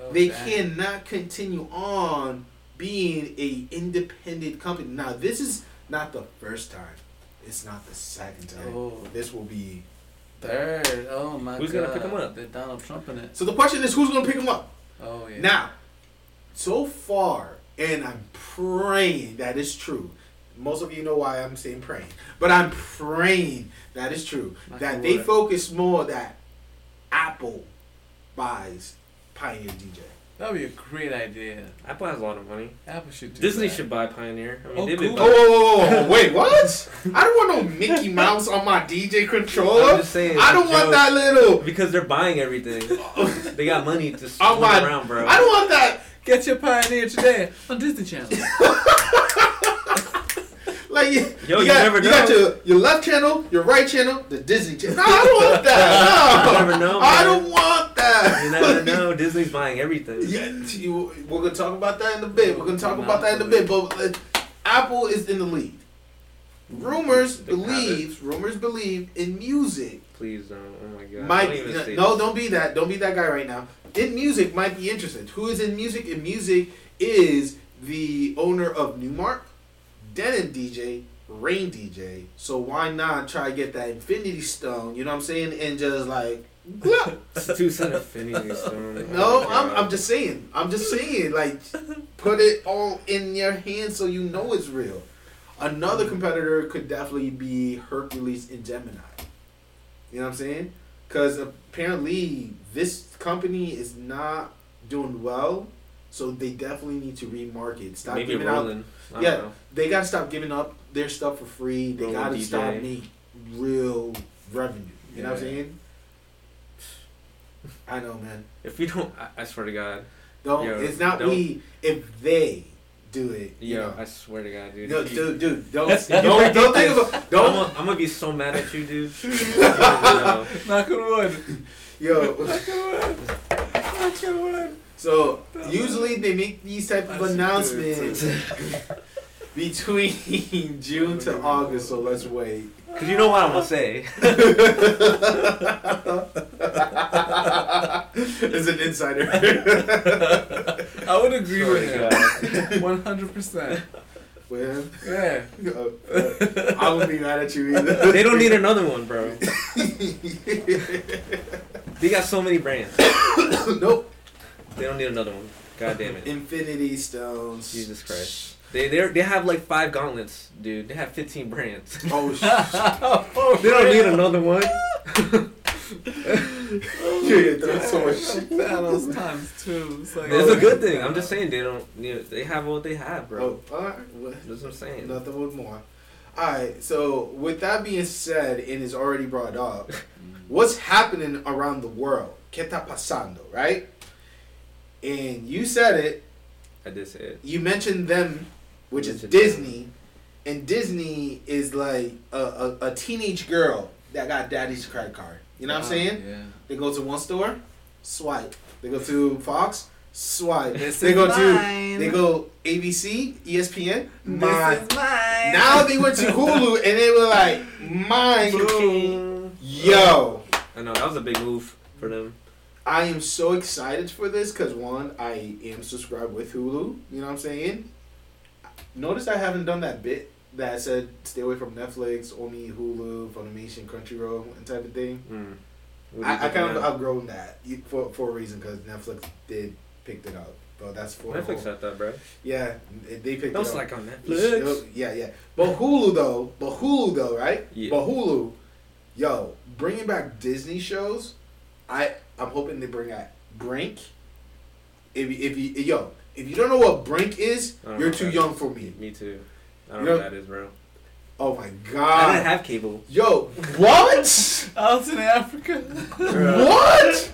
Oh, they dang. cannot continue on being a independent company. Now, this is not the first time. It's not the second time. Oh, This will be. third. Oh my Who's god. Who's gonna pick 'em up? They're Donald Trump in it. So the question is, who's gonna pick them up? Oh yeah. Now, so far, and I'm praying that is true. Most of you know why I'm saying praying, but I'm praying that is true. Knock that on they focus more that Apple buys Pioneer DJ. That would be a great idea. Apple has a lot of money. Apple should do Disney that. should buy Pioneer. I mean, Oh, they've been Google. Oh, wait, what? I don't want no Mickey Mouse on my DJ controller. I'm just saying. I don't want that little. Because they're buying everything. they got money to swing my- around, bro. I don't want that. Get your Pioneer today on Disney Channel. Like you, Yo, you, you got, you got your, your left channel, your right channel, the Disney channel. No, I don't want that. No, You never know, I don't want that. You never know. Disney's buying everything. Yeah, you, we're gonna talk about that in a bit. We're gonna talk about that in a bit. But uh, Apple is in the lead. Rumors it. believes, rumors believe inMusic. Please don't. Oh my god. might Don't no, no, don't be that. Don't be that guy right now. inMusic, might be interested. Who is inMusic? In music is the owner of Numark, Denon DJ, Rane DJ. So why not try to get that Infinity Stone? You know what I'm saying? And just like, two cent Infinity Stone. Oh no, I'm, I'm just saying. I'm just saying. Like, put it all in your hand so you know it's real. Another competitor could definitely be Hercules and Gemini. You know what I'm saying? Because apparently this company is not doing well, so they definitely need to remarket. Stop Maybe giving out. Rolling. I don't Yeah. know. They gotta stop giving up their stuff for free. They gotta DJ. stop make real revenue. You know what I'm saying? I know, man. If we don't, I, I swear to God. Don't. Yo, it's not don't- we. If they do it, you Yo, know. I swear to God, dude. No, dude, dude, don't, you don't, don't think about, I'm don't, gonna, I'm gonna be so mad at you, dude. Knock on wood. yo. Knock on wood. Knock on wood. So usually they make these type of announcements between June to August. So let's wait. Cause you know what I'm gonna say. As an insider. I would agree Swear with to him. One hundred percent. well, Yeah. uh, I won't be mad at you either. They don't need another one, bro. They got so many brands. nope. They don't need another one. God damn it. Infinity Stones. Jesus Christ. They they they have like five gauntlets, dude. They have 15 brands. Oh, sh- oh, They don't need another one. you're throwing so much shit. Thanos times two. It's like It's a oh, good thing. I'm just saying they don't. You know, they have what they have, bro. Oh, all right. Well, That's what I'm saying. Nothing with more. Alright, so with that being said and is already brought up, what's happening around the world? ¿Qué está pasando, right? And you said it, I did say it. you mentioned them, which is Mentioned Disney, and Disney is like a, a, a teenage girl that got daddy's credit card. You know what I'm uh-huh. saying? Yeah. They go to one store, swipe. They go to Fox, swipe. This they is go mine. to they go ABC, ESPN, This mine. is mine. Now they went to Hulu and they were like, mine. Yo. I know that was a big move for them. I am so excited for this because one, I am subscribed with Hulu. You know what I'm saying? Notice I haven't done that bit that said stay away from Netflix, only Hulu, Funimation, Crunchyroll, and type of thing. Mm. What do you I, I kind of now? outgrown that for for a reason because Netflix did picked it up. But that's for Netflix whole- had that, bro. Yeah, they picked Don't it up. slack on Yeah, Netflix. Yeah, yeah. But Hulu though, but Hulu though, right? Yeah. But Hulu, yo, bringing back Disney shows, I I'm hoping they bring back Brink. If you- if you yo, if you don't know what Brink is, you're too young that for me. Me too. I don't You know know- what that is, bro. Oh my god! I didn't have cable. Yo, what? I was in Africa. what?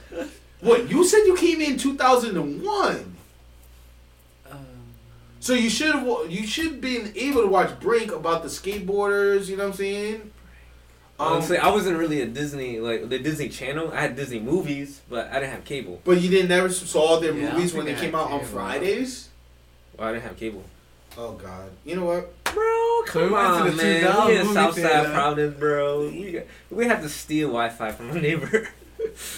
What? You said you came in 2001. Um, So you should have you should been able to watch Brink about the skateboarders. You know what I'm saying? Um, Honestly, I wasn't really a Disney like the Disney Channel. I had Disney movies, but I didn't have cable. but you didn't never saw their Yeah, movies when they I came out had on. Fridays. Well, I didn't have cable. Oh God! You know what? Bro, come we on, man. We in Southside theater. Providence, bro. We, we have to steal Wi-Fi from a neighbor.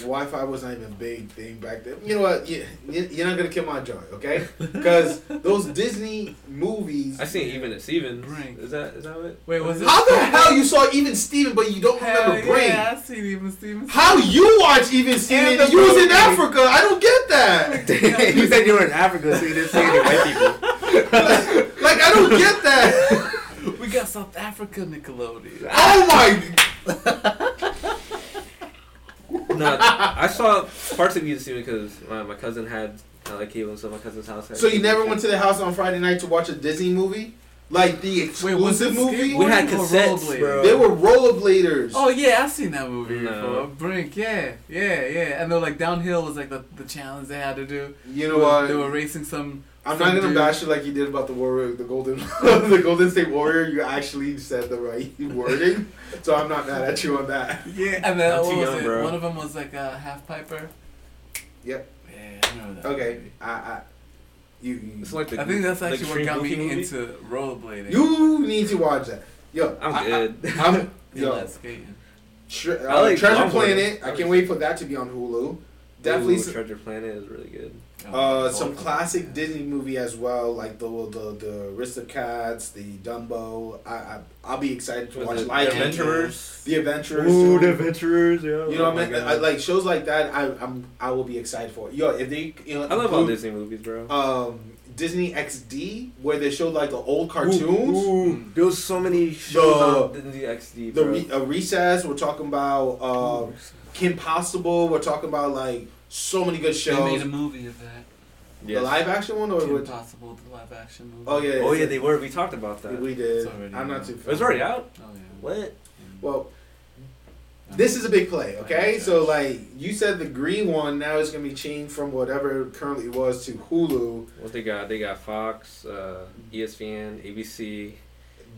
Wi-Fi was not even a big thing back then. You know what? You, you- you're not gonna kill my joy, okay? Because those Disney movies. I seen even at Stevens. Brink. Is that is that it? Wait, was it? How the hell you saw even Steven, but you don't Hell remember Brink? yeah, I seen even Steven. How you watch even Steven? the You was in. Africa. I don't get that. you said you were in Africa, so you didn't see any white people. like I don't get that. We got South Africa Nickelodeon. Oh my! No, I saw parts of you Steven because my, my cousin had uh, like cable and stuff. My cousin's house. Had So you never went to the house on Friday night to watch a Disney movie, like the was exclusive it movie? We had skateboarding or cassettes, bro. They were rollerbladers. Oh yeah, I've seen that movie No. before. Brink, yeah, yeah, yeah. And they're like downhill was like the, the challenge they had to do. you know what? They were racing some. I'm not gonna dude. bash you like you did about the warrior, the golden, the Golden State Warrior. You actually said the right wording, so I'm not mad at you on that. Yeah, and then what was young, it? bro. One of them was like a half piper. Yep. Yeah, I remember that. Okay. movie. I, I, you, you, It's like the I think that's like actually what Extreme got me movie? into rollerblading. you need to watch that. Yo, I'm I- good. I, am Yeah, yo, that's skating. tre- I uh, like Treasure longboarding. Planet. I can't wait for that to be on Hulu. Definitely. Ooh, Treasure Planet is really good. Uh, Oh, some classic them, Disney movie as well, like the the the Aristocats, the Dumbo. I, I I'll be excited to Was watch it Lion The King, Adventurers? The Adventurers. too. Adventurers, yeah. You know Oh what my I mean? I, like shows like that. I I'm I will be excited for. Yo, if they you know I love all Disney movies, bro. um Disney XD where they showed like the old cartoons. ooh, There was so many shows on Disney XD, The bro. re, uh, recess. We're talking about uh, Kim Possible. We're talking about like so many good shows. They made a movie of that. Yes. The live action one or Kim what? Possible, the live action movie. Oh yeah. Oh yeah, they were. We talked about that. We did. I'm not out. too. It was already out. Oh yeah. What? Well, this is a big play, okay? So like you said, the green one now is gonna be changed from whatever it currently was to Hulu, What they got? They got Fox, uh, ESPN, ABC,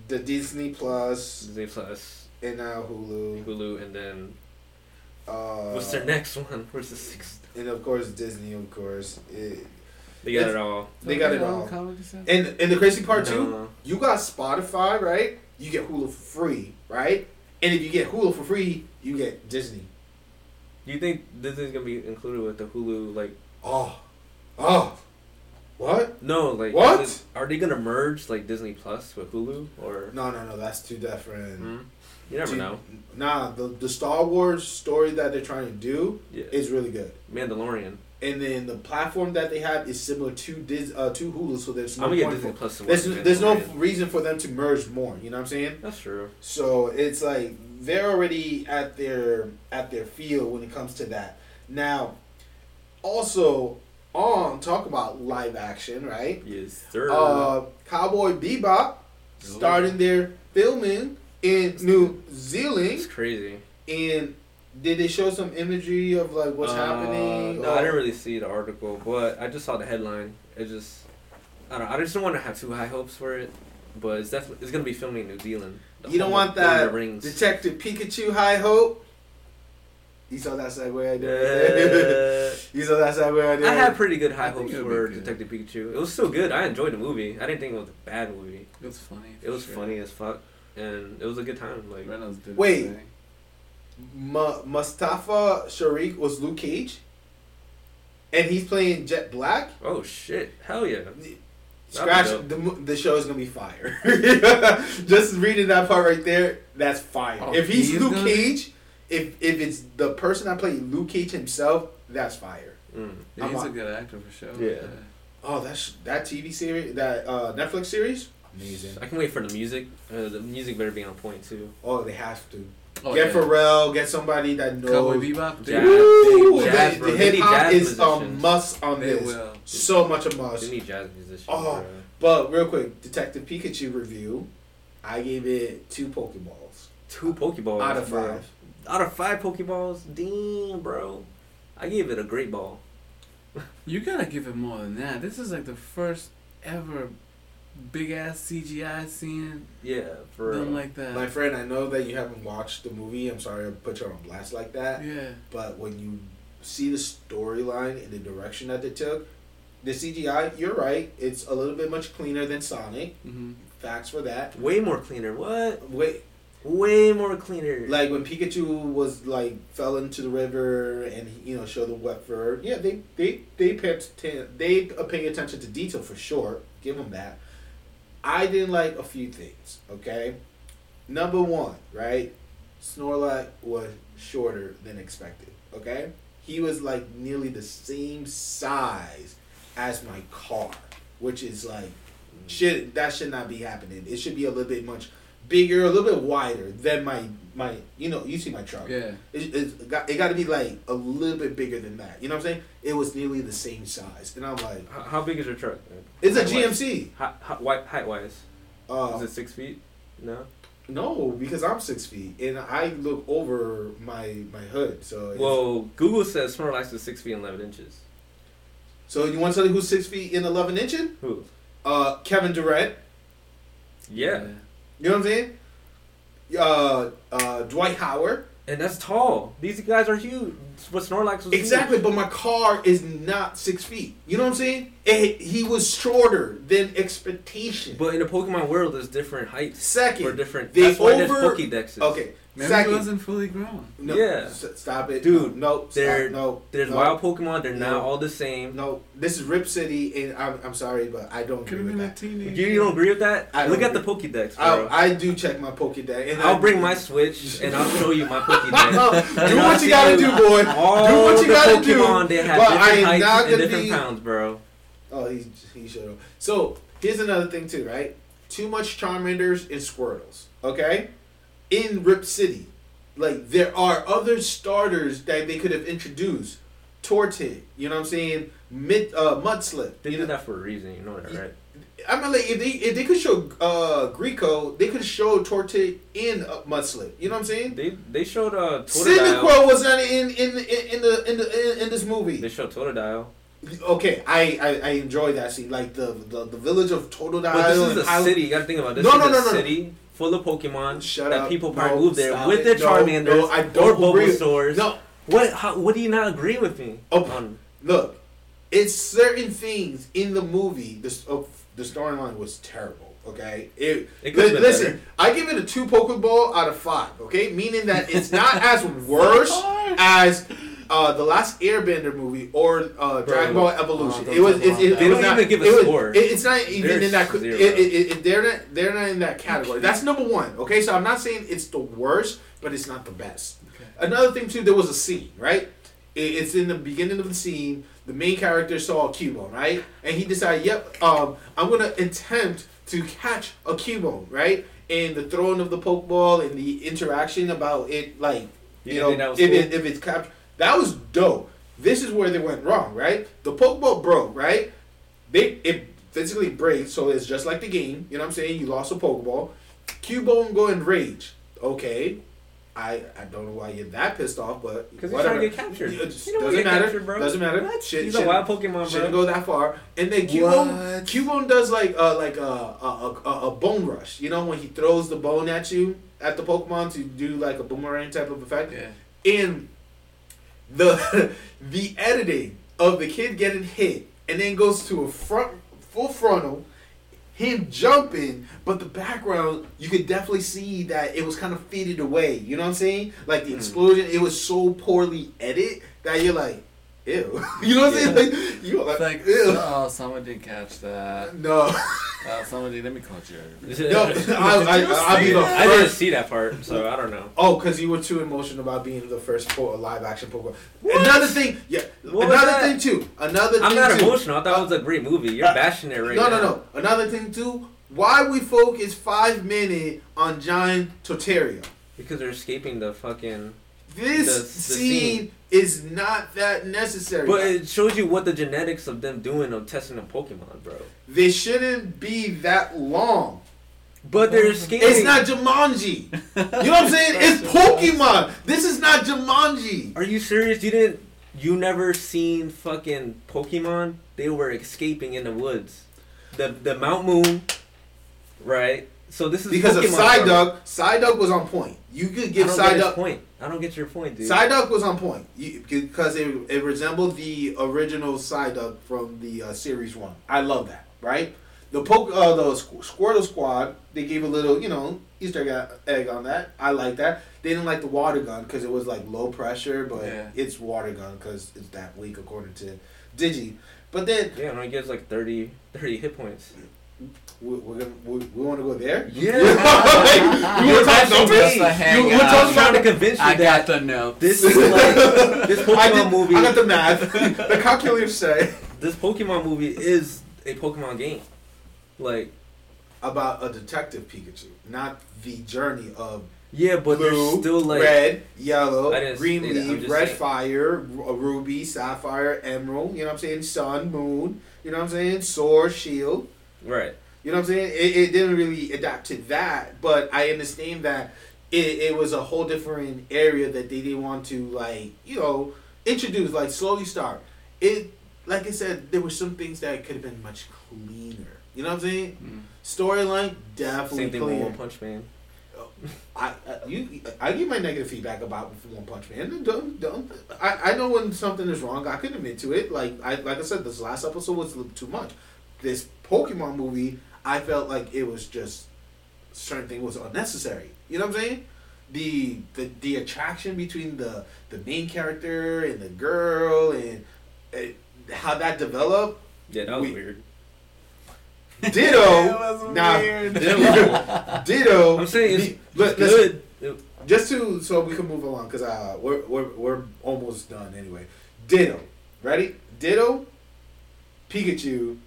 the Disney Plus, Disney Plus, and now Hulu. Hulu, and then Uh, what's their next one? Where's the sixth? And of course Disney, of course. It, They got it all. they got it all. And and the crazy part too, you got Spotify, right? You get Hulu for free, right? And if you get Hulu for free, you get Disney. Do you think Disney's gonna be included with the Hulu? Like, Oh, oh, what? no, like, What? it- are they gonna merge like Disney Plus with Hulu or? No, no, no. That's too different. Hmm? You never Dude, know. Nah, the the Star Wars story that they're trying to do Yeah. is really good. Mandalorian. And then the platform that they have is similar to Dis uh, to Hulu, so there's no I'm gonna point Disney for, Plus. there's there's no reason for them to merge more. You know what I'm saying? That's true. So it's like they're already at their at their field when it comes to that. Now, also on talk about live action, right? Yes, sir. Uh, Cowboy Bebop starting their filming in New Zealand. it's crazy. and did they show some imagery of like what's Uh, happening? No, I didn't really see the article, but I just saw the headline. It just, I don't. know, I just don't want to have too high hopes for it, but it's definitely it's gonna be filming in New Zealand. The You don't want of Lord of that the Rings. Detective Pikachu High Hope. You saw that segue I did. Uh, you saw that segue I did. I had pretty good high I hopes for be. Detective Pikachu. It was still good. I enjoyed the movie. I didn't think it was a bad movie. It was funny. It was for funny as fuck, and it was a good time. Like, Reynolds did. Wait. Ma- Mustafa Shakir was Luke Cage. and he's playing Jet Black. Oh shit! Hell yeah! Scratch the the show is gonna be fire. Just reading that part right there, that's fire. Oh, if he's he's Luke gonna Cage, if if it's the person that played Luke Cage himself, that's fire. Mm. Yeah, I'm he's a on- good actor for sure. Yeah. Oh, that's that TV series, that uh, Netflix series, amazing. I can wait for the music. Uh, the music better be on point too. Oh, they have to Oh, get yeah. Pharrell, get somebody that knows. Cowboy Bebop. Jazz, Woo! jazz, the bro. the hip hop jazz is a must on They this. will. So much a They must. need jazz musicians. Oh. bro. But real quick, Detective Pikachu review. I gave it two Pokeballs Two Pokeballs out of bro. five. Out of five Pokeballs, damn, bro. I gave it a great ball. You gotta give it more than that. This is like the first ever big ass CGI scene Yeah, for done real. like that. My friend, I know that you haven't watched the movie. I'm sorry I put you on blast like that. yeah. But when you see the storyline and the direction that they took, the CGI, you're right. It's a little bit much cleaner than Sonic. hmm Facts for that. way more cleaner. What? Wait, Way more cleaner. like when Pikachu was like fell into the river and you know showed the wet fur. Yeah, they they they pay atten- they pay attention to detail for sure. Give them that. I didn't like a few things. Okay, number one, right? Snorlax was shorter than expected. Okay, he was like nearly the same size as my car, which is like mm. shit. That should not be happening. It should be a little bit much bigger, a little bit wider than my my. You know, you see my truck. Yeah. It, it's got, it got to be like a little bit bigger than that. You know what I'm saying? It was nearly the same size, and I'm like, H- how big is your truck? man? it's a Height-wise? GMC. Hi- hi- height-wise, Uh, is it six feet? No. no, because I'm six feet and I look over my my hood. So Well, Google says Snorlax is six feet and eleven inches. so you want somebody who's six feet and eleven inches? Who? Uh, Kevin Durant. Yeah. You know what I'm saying? Uh, uh, Dwight Howard. and that's tall. These guys are huge. But Snorlax was Exactly, huge. but my car is not six feet. You know what I'm saying? It, he was shorter than expectation. But in the Pokemon world, there's different heights Second, for different. they that's why over- there's Pokédexes. okay. Maybe Second, he wasn't fully grown. No, Yeah. s- stop it, Dude, No, stop, they're- no. There's no, wild Pokemon. They're No. not all the same. No, this is Ryme City, and I'm, I'm sorry, but I don't Could agree with that. teenager. You, you don't agree with that? I Look don't at the. Pokédex, bro. I, I do check my Pokédex, and I'll I, bring my Switch and I'll show you my Pokédex. do what you gotta do, boy. All do what you the gotta Pokemon, do. they have but I different am heights not and gonna different be. pounds, bro. Oh, he he should have. So here's another thing too, right? Too much Charmanders and Squirtles. Okay, in Ryme City, like there are other starters that they could have introduced. Turtwig, you know what I'm saying? Mid uh, Mudkip. They did know? that for a reason, you know that, right? I mean, like if they if they could show uh Treecko, they could show Turtwig in uh, Mudkip. You know what I'm saying? They they showed uh. Cyndaquil was not in in in, in the in the in, in this movie. They showed Totodile. Okay, I, I I enjoy that scene, like the the, the village of Totodile. But this is a city. You gotta think about this. No, no, no, no, no. city full of Pokemon Shut that up. people No, probably move there with it. their No, Charmanders no, I or don't agree. Bulbasaurs. No, What? How, what do you not agree with me? Oh. on? look, it's certain things in the movie. This oh, the storyline was terrible. Okay, it. It been listen, better. I give it a two Pokeball out of five. Okay, meaning that it's not as worse as. Uh, the last Airbender movie or uh, Dragon Ball Evolution. Oh, it was. It, it, about it They was don't not, even give a score. it- it's not even They're in that. It, they're not. They're not in that category. That's number one. Okay, so I'm not saying it's the worst, but it's not the best. Okay. Another thing too, there was a scene, right? It- It's in the beginning of the scene. The main character saw a Cubone, right? And he decided, "Yep, um, I'm gonna attempt to catch a Cubone, right?" And the throwing of the Pokeball and the interaction about it, like You you know, if it, if it's captured, that was dope. This is where they went wrong, right? The Pokeball broke, right? They it physically breaks, so it's just like the game. You know what I'm saying? You lost a Pokeball. Cubone go in rage. Okay. I, I don't know why you're that pissed off, but Because he's whatever. trying to get captured. It just You don't doesn't get matter. captured, bro. Doesn't matter. What? Shit- he's a wild Pokemon, Shouldn't go that far. And then Cubone, What? Cubone does like uh like a a, a a bone rush. You know when he throws the bone at you at the Pokemon to do like a boomerang type of effect. Yeah. And the the editing of the kid getting hit and then goes to a front full frontal, him jumping, but the background you could definitely see that it was kind of faded away. You know what I'm saying? Like the Hmm. explosion, it was so poorly edited that you're like, ew. you know what I'm saying? Like you were It's like, like, ew. oh, someone didn't catch that. No, Uh, someone did. Let me call Jerry. no. I, I, I'll be the I didn't see that part, so I don't know. Oh, because you were too emotional about being the first po- live action Pokemon. Another thing, yeah. What another thing too. Another I'm thing not too. emotional. I thought it was a great movie. You're uh, bashing it right no, now. no, no. no. Another thing too. Why we focus five minutes on Giant Torterra? Because they're escaping the fucking. This The- the scene, scene. is not that necessary. But it shows you what the genetics of them doing of testing a Pokemon, bro. they shouldn't be that long. But they're escaping. It's not Jumanji. You know what I'm saying? It's Pokemon. This is not Jumanji. Are you serious? You didn't. You never seen fucking Pokemon? They were escaping in the woods. The the Mount Moon, right? So this is Because of Pokemon, bro. Psyduck, Psyduck was on point. You could I give don't get his Psyduck. point. I don't get your point, dude. Psyduck was on point you, because it, it resembled the original Psyduck from the uh, series one. I love that, right? The poke, uh, the Squirtle Squad, they gave a little, you know, Easter egg- egg on that. I like that. They didn't like the water gun because it was like low pressure, but Yeah. it's water gun because it's that weak according to Digi. But then yeah, no, it gets like 30, 30 hit points. We, we're gonna we, we want to go there. Yeah. Like, you You're want to talk bashing numbers? You- we're talking trying about to convince you I that got the note. this is like this I, Pokemon did, movie. I got the math. the calculators say this Pokemon movie is a Pokemon game. Like, about a detective Pikachu, not the journey of yeah, but blue, there's still like red, yellow, green say leaf, red saying. fire, ru- ruby, sapphire, emerald. You know what I'm saying? Sun, moon. You know what I'm saying? Sword, shield. right. You know what I'm saying? It, it didn't really adapt to that, but I understand that it, it was a whole different area that they didn't want to like, you know, introduce, like slowly start. It like I said, there were some things that could have been much cleaner. You know what I'm saying? Mm. Storyline definitely Same thing with. One Punch Man. I, I you I give my negative feedback about One Punch Man. Don't don't I, I know when something is wrong. I can admit to it. Like I like I said, this last episode was a little too much. This Pokemon movie, I felt like it was just certain thing was unnecessary. You know what I'm saying? The the the attraction between the the main character and the girl and uh, how that developed. Yeah, that was We- weird. Ditto. was now, weird. Ditto. I'm saying it's, the- it's listen, good. just to so we can move along because uh we're, we're we're almost done anyway. Ditto, ready? Ditto, Pikachu,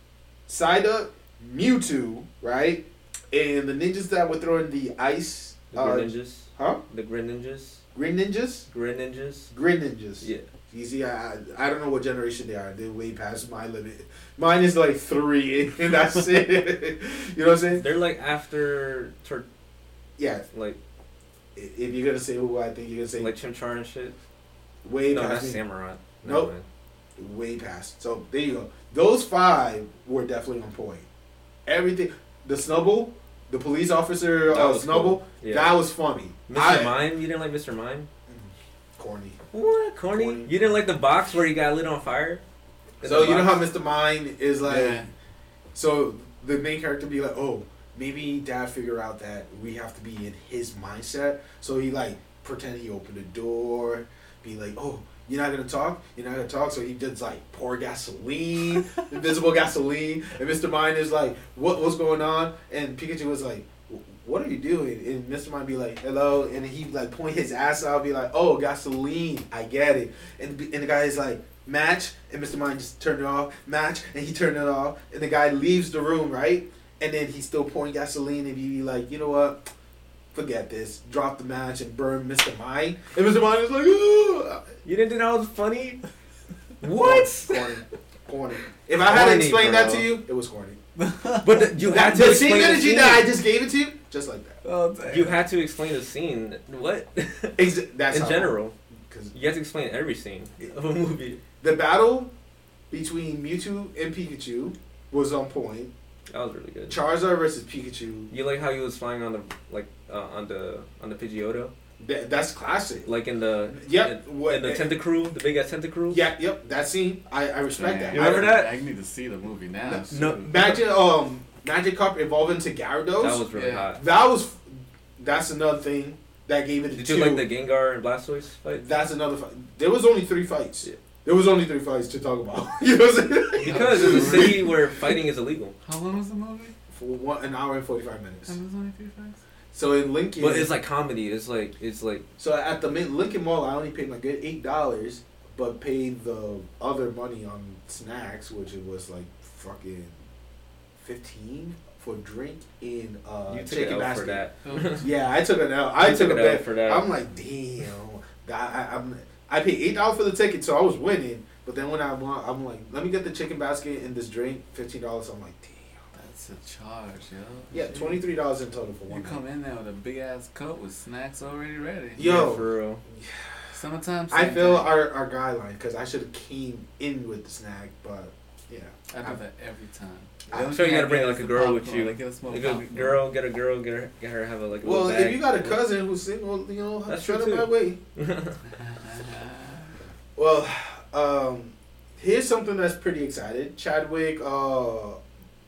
Psyduck, Mewtwo, right? And the ninjas that were throwing the ice, The uh, Ninjas. huh? The Greninjas. Green ninjas, Greninjas. green ninjas. Yeah. You see, I I don't know what generation they are. They're way past my limit. Mine is like three, and that's it. you know what I'm saying? They're like after Tur- Yeah. like If you're gonna say who I think you're gonna say, like Chimchar and shit. way No, past that's. Samurai. Nope. man. way past. So there you go. Those five were definitely on point. Everything, the Snubbull, the police officer uh, Snubbull, cool. Yeah. that was funny. Mr. I- Mime? You didn't like Mr. Mime? Corny. What? Corny? Corny. You didn't like the box where he got lit on fire? In So you know how? Mr. Mime is like. Yeah. So the main character be like, oh, maybe Dad figure out that we have to be in his mindset. So he like pretend he opened the door, be like, oh. You're not gonna talk. You're not gonna talk. So he does like pour gasoline, invisible gasoline, and Mr. Mime is like, "What? What's going on?" And Pikachu was like, "What are you doing?" And Mr. Mime be like, "Hello," and he like point his ass out, be like, "Oh, gasoline. I get it." And and the guy is like, "Match," and Mr. Mime just turned it off. Match, and he turned it off, and the guy leaves the room, right? And then he's still pouring gasoline, and he be like, "You know what?" Forget this. Drop the match and burn Mr. Mime. And Mr. Mime is like, "Ugh." You didn't think that was funny? what? Corny. Corny. If I had to Corny, explain that to you, it was corny. But the, you had to the explain same the energy scene. that I just gave it to you, just like that. Oh. You had to explain the scene. What? Ex- that's In general, because You have to explain every scene of a movie. the battle between Mewtwo and Pikachu was on point. That was really good. Charizard versus Pikachu, You like how he was flying on the like uh, on the on the Pidgeotto, that, that's classic. like in the Yep. in, what- in the Tentacruel, the big ass Tentacruel. Yeah, yep, that scene. I, I respect Damn. that. You remember I, that? I need to see the movie now. No, soon. Magic, um, Magikarp evolving to Gyarados. That was really Yeah. hot. That was, that's another thing that gave it a Did two. you like the Gengar and Blastoise fight? That's another fight. There was only three fights. Yeah. There was only three fights to talk about. you know what I'm saying? Because it's a city where fighting is illegal. How long was the movie? For one, an hour and forty five minutes. And there's only three fights. So in Lincoln, But it's like comedy. It's like it's like so at the Lincoln Mall, I only paid my good eight dollars, but paid the other money on snacks, which it was like fucking fifteen for drink in uh you took chicken out basket. for that. Oh, Yeah, I took an L. I You took, took a it out bet for that. I'm like, damn. I, I, I'm, I paid eight dollars for the ticket, so I was winning. But then when I want, I'm like, let me get the chicken basket and this drink, fifteen dollars. I'm like, damn. That's a charge, yo. Yeah, twenty three dollars in total for one. You one. come in there with a big ass coat with snacks already ready. Yo. Yeah, for real. Summertime. I same feel thing. our, our guideline because I should have came in with the snack, but yeah. I do that every time. I'm The only sure you thing gotta bring, like, a the girl with you. I get a small Like a popcorn. girl, get a girl, get her, get her have a like a Well, bag. if you got a cousin who's single, you know, That's shut true, it my too. way. Well, um, here's something that's pretty excited. Chadwick uh,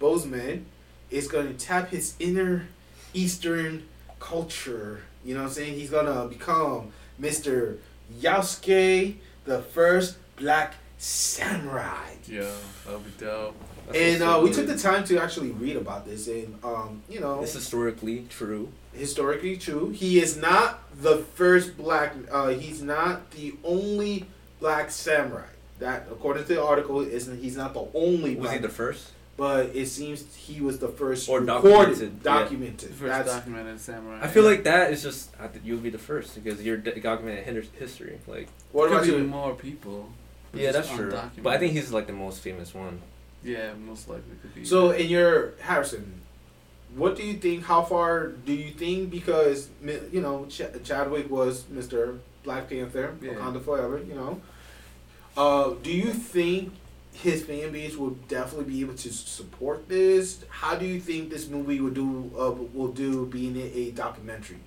Boseman is going to tap his inner Eastern culture. You know what I'm saying? He's going to become Mr. Yasuke, the first black samurai. Yeah, that'll be dope. That's And what's uh, we took the time to actually read about this, and um, you know, It's historically true. historically true. He is not the first black. Uh, he's not the only black samurai. That, according to the article, isn't he's not the only. Was black, he the first? But it seems he was the first Or recorded, documented, yeah. documented. The first That's documented samurai. I feel yeah. like that is just you'll be the first because you're d- documented hin- history. Like what Could about be you? more people. yeah, that's true. But I think he's like the most famous one. Yeah, most likely could be. So, in your Harrison, what do you think? How far do you think? Because you know, Ch- Chadwick was Mister Black Panther, Yeah. Wakanda forever. You know, uh, do you think his fan base will definitely be able to support this? How do you think this movie will do? Uh, will do being a, a documentary?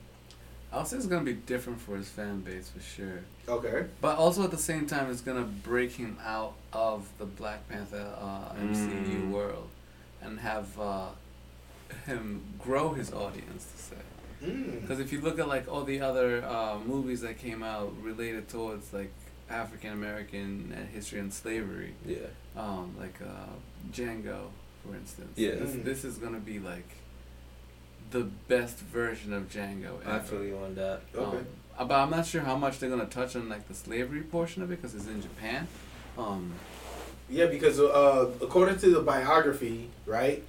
I'll say it's gonna be different for his fan base for sure. Okay. But also at the same time, it's gonna break him out of the Black Panther uh, MCU Mm. world, and have uh, him grow his audience to say. Mm. Because if you look at like all the other uh, movies that came out related towards like African American uh, history and slavery, Yeah. um, like uh, Django, for instance. Yeah. This, Mm. this is gonna be like the best version of Django ever. I feel you on that. Okay. Um, but I'm not sure how much they're gonna touch on like the slavery portion of it because it's in Japan. Um, Yeah, because uh, according to the biography, right,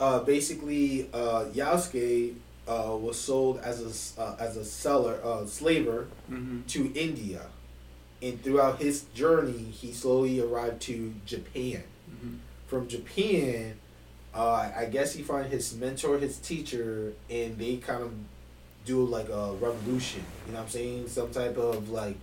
uh, basically uh, Yasuke uh, was sold as a s- uh, as a seller, uh, slaver mhm. to India, and throughout his journey, he slowly arrived to Japan. Mhm. From Japan, uh, I guess he found his mentor, his teacher, and they kind of do like a revolution. You know what I'm saying? Some type of like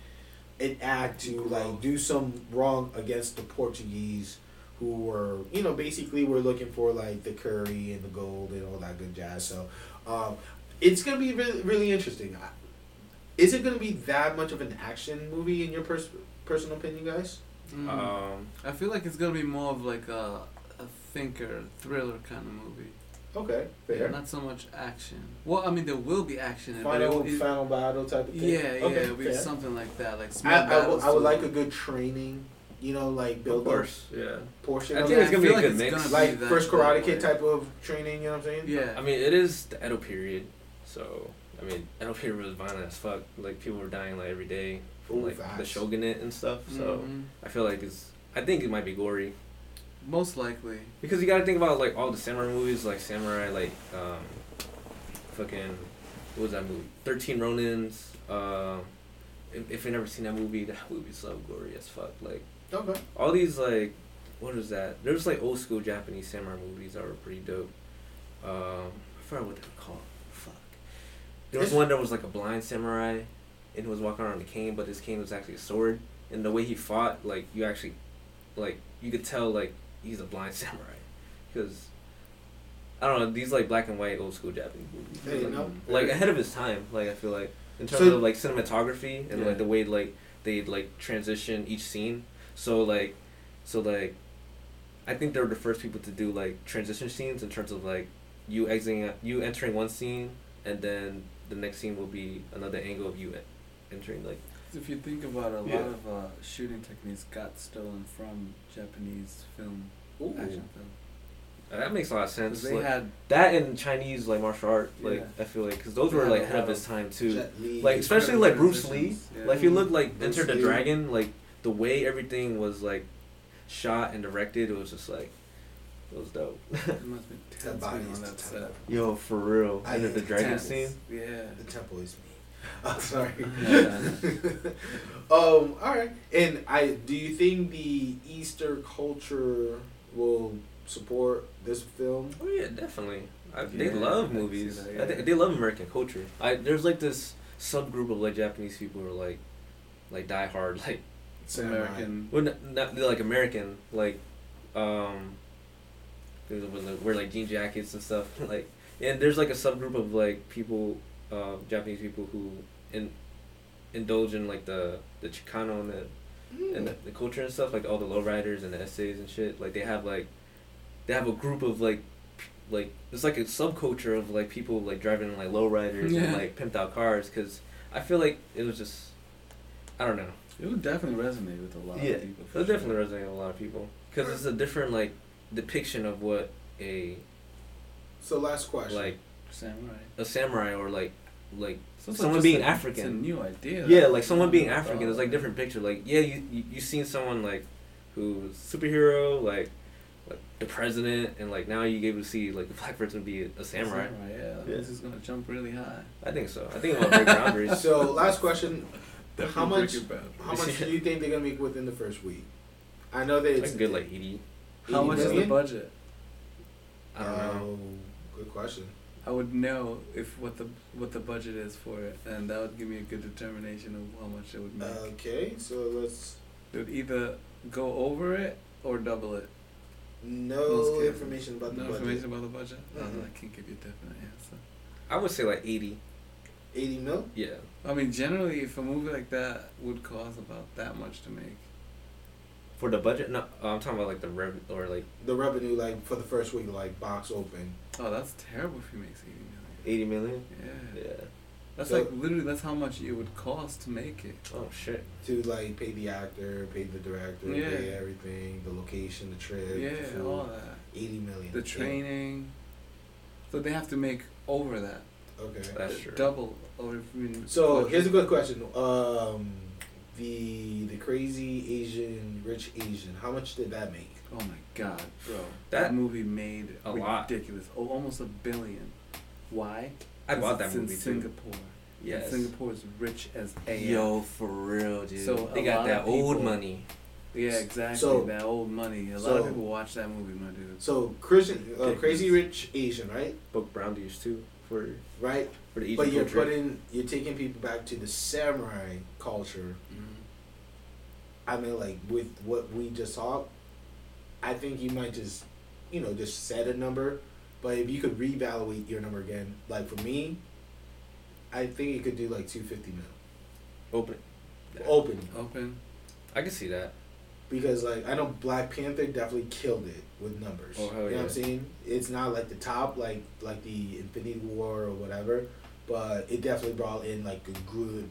an act to like do some wrong against the Portuguese who were, you know, basically were looking for like the curry and the gold and all that good jazz. So um, it's gonna be really, really interesting. I- Is it gonna be that much of an action movie in your pers- personal opinion, guys? Mm. Um, I feel like it's gonna be more of like a, a thinker, thriller kind of movie. Okay, Yeah, fair. not so much action. Well, I mean, there will be action, in but Final, it, will- it, final battle type of thing. yeah, yeah, Okay, it'll be fair. something like that, like small I, I, would. I would to like a good training, you know, like build of up course. Yeah. portion I of think that. it's gonna be a like good mix. gonna like first Karate. Kid type of training. You know what I'm saying? Yeah, I mean, it is the Edo period, so I mean, Edo period was violent as fuck. Like people were dying like every day from Ooh, like the shogunate and stuff. So Mhm. I feel like it's. I think it might be gory most likely. because you gotta think about like all the samurai movies, like samurai, like um, fucking what was that movie? Thirteen Ronins. Uh, if, if you've never seen that movie, that movie's so gory as fuck. Like Okay. all these like what is that? There's like old school Japanese samurai movies that were pretty dope. Um, I forgot what they were called. There was one that was like a blind samurai, and he was walking around with a cane, but his cane was actually a sword. And the way he fought, like you actually, like you could tell like he's a blind samurai, because I don't know these like black and white old school Japanese movies. Like, know. like ahead of his time. Like I feel like in terms So- of like cinematography and Yeah. like the way like they like transition each scene. So like, so like, I think they were the first people to do like transition scenes in terms of like you exiting, you entering one scene, and then the next scene will be another angle of you entering like. if you think about it, a Yeah. lot of uh, shooting techniques got stolen from Japanese film, Ooh. action film. That makes a lot of sense. they Like, had that and Chinese like martial art, like Yeah. I feel like, because those They were like ahead of his time too. Like especially like Bruce Lee. yeah. Like if you look like Bruce Enter the. Dragon, like the way everything was like shot and directed, it was just like it was dope. It must be That tense body being is on that set. Yo, for real. I Enter the hate Dragon Tense. scene. Yeah. The temple is me. I'm sorry. Yeah. um. All right. And I do you think the Easter culture will support this film? Oh yeah, definitely. I, they Yeah, I love can movies. that, I yeah. think they love American culture. I there's like this subgroup of like Japanese people who are like like die hard like It's American. well not, not like American like um there's when they wear like jean jackets and stuff like and there's like a subgroup of like people uh, Japanese people who in indulge in like the the Chicano and the and the, the culture and stuff, like all the lowriders and the essays and shit, like they have like they have a group of like like it's like a subculture of like people like driving like lowriders Yeah. and like pimped out cars because I feel like it was just I don't know. It would definitely resonate with a lot yeah, of people. it'll sure. definitely resonate with a lot of people because it's a different like depiction of what a So last question. like Samurai. a samurai or like like So someone just being a- It's a African. new idea. Yeah, like someone being African is like different picture. Like yeah, you you you seen someone like who's superhero, like like the president, and like now you able to see like the black person be a, a samurai. Yeah, that Yeah. means he's gonna jump really high. I think so. I think it might break boundaries. So last question. How much? break it back. How much do you think they're gonna make within the first week? I know that it's Like good like eighty. How 80 much is the budget? I don't know. Oh, good question. I would know if what the what the budget is for it, and that would give me a good determination of how much it would make. Okay, so let's. it would either go over it or double it. No information about no the budget. No information about the budget. Uh, Mhm. I can't give you a definite answer. I would say like eighty. Eighty mil. Yeah. I mean, generally, if a movie like that would cost about that much to make, For the budget, no, uh, I'm talking about like the rev or like The revenue, like for the first week, like box open. oh, that's terrible if he makes eighty eighty million. million. Yeah, Yeah. that's So- like literally that's how much it would cost to make it. Oh shit. to like pay the actor, pay the director, Yeah. pay everything, the location, the trip, Yeah, the food. all that. Eighty million. The training. So they have to make over that. Okay. That's true. Double or if we mean So budget. here's a good question. Um, the the crazy Asian rich Asian. How much did that make? Oh my god, bro. That- That, movie made A lot. ridiculous. Oh, almost a billion. Why? I bought that it's movie in too. Singapore. Yes. And Singapore is rich as AF. Yo, for real, dude. So they got that of old money. Yeah, exactly. So- that old money. A lot of people watch that movie, my dude. So Christian, uh, crazy rich Asian, right? Book brown dish too for Right. For the Asian but you're culture. putting, you're taking people back to the samurai culture. Mm-hmm. I mean, like with what we just saw, I think you might just, you know, just set a number. But if you could reevaluate your number again, like for me, I think you could do like two fifty mil Open. opening Open. I can see that. because like I know Black Panther definitely killed it with numbers. Oh, hell you know what I'm saying? It's not like the top like like the Infinity War or whatever, but it definitely brought in like a good,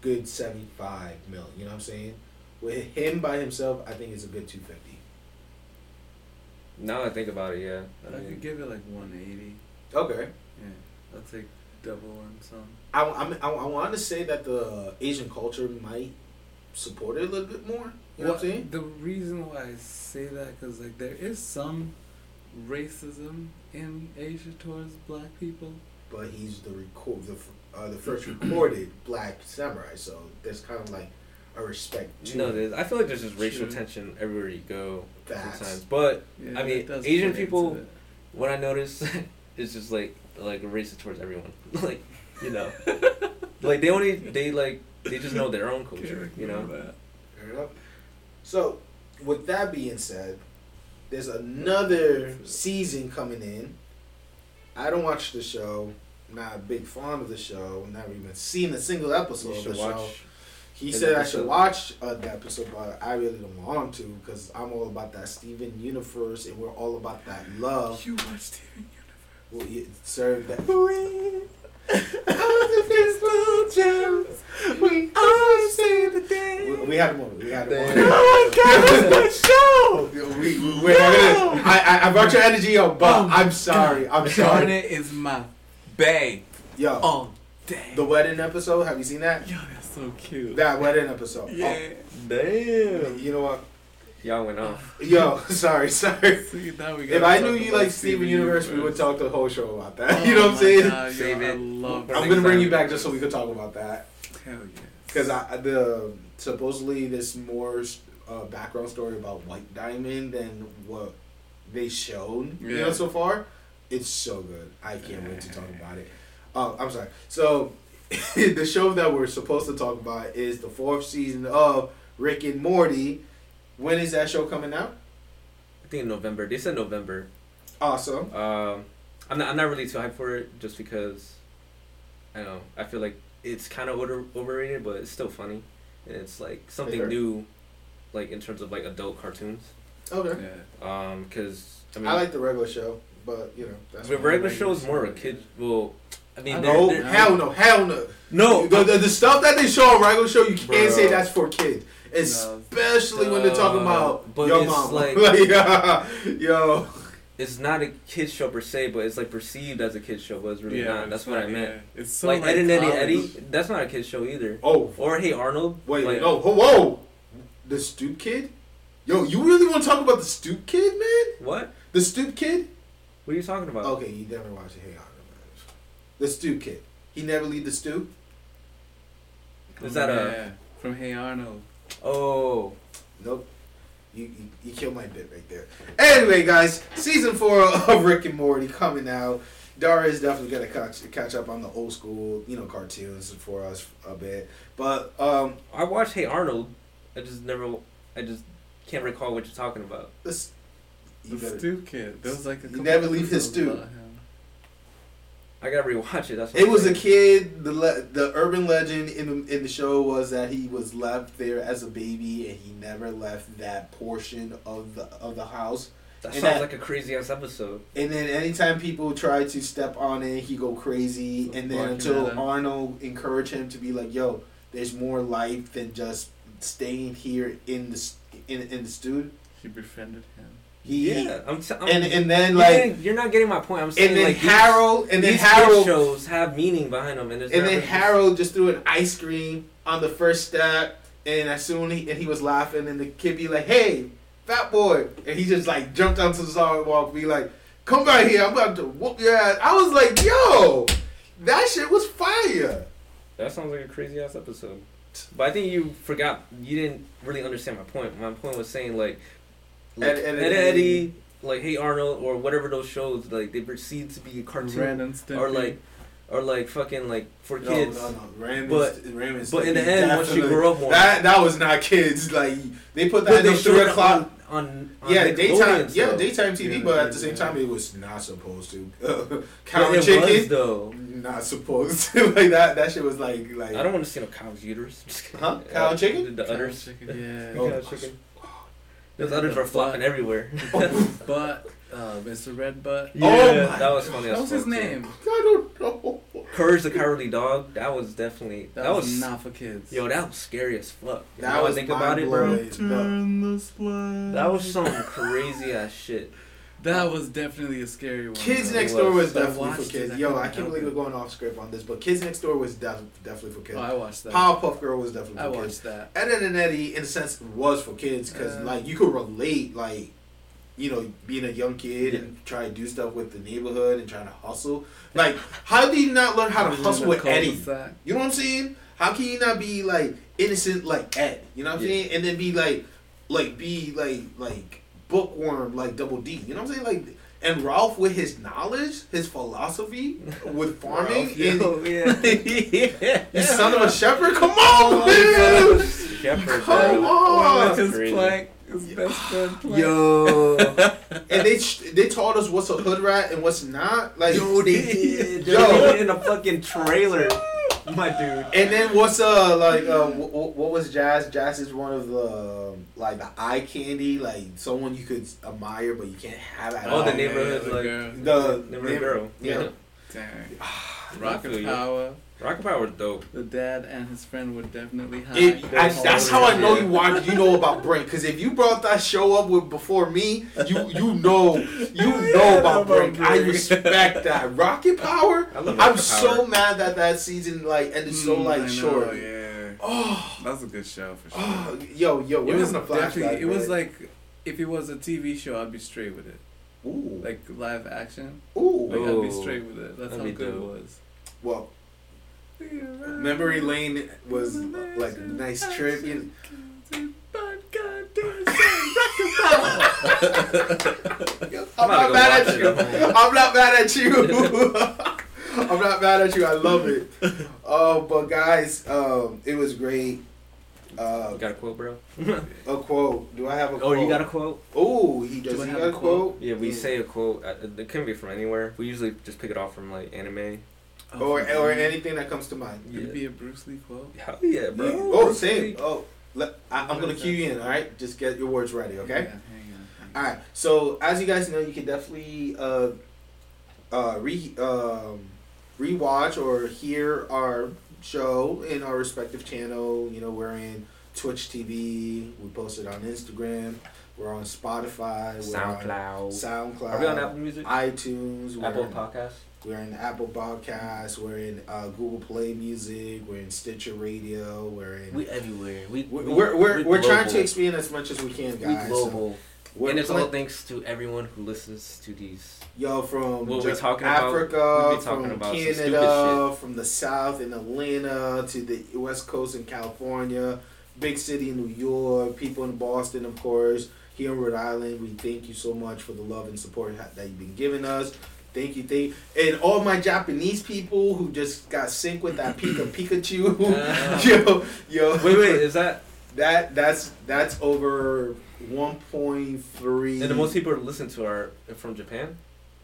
good seventy five mil. You know what I'm saying? With him by himself, I think it's a good two fifty. Now I think about it, yeah. I I mean, could give it like 180. Okay. Yeah. I'll take double and some. I, I, I, I want to say that the Asian culture might support it a little bit more. You know what I'm saying? The reason why I say that because like there is some racism in Asia towards black people. But he's the record the uh, the first recorded black samurai, so there's kind of like a respect. To no, there's, I feel like there's just racial tension everywhere you go Facts. sometimes. But Yeah, I mean, Asian people- what I notice is just like like racist towards everyone. like you know, like they only they like they just know their own culture. You know. that. Fair enough. So, with that being said, there's another season coming in. I don't watch the show. Not a big fan of the show. Never even seen a single episode of the show. He said I should watch uh, the episode, but I really don't want to because I'm all about that Steven universe, and we're all about that love. You watch Steven Universe. Well, yeah, sir, that. We all say we had a moment. We had a moment. on. Oh my god, it's that show! We, we, we're not gonna, I, I, I brought your energy up, but Oh, I'm sorry. I'm sorry. Garnet is my bae Yo, all day. the wedding episode. Have you seen that? Yo, that's so cute. That wedding episode. yeah. Oh, Damn. you know what? Y'all went off. Yo, sorry, sorry. See, now we If I knew you like Steven Universe, we would talk the whole show about that. you know what I'm Oh saying? God, yo, Save I love I'm gonna bring you back just so we could talk about that. Hell yeah. Because I the supposedly this more uh, background story about White Diamond than what they showed. You know so far, it's so good. I can't wait to talk about it. Uh, I'm sorry. So the show that we're supposed to talk about is the fourth season of Rick and Morty. When is that show coming out? I think in November. They said November. Awesome. Um, I'm not. I'm not really too hyped for it, just because. I don't know. I feel like it's kind of over, overrated, but it's still funny, and it's like something Fair. new, like in terms of like adult cartoons. Okay. Yeah. Um, because I mean, I like the regular show, but you know that's the my regular show is more of a kid. Well, I mean, they're- No, they're- hell no, hell no. no. the, the, the stuff that they show on regular show, you can't Bro. say that's for kids, especially when they're talking about But your it's mom. like- yeah, yo, it's not a kids show per se, but it's like perceived as a kids show, but it's really not. it's That's what I meant. yeah. It's so like, Ed and Eddie. Eddie, that's not a kids show either. oh, Or Hey Arnold. wait, like, no, whoa, whoa, the stoop kid, yo, you really want to talk about the stoop kid, man? What? The stoop kid? What are you talking about? Okay, you never watched it. Hey, Arnold. The stoop kid. He never leave the stoop. Is that oh, a- from Hey Arnold? Oh, Nope. You, you, you killed my bit right there. Anyway, guys, season four of Rick and Morty coming out. Dara is definitely gonna catch catch up on the old school, you know, cartoons for us a bit. But um, I watched Hey Arnold. I just never. I just can't recall what you're talking about. this you The better, Stoop Kid. There was like a You never leave his episodes stoop. about him. I gotta rewatch it. That's. what it I'm was a kid. The le- the urban legend in the, in the show was that he was left there as a baby and he never left that portion of the of the house. That and sounds that- like a crazy ass episode. And then anytime people try to step on it, he go crazy. And then until. Arnold encouraged him to be like, "Yo, there's more life than just staying here in the in in the studio." He befriended him. He Yeah, I'm. T- I'm and and then you like didn't- you're not getting my point. I'm saying and then like these- Harold and then these Harold shows have meaning behind them, and and then like- Harold just threw an ice cream on the first step, and as soon he and he was laughing, and the kid be like, "Hey, fat boy," and he just like jumped onto the sidewalk, be like, "Come back here, I'm about to whoop your ass." I was like, "Yo, that shit was fire." That sounds like a crazy ass episode. But I think you forgot. You didn't really understand my point. My point was saying like, like Ed- Ed, Ed- Eddie, like Hey Arnold, or whatever those shows like they proceed to be a cartoon, and Stimpy. or like, or like fucking like for No, kids. no, no, Raymond, But- Raymond but in the Stimpy end, once you grow up more- that that was not kids. Like they put that But in the showed three o'clock. on, on, on Yeah, Nickelodeon daytime. Yeah, stuff. daytime TV, Yeah, but yeah, at the same yeah. time, it was not supposed to. But Cow it chicken, was though. not supposed to. like that. That shit was like like. I don't want to see no cow's uterus. Just kidding. Huh? Cow Uh, chicken? The, the Cow udders. chicken, yeah. Oh. Cow chicken. Those udders are flopping everywhere. But uh, Mr. Red Butt. Oh Yeah, my that was funny. What was his fuck, too. name? I don't know. Courage the Cowardly Dog. That was definitely That, that, was, was, not for kids. yo. That was scary as fuck. That Now I was think about it, bro. mind-blowing. The the slide. That was some crazy ass shit. That was definitely a scary one. Kids though. Next was. Door was But definitely for kids. it, I Yo, I can't believe it. we're going off script on this, but Kids Next Door was def- definitely for kids. Oh, I watched that. Powerpuff Girl was definitely I for kids. watched that. Ed, Ed and Eddie, in a sense, was for kids because Uh. like you could relate, like you know, being a young kid and try to do stuff with the neighborhood and trying to hustle. Like, how do you not learn how to hustle with Eddie? You know what I'm saying? How can you not be like innocent like Ed? You know what I'm Yeah. saying? And then be like, like be like like bookworm like Double D. You know what I'm saying? Like, and Rolf with his knowledge, his philosophy with farming, Rolf, and yo, yeah. you son of a shepherd. Come oh, on, man! Shepherd, Come bro. on! With his crazy. plank, his best friend plank. Yo, And they they taught us what's a hood rat and what's not. Like, yo, they did. Yo. Yo, in a fucking trailer, my dude. And then what's uh like uh what, what was Nazz? Nazz is one of the um, like the eye candy, like someone you could admire but you can't have at Oh, all. the neighborhood, the like girl. the neighborhood girl. Yeah. Dang. I Rocket. Power. Rocket Power was dope. The dad and his friend would definitely have. It, I, That's that's how I know you want you know about Brink because if you brought that show up with before me, you you know you Yeah, know about know Brink. I respect that. Rocket Power. I love Rocket I'm Rocket so Power. mad that that season like ended so Mm, like know, short. Yeah. Oh, That was a good show for sure. oh, yo yo, it we're was a flashback. definitely. It was like if it was a TV show, I'd be straight with it. ooh Like live action, ooh. like I'd be straight with it. That's That'd how good dope. it was. Well, memory lane was uh, like a nice trip. You I'm I'm not mad at you. watch it at home. I'm not mad at you. I'm not mad at you. I love it. Oh, but guys, um, it was great. Uh, You got a quote, bro? a quote. Do I have a oh, quote? you got a quote? Oh, he does. Do I he have got a a quote? Yeah, we Mm. say a quote. uh, It can be from anywhere. We usually just pick it off from like anime. Or or anything that comes to mind. Could it be a Bruce Lee quote? Hell yeah, bro. You- oh, Bruce same. Lee. Oh, let, I, I'm gonna cue you in. All right, just get your words ready. Okay. Yeah, hang on, hang All right. So as you guys know, you can definitely uh, uh, re um, rewatch or hear our show in our respective channel. You know, we're in Twitch TV. We post it on Instagram. We're on Spotify. We're on SoundCloud. SoundCloud. Are we on Apple Music? iTunes. Apple in, Podcast. We're in Apple Podcasts. We're in uh, Google Play Music. We're in Stitcher Radio. We're in. We everywhere. We we're, we- we're, we're, we're trying to expand as much as we can, We guys. So global. we're and it's pla- all thanks to everyone who listens to these. Yo, from What we just talking about? Africa, We be talking from about Canada, from the South in Atlanta to the West Coast in California, big city in New York, people in Boston, of course, here in Rhode Island. We thank you so much for the love and support that you've been giving us. Thank you, thank you. and all my Japanese people who just got synced with that Pika Pikachu. Ah. yo, yo. Wait, wait, is that? That that's that's over one point three. And the most people who listen to are from Japan.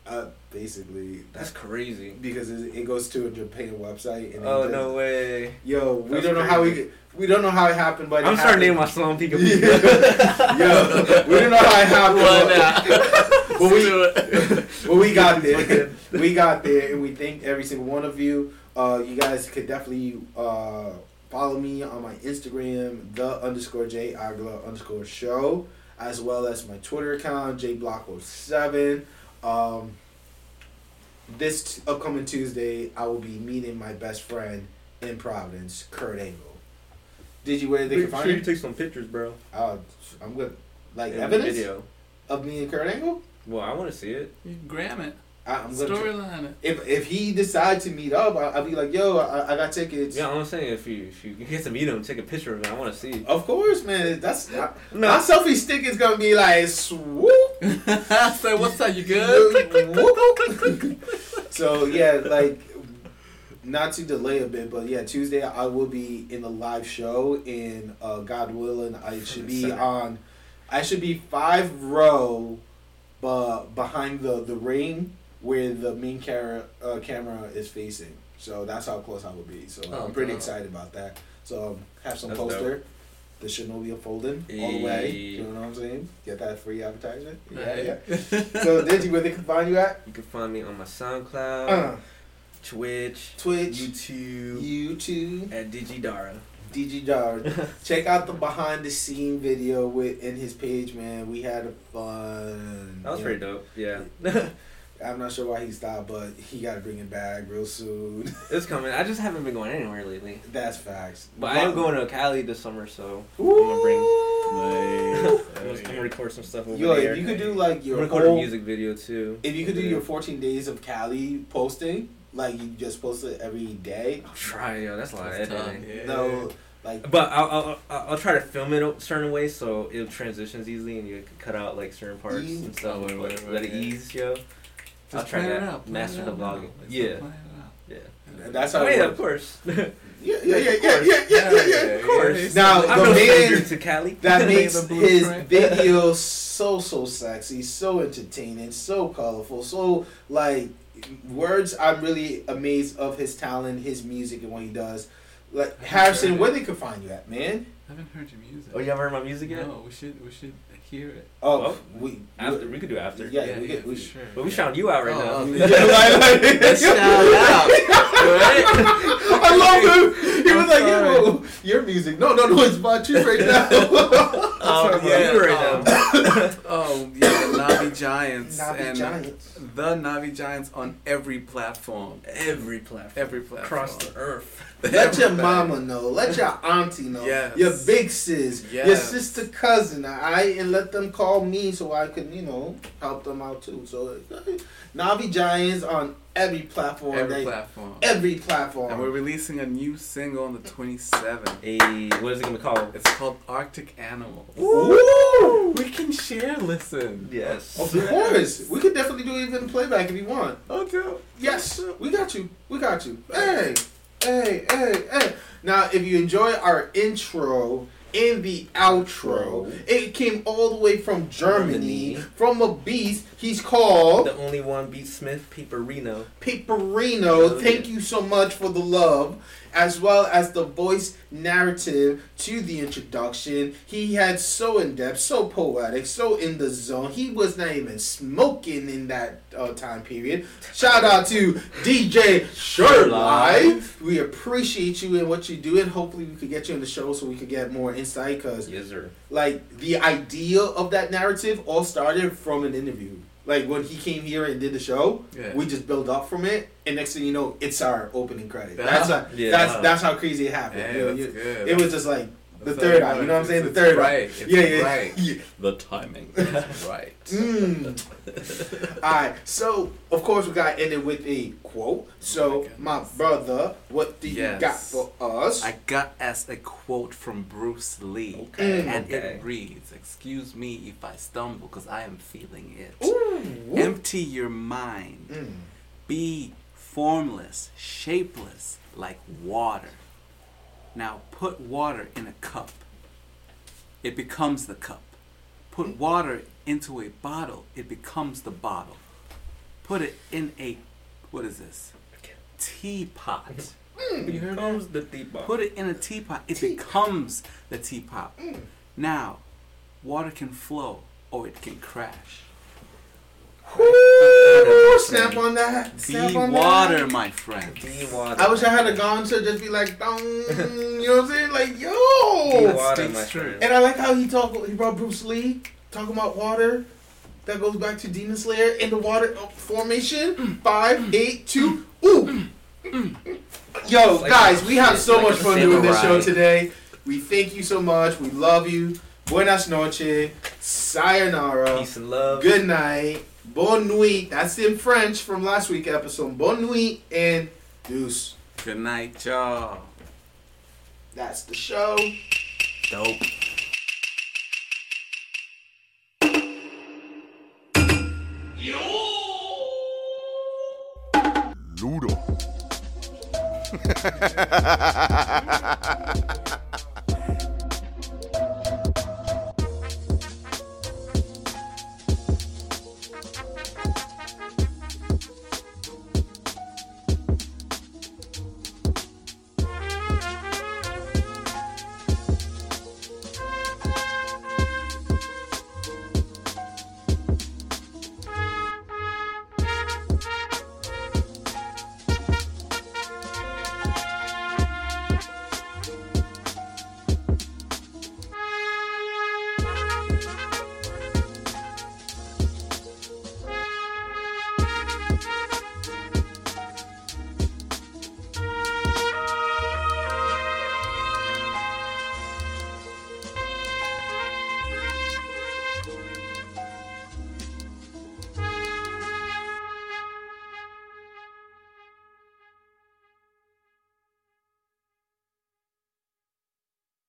uh, basically That's crazy. because it, it goes to a Japan website. And Oh it no way! Yo, we That's don't know how crazy. we we don't know how it happened, but I'm starting to name my song Pika Yeah. Pika. Yo, we don't know how it happened. but- but we we. but we got there. we got there, and we thank every single one of you. Uh, you guys could definitely uh, follow me on my Instagram, the underscore J Agla underscore show, as well as my Twitter account, JBlock07. Um, this t- upcoming Tuesday, I will be meeting my best friend in Providence, Kurt Angle. Did you where they can Make find sure you it? take some pictures, bro. Uh, I'm good. Like in the evidence video. of me and Kurt Angle. Well, I want to see it. You gram it. I, I'm gonna. tr- Storyline it. if if he decides to meet up, I, I'll be like, yo, I, I got tickets. Yeah, I'm saying if you if you get to meet him, take a picture of him. I want to see. Of course, man. That's No. my selfie stick is gonna be like swoop. so what's up? You good? Whoop. so yeah, like not to delay a bit, but yeah, Tuesday I will be in the live show, and uh, God willing, I should be on. I should be five row, but behind the the ring where the main camera uh, camera is facing. So that's how close I will be. So Oh, I'm pretty dope. excited about that. So um, have some That's poster. The Shinobi folding all the way. You know what I'm saying? Get that free advertisement. Yeah, Right. yeah. So Digi, where they can find you at? You can find me on my SoundCloud, Uh, Twitch, Twitch, YouTube, YouTube, at Digidara. DG Jar. Check out the behind the scene video with in his page, man. We had a fun. That was yeah. pretty dope. Yeah, I'm not sure why he stopped, but he got to bring it back real soon. it's coming. I just haven't been going anywhere lately. That's facts. But I am going to Cali this summer, so Ooh. I'm gonna bring. Nice. I'm gonna, I'm gonna record some stuff over Yo, there. if you could do like your gonna record a music video too. if you could do your 14 days of Cali posting, like you just post it every day. I'm trying, yo. That's a lot of editing. Yeah. No, like. But I'll, I'll I'll try to film it a certain way so it transitions easily and you can cut out like certain parts ease. and stuff or whatever. Let it ease, yo. Just I'll try to out, master the vlogging. Yeah. Yeah. And that's how. Oh, yeah, of course. Yeah, yeah, yeah, yeah, yeah, yeah, yeah, yeah, of course. Now I'm the man to Cali. that makes his videos so so sexy, so entertaining, so colorful, so like words. I'm really amazed of his talent, his music, and what he does. Like Harrison, where they could find you at, man? I haven't heard your music. Oh, you haven't heard my music yet? No, we should we should hear it. Oh, Well, we After we could do after. Yeah, we get- for we- sure. But we yeah. shout you out right Oh, now. Yeah, like- like- Let's shout out. Right? I love him. He was I'm like, sorry. "Yo, your music." No, no, no, it's my truth right now. Oh, Sorry yeah, about um, you right that. Oh um, yeah, Novi Giants Novi and Giants. the Novi Giants on every platform. Every platform. Every platform. Across the earth. Let your mama know. Let your auntie know. Yes. Your big sis. Yes. Your sister cousin. I and let them call me so I can, you know, help them out too. So Novi Giants on every platform. Every They- platform. Every platform. And we're releasing a new single on the 27th. Hey, what is it gonna be called? It's called Arctic Animals. Woo! We can share listen. Yes. Of course. We could definitely do even playback if you want. Oh, dude. Yes, we got you. We got you. Hey, hey, hey, hey. Now, if you enjoy our intro and the outro, it came all the way from Germany, Germany. from a beast. He's called The only one BeatSmith Paperino. Paperino. Oh, Thank yeah. you so much for the love, as well as the voice narrative to the introduction. He had so in depth, so poetic, so in the zone. He was not even smoking in that uh, time period. Shout out to DJ Shirt Live. We appreciate you and what you do, and hopefully we could get you on the show so we could get more insight. Cause Yes, sir. like the idea of that narrative all started from an interview. Like when he came here and did the show, Yeah. we just build up from it, and next thing you know, it's our opening credit. Yeah. That's how, Yeah. that's that's how crazy it happened. Yeah, You know, that's you- good. It was just like the That's third how eye. You know what I'm saying? The it's third right. eye. It's Yeah, yeah, right. yeah. The timing is right. Mm. All right. So of course we got ended with a quote. So Oh my my brother, what do you got for us? I got as a quote from Bruce Lee. Okay. And okay. it reads, Excuse me if I stumble, because I am feeling it. Ooh. Empty your mind. Mm. Be formless, shapeless, like water. Now put water in a cup. It becomes the cup. Put water into a bottle. It becomes the bottle. Put it in a, what is this? Teapot. Mm. You heard that? The teapot. Put it in a teapot. It becomes the teapot. Mm. Now, water can flow or it can crash. Woo! Snap on that. Snap Be on water, That. my friend. Be water. I wish I had a gun to just be like, you know what I'm saying? Like, Be yo. water, my true. friend. And I like how he talked. He brought Bruce Lee talking about water. That goes back to Demon Slayer in the water uh, formation. Five, eight, two. Ooh. Yo, like- guys, we have so like much fun doing this show today. We thank you so much. We love you. Buenas noches. Sayonara. Peace and love. Good night. Bonne nuit. That's in French from last week episode. Bonne nuit and deuce. Good night, y'all. That's the show. Dope. Ludo.